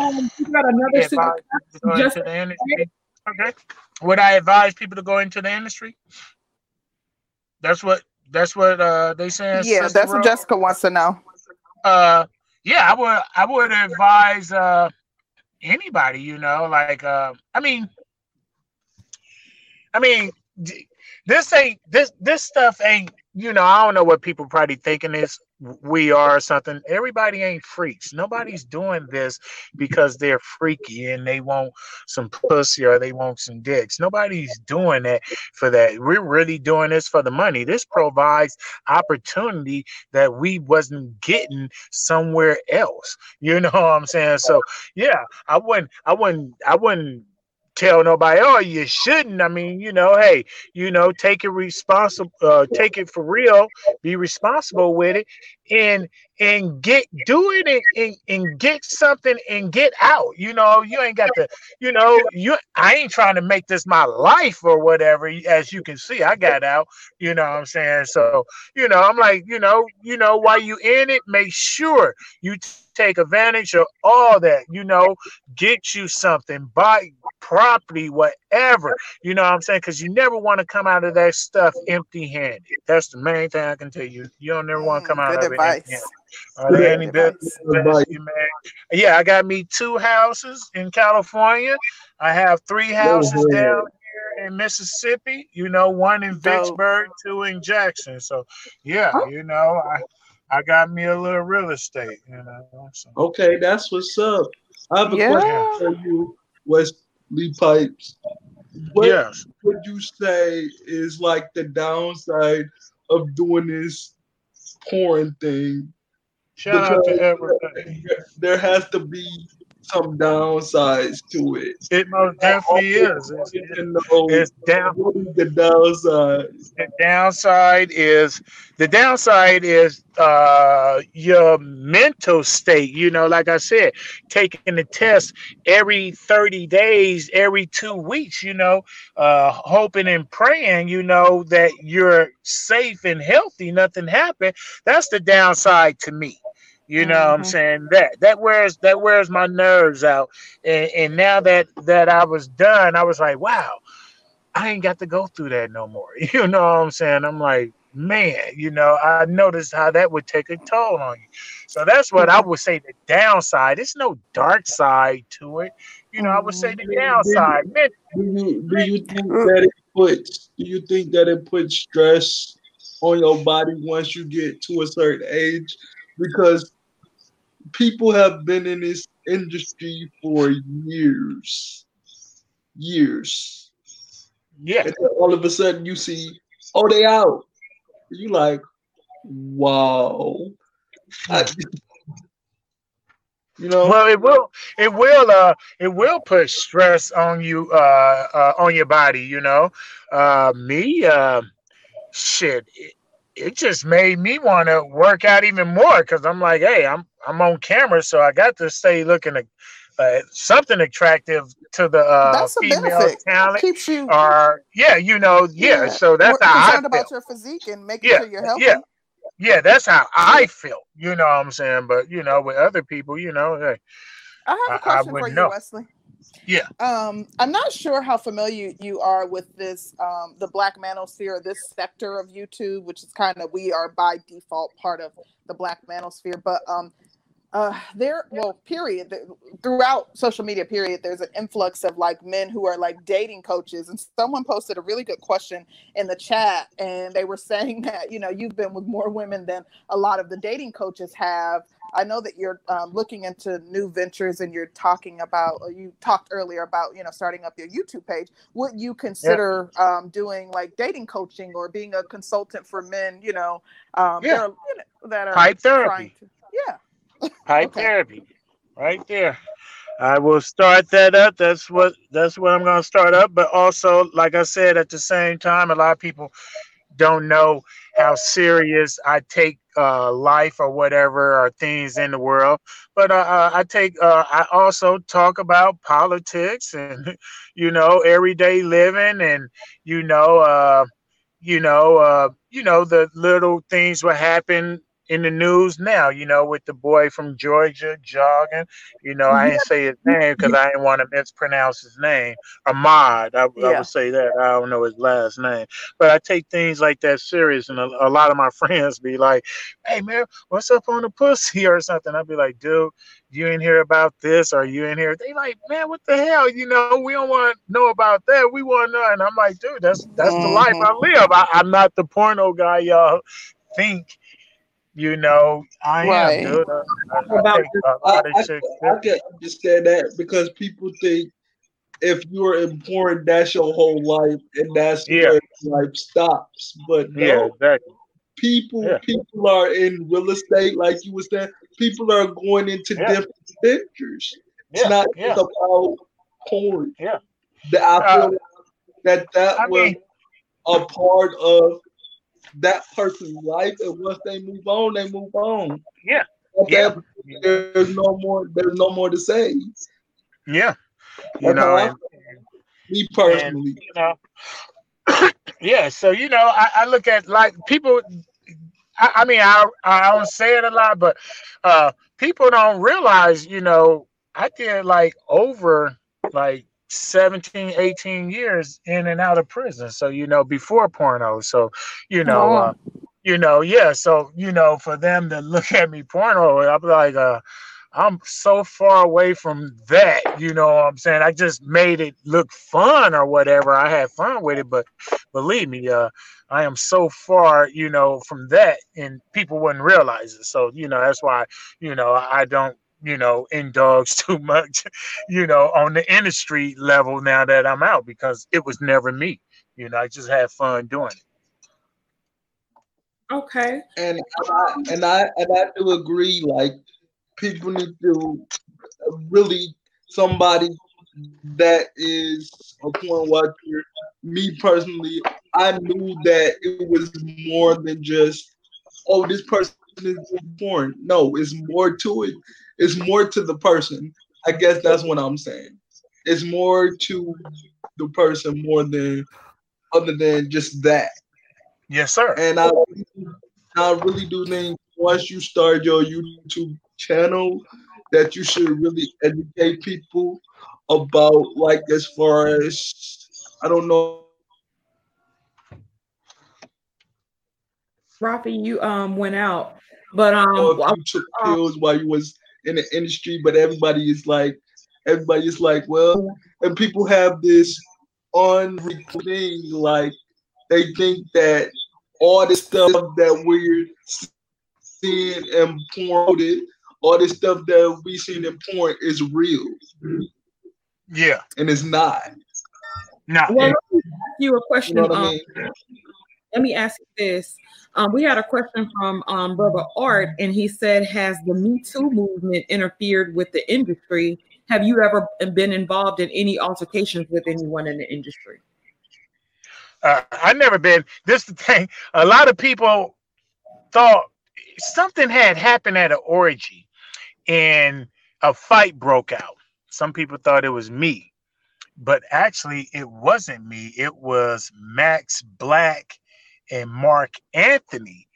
Um, we got another super advise people to go Just- the industry. Okay. Would I advise people to go into the industry? That's what that's what uh they saying. yeah, Sister that's what Jessica wants to know. uh yeah i would i would advise uh anybody you know like uh i mean i mean this ain't this this stuff ain't you know i don't know what people probably thinking is we are something. Everybody ain't freaks. Nobody's doing this because they're freaky and they want some pussy or they want some dicks. Nobody's doing that for that. We're really doing this for the money. This provides opportunity that we wasn't getting somewhere else. You know what i'm saying? So yeah i wouldn't i wouldn't i wouldn't tell nobody oh you shouldn't. I mean you know hey you know take it responsible uh, take it for real be responsible with it and and get do it and, and, and get something and get out you know? You ain't got to you know you i ain't trying to make this my life or whatever as you can see i got out you know what i'm saying? So you know i'm like you know you know while you in it make sure you t- take advantage of all that you know? Get you something buy property whatever you know what i'm saying? Because you never want to come out of that stuff empty handed that's the main thing i can tell you. You don't never want to mm, come out of it advice. Are there any Good advice. best you made? Yeah, I got me two houses in California. I have three houses down here in Mississippi. You know, one in Vicksburg, two in Jackson. So, yeah, oh. you know, I I got me a little real estate. You know, so. Okay, that's what's up. I have a Yeah. question for you, Wesley Pipes. What Yes. would you say is like the downside of doing this porn thing? Shout out to Edward. there has to be some downsides to it. It most definitely is. It's, it's down. the downside. the downside is the downside is uh your mental state you know like i said taking the test every 30 days every two weeks you know uh hoping and praying you know that you're safe and healthy nothing happened that's the downside to me You know what I'm Mhm. saying? That that wears that wears my nerves out. And and now that that I was done, I was like, wow, I ain't got to go through that no more. *laughs* You know what I'm saying? I'm like, man, you know, I noticed how that would take a toll on you. So that's what I mm-hmm. would say the downside. It's no dark side to it. You know, I would say the mm-hmm. downside. Man, Do you do you think mm. that it puts do you think that it puts stress on your body once you get to a certain age? Because people have been in this industry for years. Years. Yeah. All of a sudden you see, oh they out. You like, wow. I- you know, well, it will, it will, uh, it will put stress on you, uh, uh on your body. You know, uh, me, uh, shit, it, it just made me want to work out even more because I'm like, hey, I'm I'm on camera, so I got to stay looking at uh, something attractive to the uh, That's a female benefit. talent. Keeps you Or yeah, you know, yeah. So that's more how I feel. about your physique and making Yeah, sure you're healthy. yeah, yeah. That's how I feel. You know what I'm saying? But you know, with other people, you know, hey, I have a question for you, know. Wesley. Yeah. Um, I'm not sure how familiar you are with this, um, the Black Manosphere, this sector of YouTube, which is kind of we are by default part of the Black Manosphere. But um, uh, there, well, period. Throughout social media, period, there's an influx of like men who are like dating coaches. And someone posted a really good question in the chat, and they were *laughs* saying that you know you've been with more women than a lot of the dating coaches have. I know that you're um, looking into new ventures and you're talking about, you talked earlier about, you know, starting up your YouTube page. Would you consider um, doing like dating coaching or being a consultant for men, you know, um, Yeah. that are, you know, that are trying therapy. to, yeah. Pipe therapy, right there. I will start that up. That's what that's what I'm going to start up. But also, like I said, at the same time, a lot of people don't know how serious I take uh, life or whatever or things in the world. But uh, uh, I take uh, I also talk about politics and *laughs* you know everyday living and you know uh, you know uh, you know the little things what happen in the news now, you know, with the boy from Georgia jogging. You know, I didn't say his name because I didn't want to mispronounce his name. Ahmaud, I, I would say that. I don't know his last name. But I take things like that serious. And a, a lot of my *laughs* friends be like, hey, man, what's up on the pussy *laughs* or something? I'd be like, dude, you in here about this or you in here? They like, man, what the hell? You know, we don't want to know about that. We want to know. And I'm like, dude, that's that's the life mm-hmm. I live. I, I'm not the porno guy y'all think. You know, I Right. am, dude. I, I, I About take a I, lot of I, chicks. I can understand that because people think if you're in porn, that's your whole life and that's Yeah. where life stops. But no, Yeah, exactly. people Yeah. people are in real estate, like you were saying. People are going into Yeah. different ventures. It's not yeah. just about porn. Yeah. That I Uh, feel that that I was mean- a part of that person's life, and once they move on, they move on. Yeah. Yeah. there's no more. There's no more to say. Yeah. You That's know, and, me personally. and you know, *clears throat* yeah. So you know, I, I look at like people. I, I mean, I I don't say it a lot, but uh, people don't realize. You know, I did like over like 17, 18 years in and out of prison. So you know, before porno. So you know, Wow. uh, you know, yeah. So you know, for them to look at me porno, I'm like, uh, I'm so far away from that. You know what I'm saying? I just made it look fun or whatever. I had fun with it, but believe me, uh, I am so far, you know, from that, and people wouldn't realize it. So you know, that's why, you know, I don't. You know, indulge *laughs* too much, you know, on the industry level now that I'm out because it was never me. You know, I just had fun doing it. Okay. and I, and I and I do agree. Like people need to really somebody that is a porn watcher. Me personally, I knew that it was more than just oh this person is doing porn. No, it's more to it. It's more to the person. I guess that's what I'm saying. It's more to the person more than other than just that. Yes, sir. And I, I really do think once you start your YouTube channel that you should really educate people about like as far as I don't know Rafi, you um went out, but um, if you took pills while you was in the industry, but everybody is like, everybody is like, well, and people have this unreal thing, like they think that all the stuff that we're seeing and promoted, all the stuff that we seen in porn is real, Yeah. and it's not. Not. well, let me ask you a question. You know what I um, mean? Let me ask you this. Um, we had a question from um, Brother Art, and he said, "Has the Me Too movement interfered with the industry? Have you ever been involved in any altercations with anyone in the industry?" Uh, I never been. This the thing. A lot of people thought something had happened at an orgy, and a fight broke out. Some people thought it was me, but actually it wasn't me. It was Max Black and Mark Anthony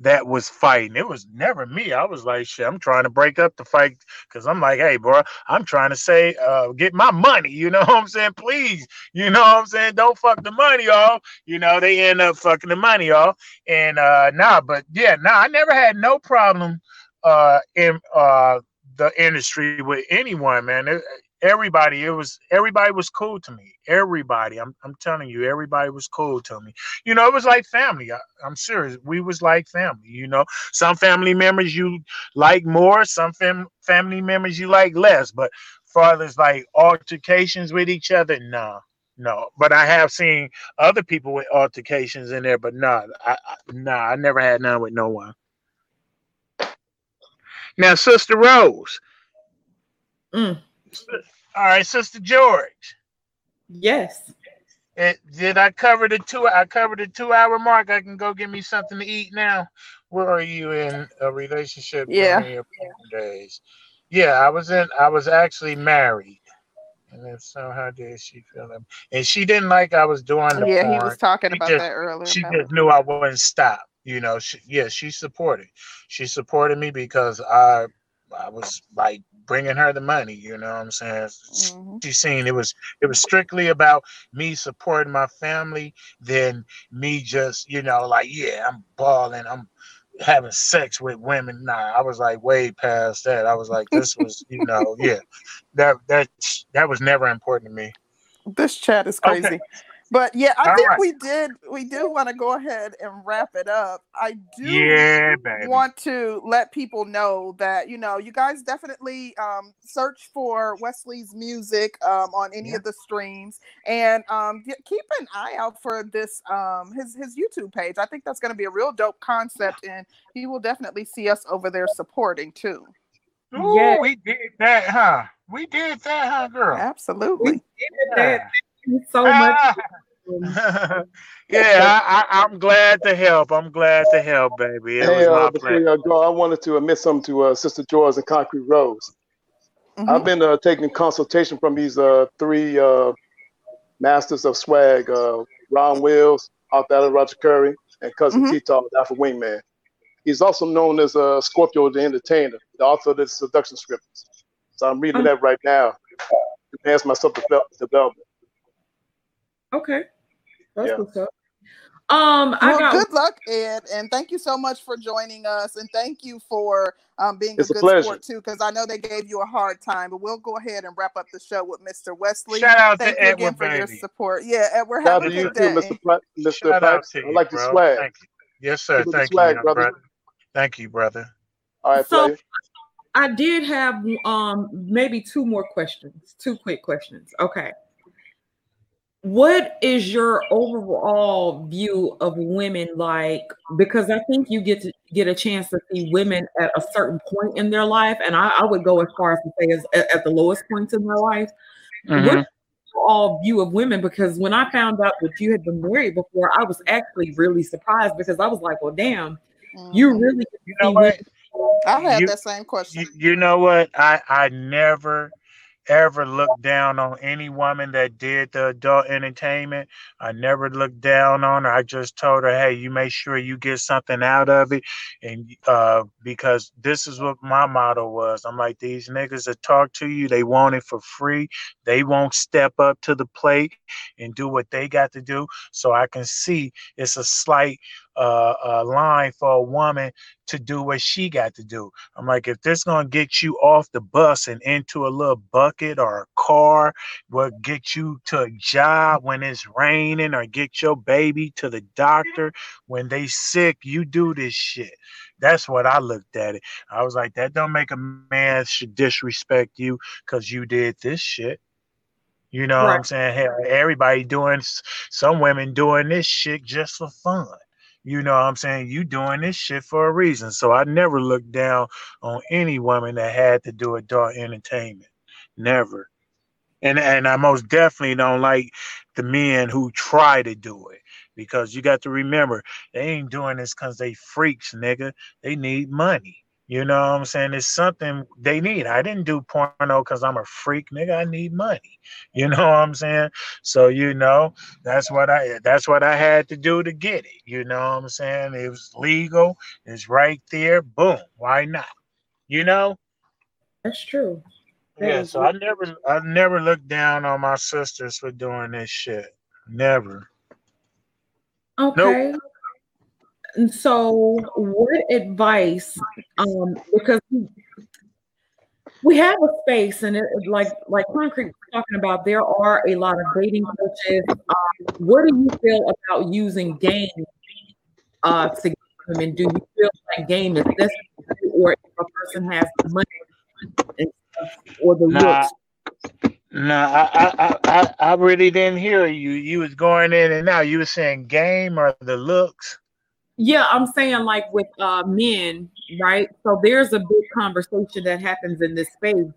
that was fighting. It was never me. I was like, shit, I'm trying to break up the fight because I'm like, hey, bro, I'm trying to say, uh, get my money. *laughs* You know what I'm saying? Please, you know what I'm saying? Don't fuck the money off. You know, they end up fucking the money off. And uh nah, but yeah, nah, I never had no problem uh in uh the industry with anyone, man. It- everybody, it was everybody was cool to me. Everybody, I'm I'm telling you, everybody was cool to me. You know, it was like family. I, I'm serious. We was like family. You know, some family members you like more, some fam- family members you like less. But far as like altercations with each other, no, no. But I have seen other people with altercations in there, but no, I, I nah, I never had none with no one. Now, Sister Rose. Mm. All right, Sister George. Yes. It, did I cover the two? I covered the two hour mark. I can go get me something to eat now. Where are you in a relationship Yeah. during your porn days? Yeah, I was in. I was actually married, and if so, how did she feel? That? And she didn't like I was doing the Yeah, porn. he was talking She about just- that earlier. She just knew I wouldn't stop. You know, she, yeah, she supported. She supported me because I, I was like bringing her the money. You know what I'm saying? Mhm. She seen it was it was strictly about me supporting my family than me just you know like yeah I'm balling I'm having sex with women. Nah, I was like way past that. I was like this was you *laughs* know yeah that that that was never important to me. This chat is Okay. Crazy. But yeah, I All think right. we did we do want to go ahead and wrap it up. I do Yeah, want to let people know that you know you guys definitely um, search for Wesley's music um, on any of the streams and um, keep an eye out for this um, his his YouTube page. I think that's going to be a real dope concept, and he will definitely see us over there supporting too. Ooh, Yeah. we did that, huh? We did that, huh, girl? Absolutely. That- thank you *laughs* so much. *laughs* yeah, I, I, I'm glad to help. I'm glad to help, baby. It Hey, was my uh, before pleasure. y'all go, I wanted to admit something to uh, Sister George and Concrete Rose. Mhm. I've been uh, taking consultation from these uh, three uh, masters of swag: uh, Ron Wills, author Alan Roger Currie, and cousin Mhm. T-Talk, the Alpha Wingman. He's also known as uh, Scorpio the Entertainer, the author of the seduction scripts. So I'm reading Oh. that right now to enhance my self development. Okay. That's Yeah. what's up. Um, I Well, got good luck, Ed, and thank you so much for joining us, and thank you for um, being It's a a good pleasure. sport too, because I know they gave you a hard time. But we'll go ahead and wrap up the show with Mr. Wesley. Shout out thank to you again Edward, for your support. Yeah, Edward, Shout have out a to you good too, day. Mr. Pla- Mr. Shout out Pipes. to I you, like the bro. swag. Thank you. Yes, sir. Keep Thank swag, you, brother. brother. Thank you, brother. All right, So- player. I did have um maybe two more questions, two quick questions. Okay. What is your overall view of women like? Because I think you get to get a chance to see women at a certain point in their life, and I, I would go as far as to say as at, at the lowest points in their life. Mhm. What all view of women? Because when I found out that you had been married before, I was actually really surprised because I was like, well, damn, you Mhm. really You know what? I had You- that same question. You, you know what? I I never ever looked down on any woman that did the adult entertainment. I never looked down on her. I just told her, hey, you make sure you get something out of it. And uh, because this is what my motto was. I'm like, these niggas that talk to you, they want it for free. They won't step up to the plate and do what they got to do. So I can see it's a slight uh, uh, line for a woman to do what she got to do. I'm like, if this gonna get you off the bus and into a little bucket or a car, will get you to a job when it's raining, or get your baby to the doctor when they sick, you do this shit. That's what I looked at it. I was like, that don't make a man should disrespect you because you did this shit. You know what I'm saying? Hey, everybody doing some women doing this shit just for fun. You know what I'm saying? You doing this shit for a reason. So I never looked down on any woman that had to do adult entertainment. Never. And and I most definitely don't like the men who try to do it. Because you got to remember, they ain't doing this because they freaks, nigga. They need money. You know what I'm saying? It's something they need. I didn't do porno because I'm a freak, nigga. I need money. *laughs* You know what I'm saying? So you know, that's what I that's what I had to do to get it. You know what I'm saying? It was legal, it's right there. Boom. Why not? You know? That's true. That Yeah, so I never I never looked down on my sisters for doing this shit. Never. Okay. And so, what advice? Um, because we- have a space, and it, like like Concrete was talking about, there are a lot of dating coaches. Um, what do you feel about using game uh, to get women? Do you feel like game is necessary, or if a person has the money or the Nah, looks? nah, I, I, I, I I really didn't hear you. You was going in and out. You were saying game or the looks. Yeah, I'm saying like with uh men, right? So there's a big conversation that happens in this space,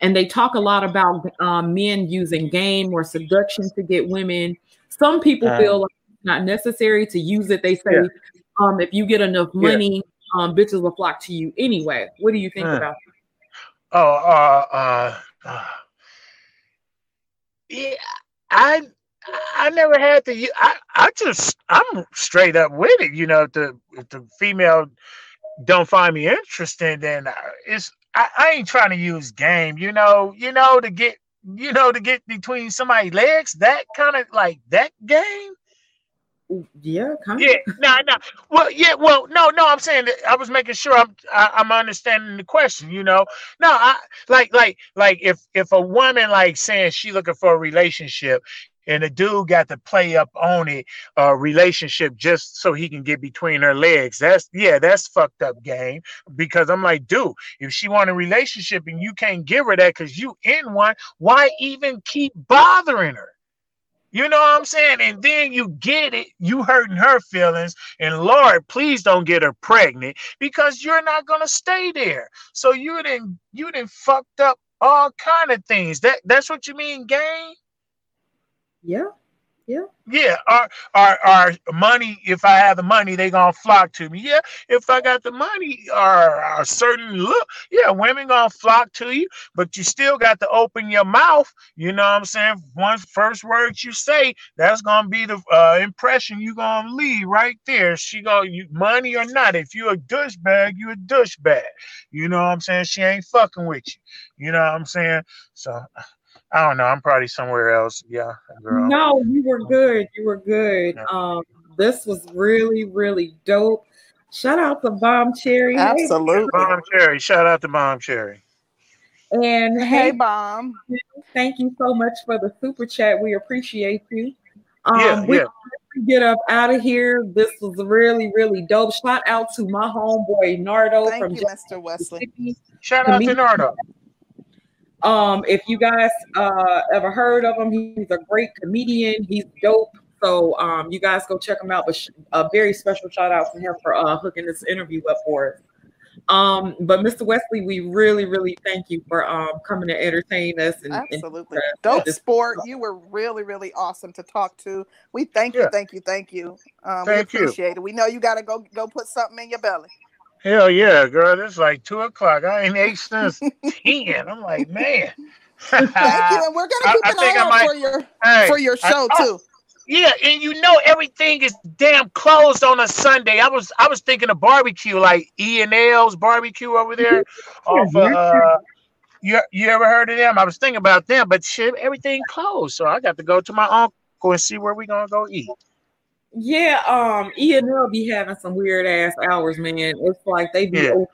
and they talk a lot about um, men using game or seduction to get women. Some people Uh, feel like it's not necessary to use it. They say, Yeah. um, if you get enough Yeah. money, um, bitches will flock to you anyway. What do you think Uh. about Oh, uh, uh, uh, yeah, I, I never had to. I, I just, I'm straight up with it. You know, if the if the female don't find me interesting, then it's I, I ain't trying to use game. You know, you know to get, you know to get between somebody's legs. That kind of like that game. Yeah, kind Yeah, no, no. Well, yeah, well, no, no. I'm saying that I was making sure I'm I, I'm understanding the question. You know, no, I like like like if if a woman like saying she looking for a relationship. And the dude got to play up on it, uh, relationship just so he can get between her legs. That's yeah, that's fucked up game. Because I'm like, dude, if she want a relationship and you can't give her that because you in one, why even keep bothering her? You know what I'm saying? And then you get it, you hurting her feelings. And Lord, please don't get her pregnant because you're not gonna stay there. So you didn't you didn't fucked up all kind of things. That that's what you mean, gang? Yeah, yeah. Yeah, our our our money, if I have the money, they gonna flock to me. Yeah, if I got the money or a certain look, yeah, women gonna flock to you, but you still got to open your mouth. You know what I'm saying? One first words you say, that's gonna be the uh, impression you gonna leave right there. She gonna you money or not. If you a douchebag, you a douchebag. You know what I'm saying? She ain't fucking with you. You know what I'm saying? So I don't know. I'm probably somewhere else. Yeah, girl. No, you were good. You were good. Yeah. Um, this was really, really dope. Shout out to Bomb Cherry. Hey, Absolutely. Bomb Cherry. Shout out to Bomb Cherry. And Hey, hey, bomb. thank you so much for the super chat. We appreciate you. Um, Yeah, we yeah. get up out of here. This was really, really dope. Shout out to my homeboy Nardo Thank from you, Jackson, Mr. Wesley. Shout out to Comedian. Nardo. Um, if you guys uh ever heard of him, he's a great comedian. He's dope. So um, you guys go check him out. But sh- a very special shout out to him for uh hooking this interview up for us. Um, but Mr. Wesley, we really, really thank you for um coming to entertain us and, and Absolutely. uh, Dope this- sport. You were really, really awesome to talk to. We thank you, thank you, thank you. Um, Thank we you. appreciate it. We know you gotta go go put something in your belly. Hell yeah, girl. It's like two o'clock. I ain't ate since *laughs* ten. I'm like, man, *laughs* Thank you, and we're gonna keep I an think eye out might- for your Hey, for your I- show oh, too. Yeah, and you know everything is damn closed on a Sunday. I was I was thinking of barbecue, like E and L's barbecue over there. off of, uh, you you ever heard of them? I was thinking about them, but shit, everything closed. So I got to go to my uncle and see where we gonna go eat. Yeah, um, E and L be having some weird ass hours, man. It's like they be Yeah. open.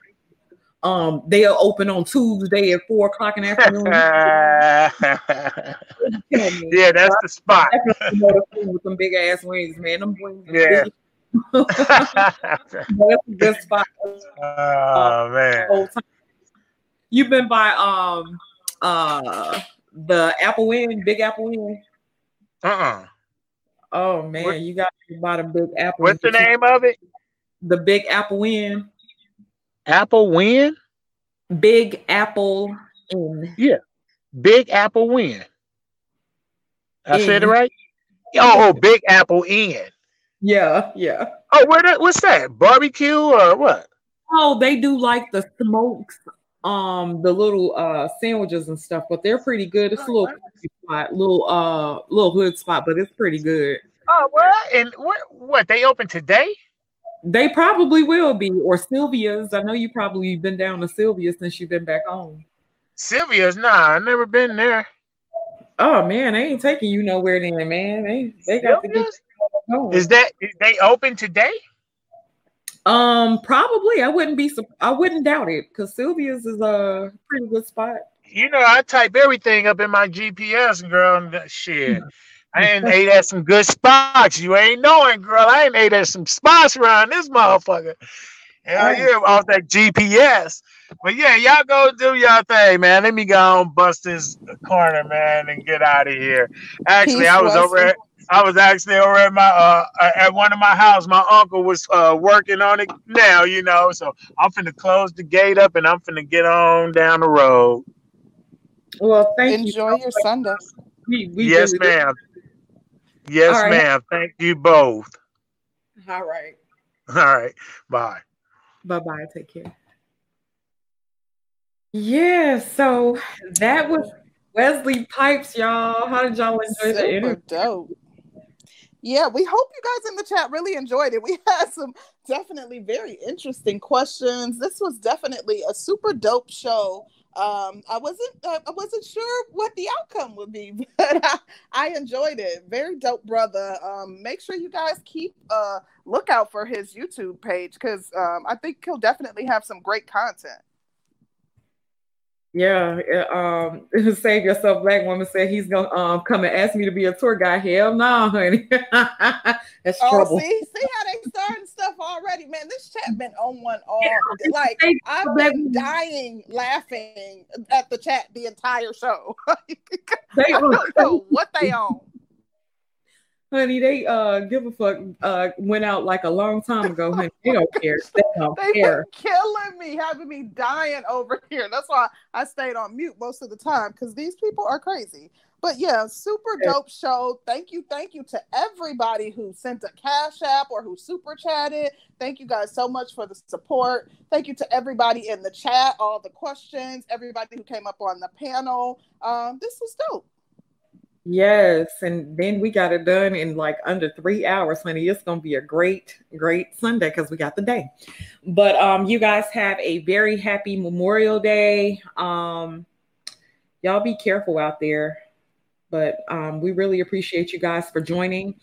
Um, they'll open on Tuesday at four o'clock in the afternoon. *laughs* yeah, that's the spot. Definitely know the food with some big ass wings, man. Them wings. Yeah. *laughs* That's a good spot. Oh man. You've been by um uh the Apple Inn, Big Apple Inn. Uh-uh. Oh man, you got to buy the Big Apple. What's the name of it? The Big Apple Inn. Apple Win? Big Apple Inn. Yeah. Big Apple Win. I said it Inn. right? Oh, oh, Big Apple Inn. Yeah, yeah. Oh, where that, what's that? Barbecue or what? Oh, they do like the smokes, um, the little uh sandwiches and stuff, but they're pretty good. It's a little spot, little uh little hood spot, but it's pretty good. Oh, what? And what what they open today? They probably will be, or Sylvia's. I know you probably been down to Sylvia since you've been back home. Sylvia's nah, I never been there. Oh man, they ain't taking you nowhere then, man. They they got to get going. Is that is they open today? Um, probably. I wouldn't be. sup- I wouldn't doubt it because Sylvia's is a pretty good spot. You know, I type everything up in my GPS, girl. And that shit. I ain't ate at some good spots. You ain't knowing, girl. I ain't ate at some spots around this motherfucker. Hell Right. yeah, off that GPS. But yeah, y'all go do y'all thing, man. Let me go on bust this corner, man, and get out of here. Actually, Peace, I was over at I was actually over at my uh at one of my house. My uncle was uh working on it now, you know. So I'm finna close the gate up and I'm finna get on down the road. Well, thank you. Enjoy your Sunday. We, we yes, really- ma'am. Yes, All right. ma'am. Thank you both. All right. All right. Bye. Bye bye. Take care. Yeah, so that was Wesley Pipes, y'all. How did y'all enjoy the Super interview? dope. Yeah, we hope you guys in the chat really enjoyed it. We *laughs* had some definitely very interesting questions. This was definitely a super dope show. Um, I wasn't uh, I wasn't sure what the outcome would be, *laughs* but I, I enjoyed it. Very dope, brother. Um, make sure you guys keep uh lookout for his YouTube page because um, I think he'll definitely have some great content. Yeah, um, *laughs* save yourself. Black woman said he's gonna um come and ask me to be a tour guide. Hell no, honey. *laughs* That's Oh, trouble. see, see how they starting stuff already, man. This chat been on one all *laughs* like I've been dying laughing at the chat the entire show. I don't know what they on. Honey, they uh give a fuck uh went out like a long time ago, honey. They don't care. They *laughs* don't They've care. killing me, having me dying over *laughs* here. That's why I stayed on mute most of the time because these people are crazy. But yeah, super dope show. Thank you, thank you to everybody who sent a cash app or who super chatted. Thank you guys so much for the support. Thank you to everybody in the chat, all the questions, everybody who came up on the panel. Um, this was dope. Yes, and then we got it done in like under three hours, honey. It's gonna be a great, great Sunday because we got the day. But um, you guys have a very happy Memorial Day. Um, y'all be careful out there. But um, we really appreciate you guys for joining.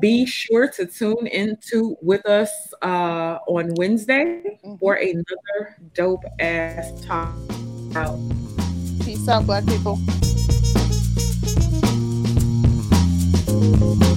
Be sure to tune into with us uh, on Wednesday for another dope ass talk. Out. Peace out, black people. Thank you.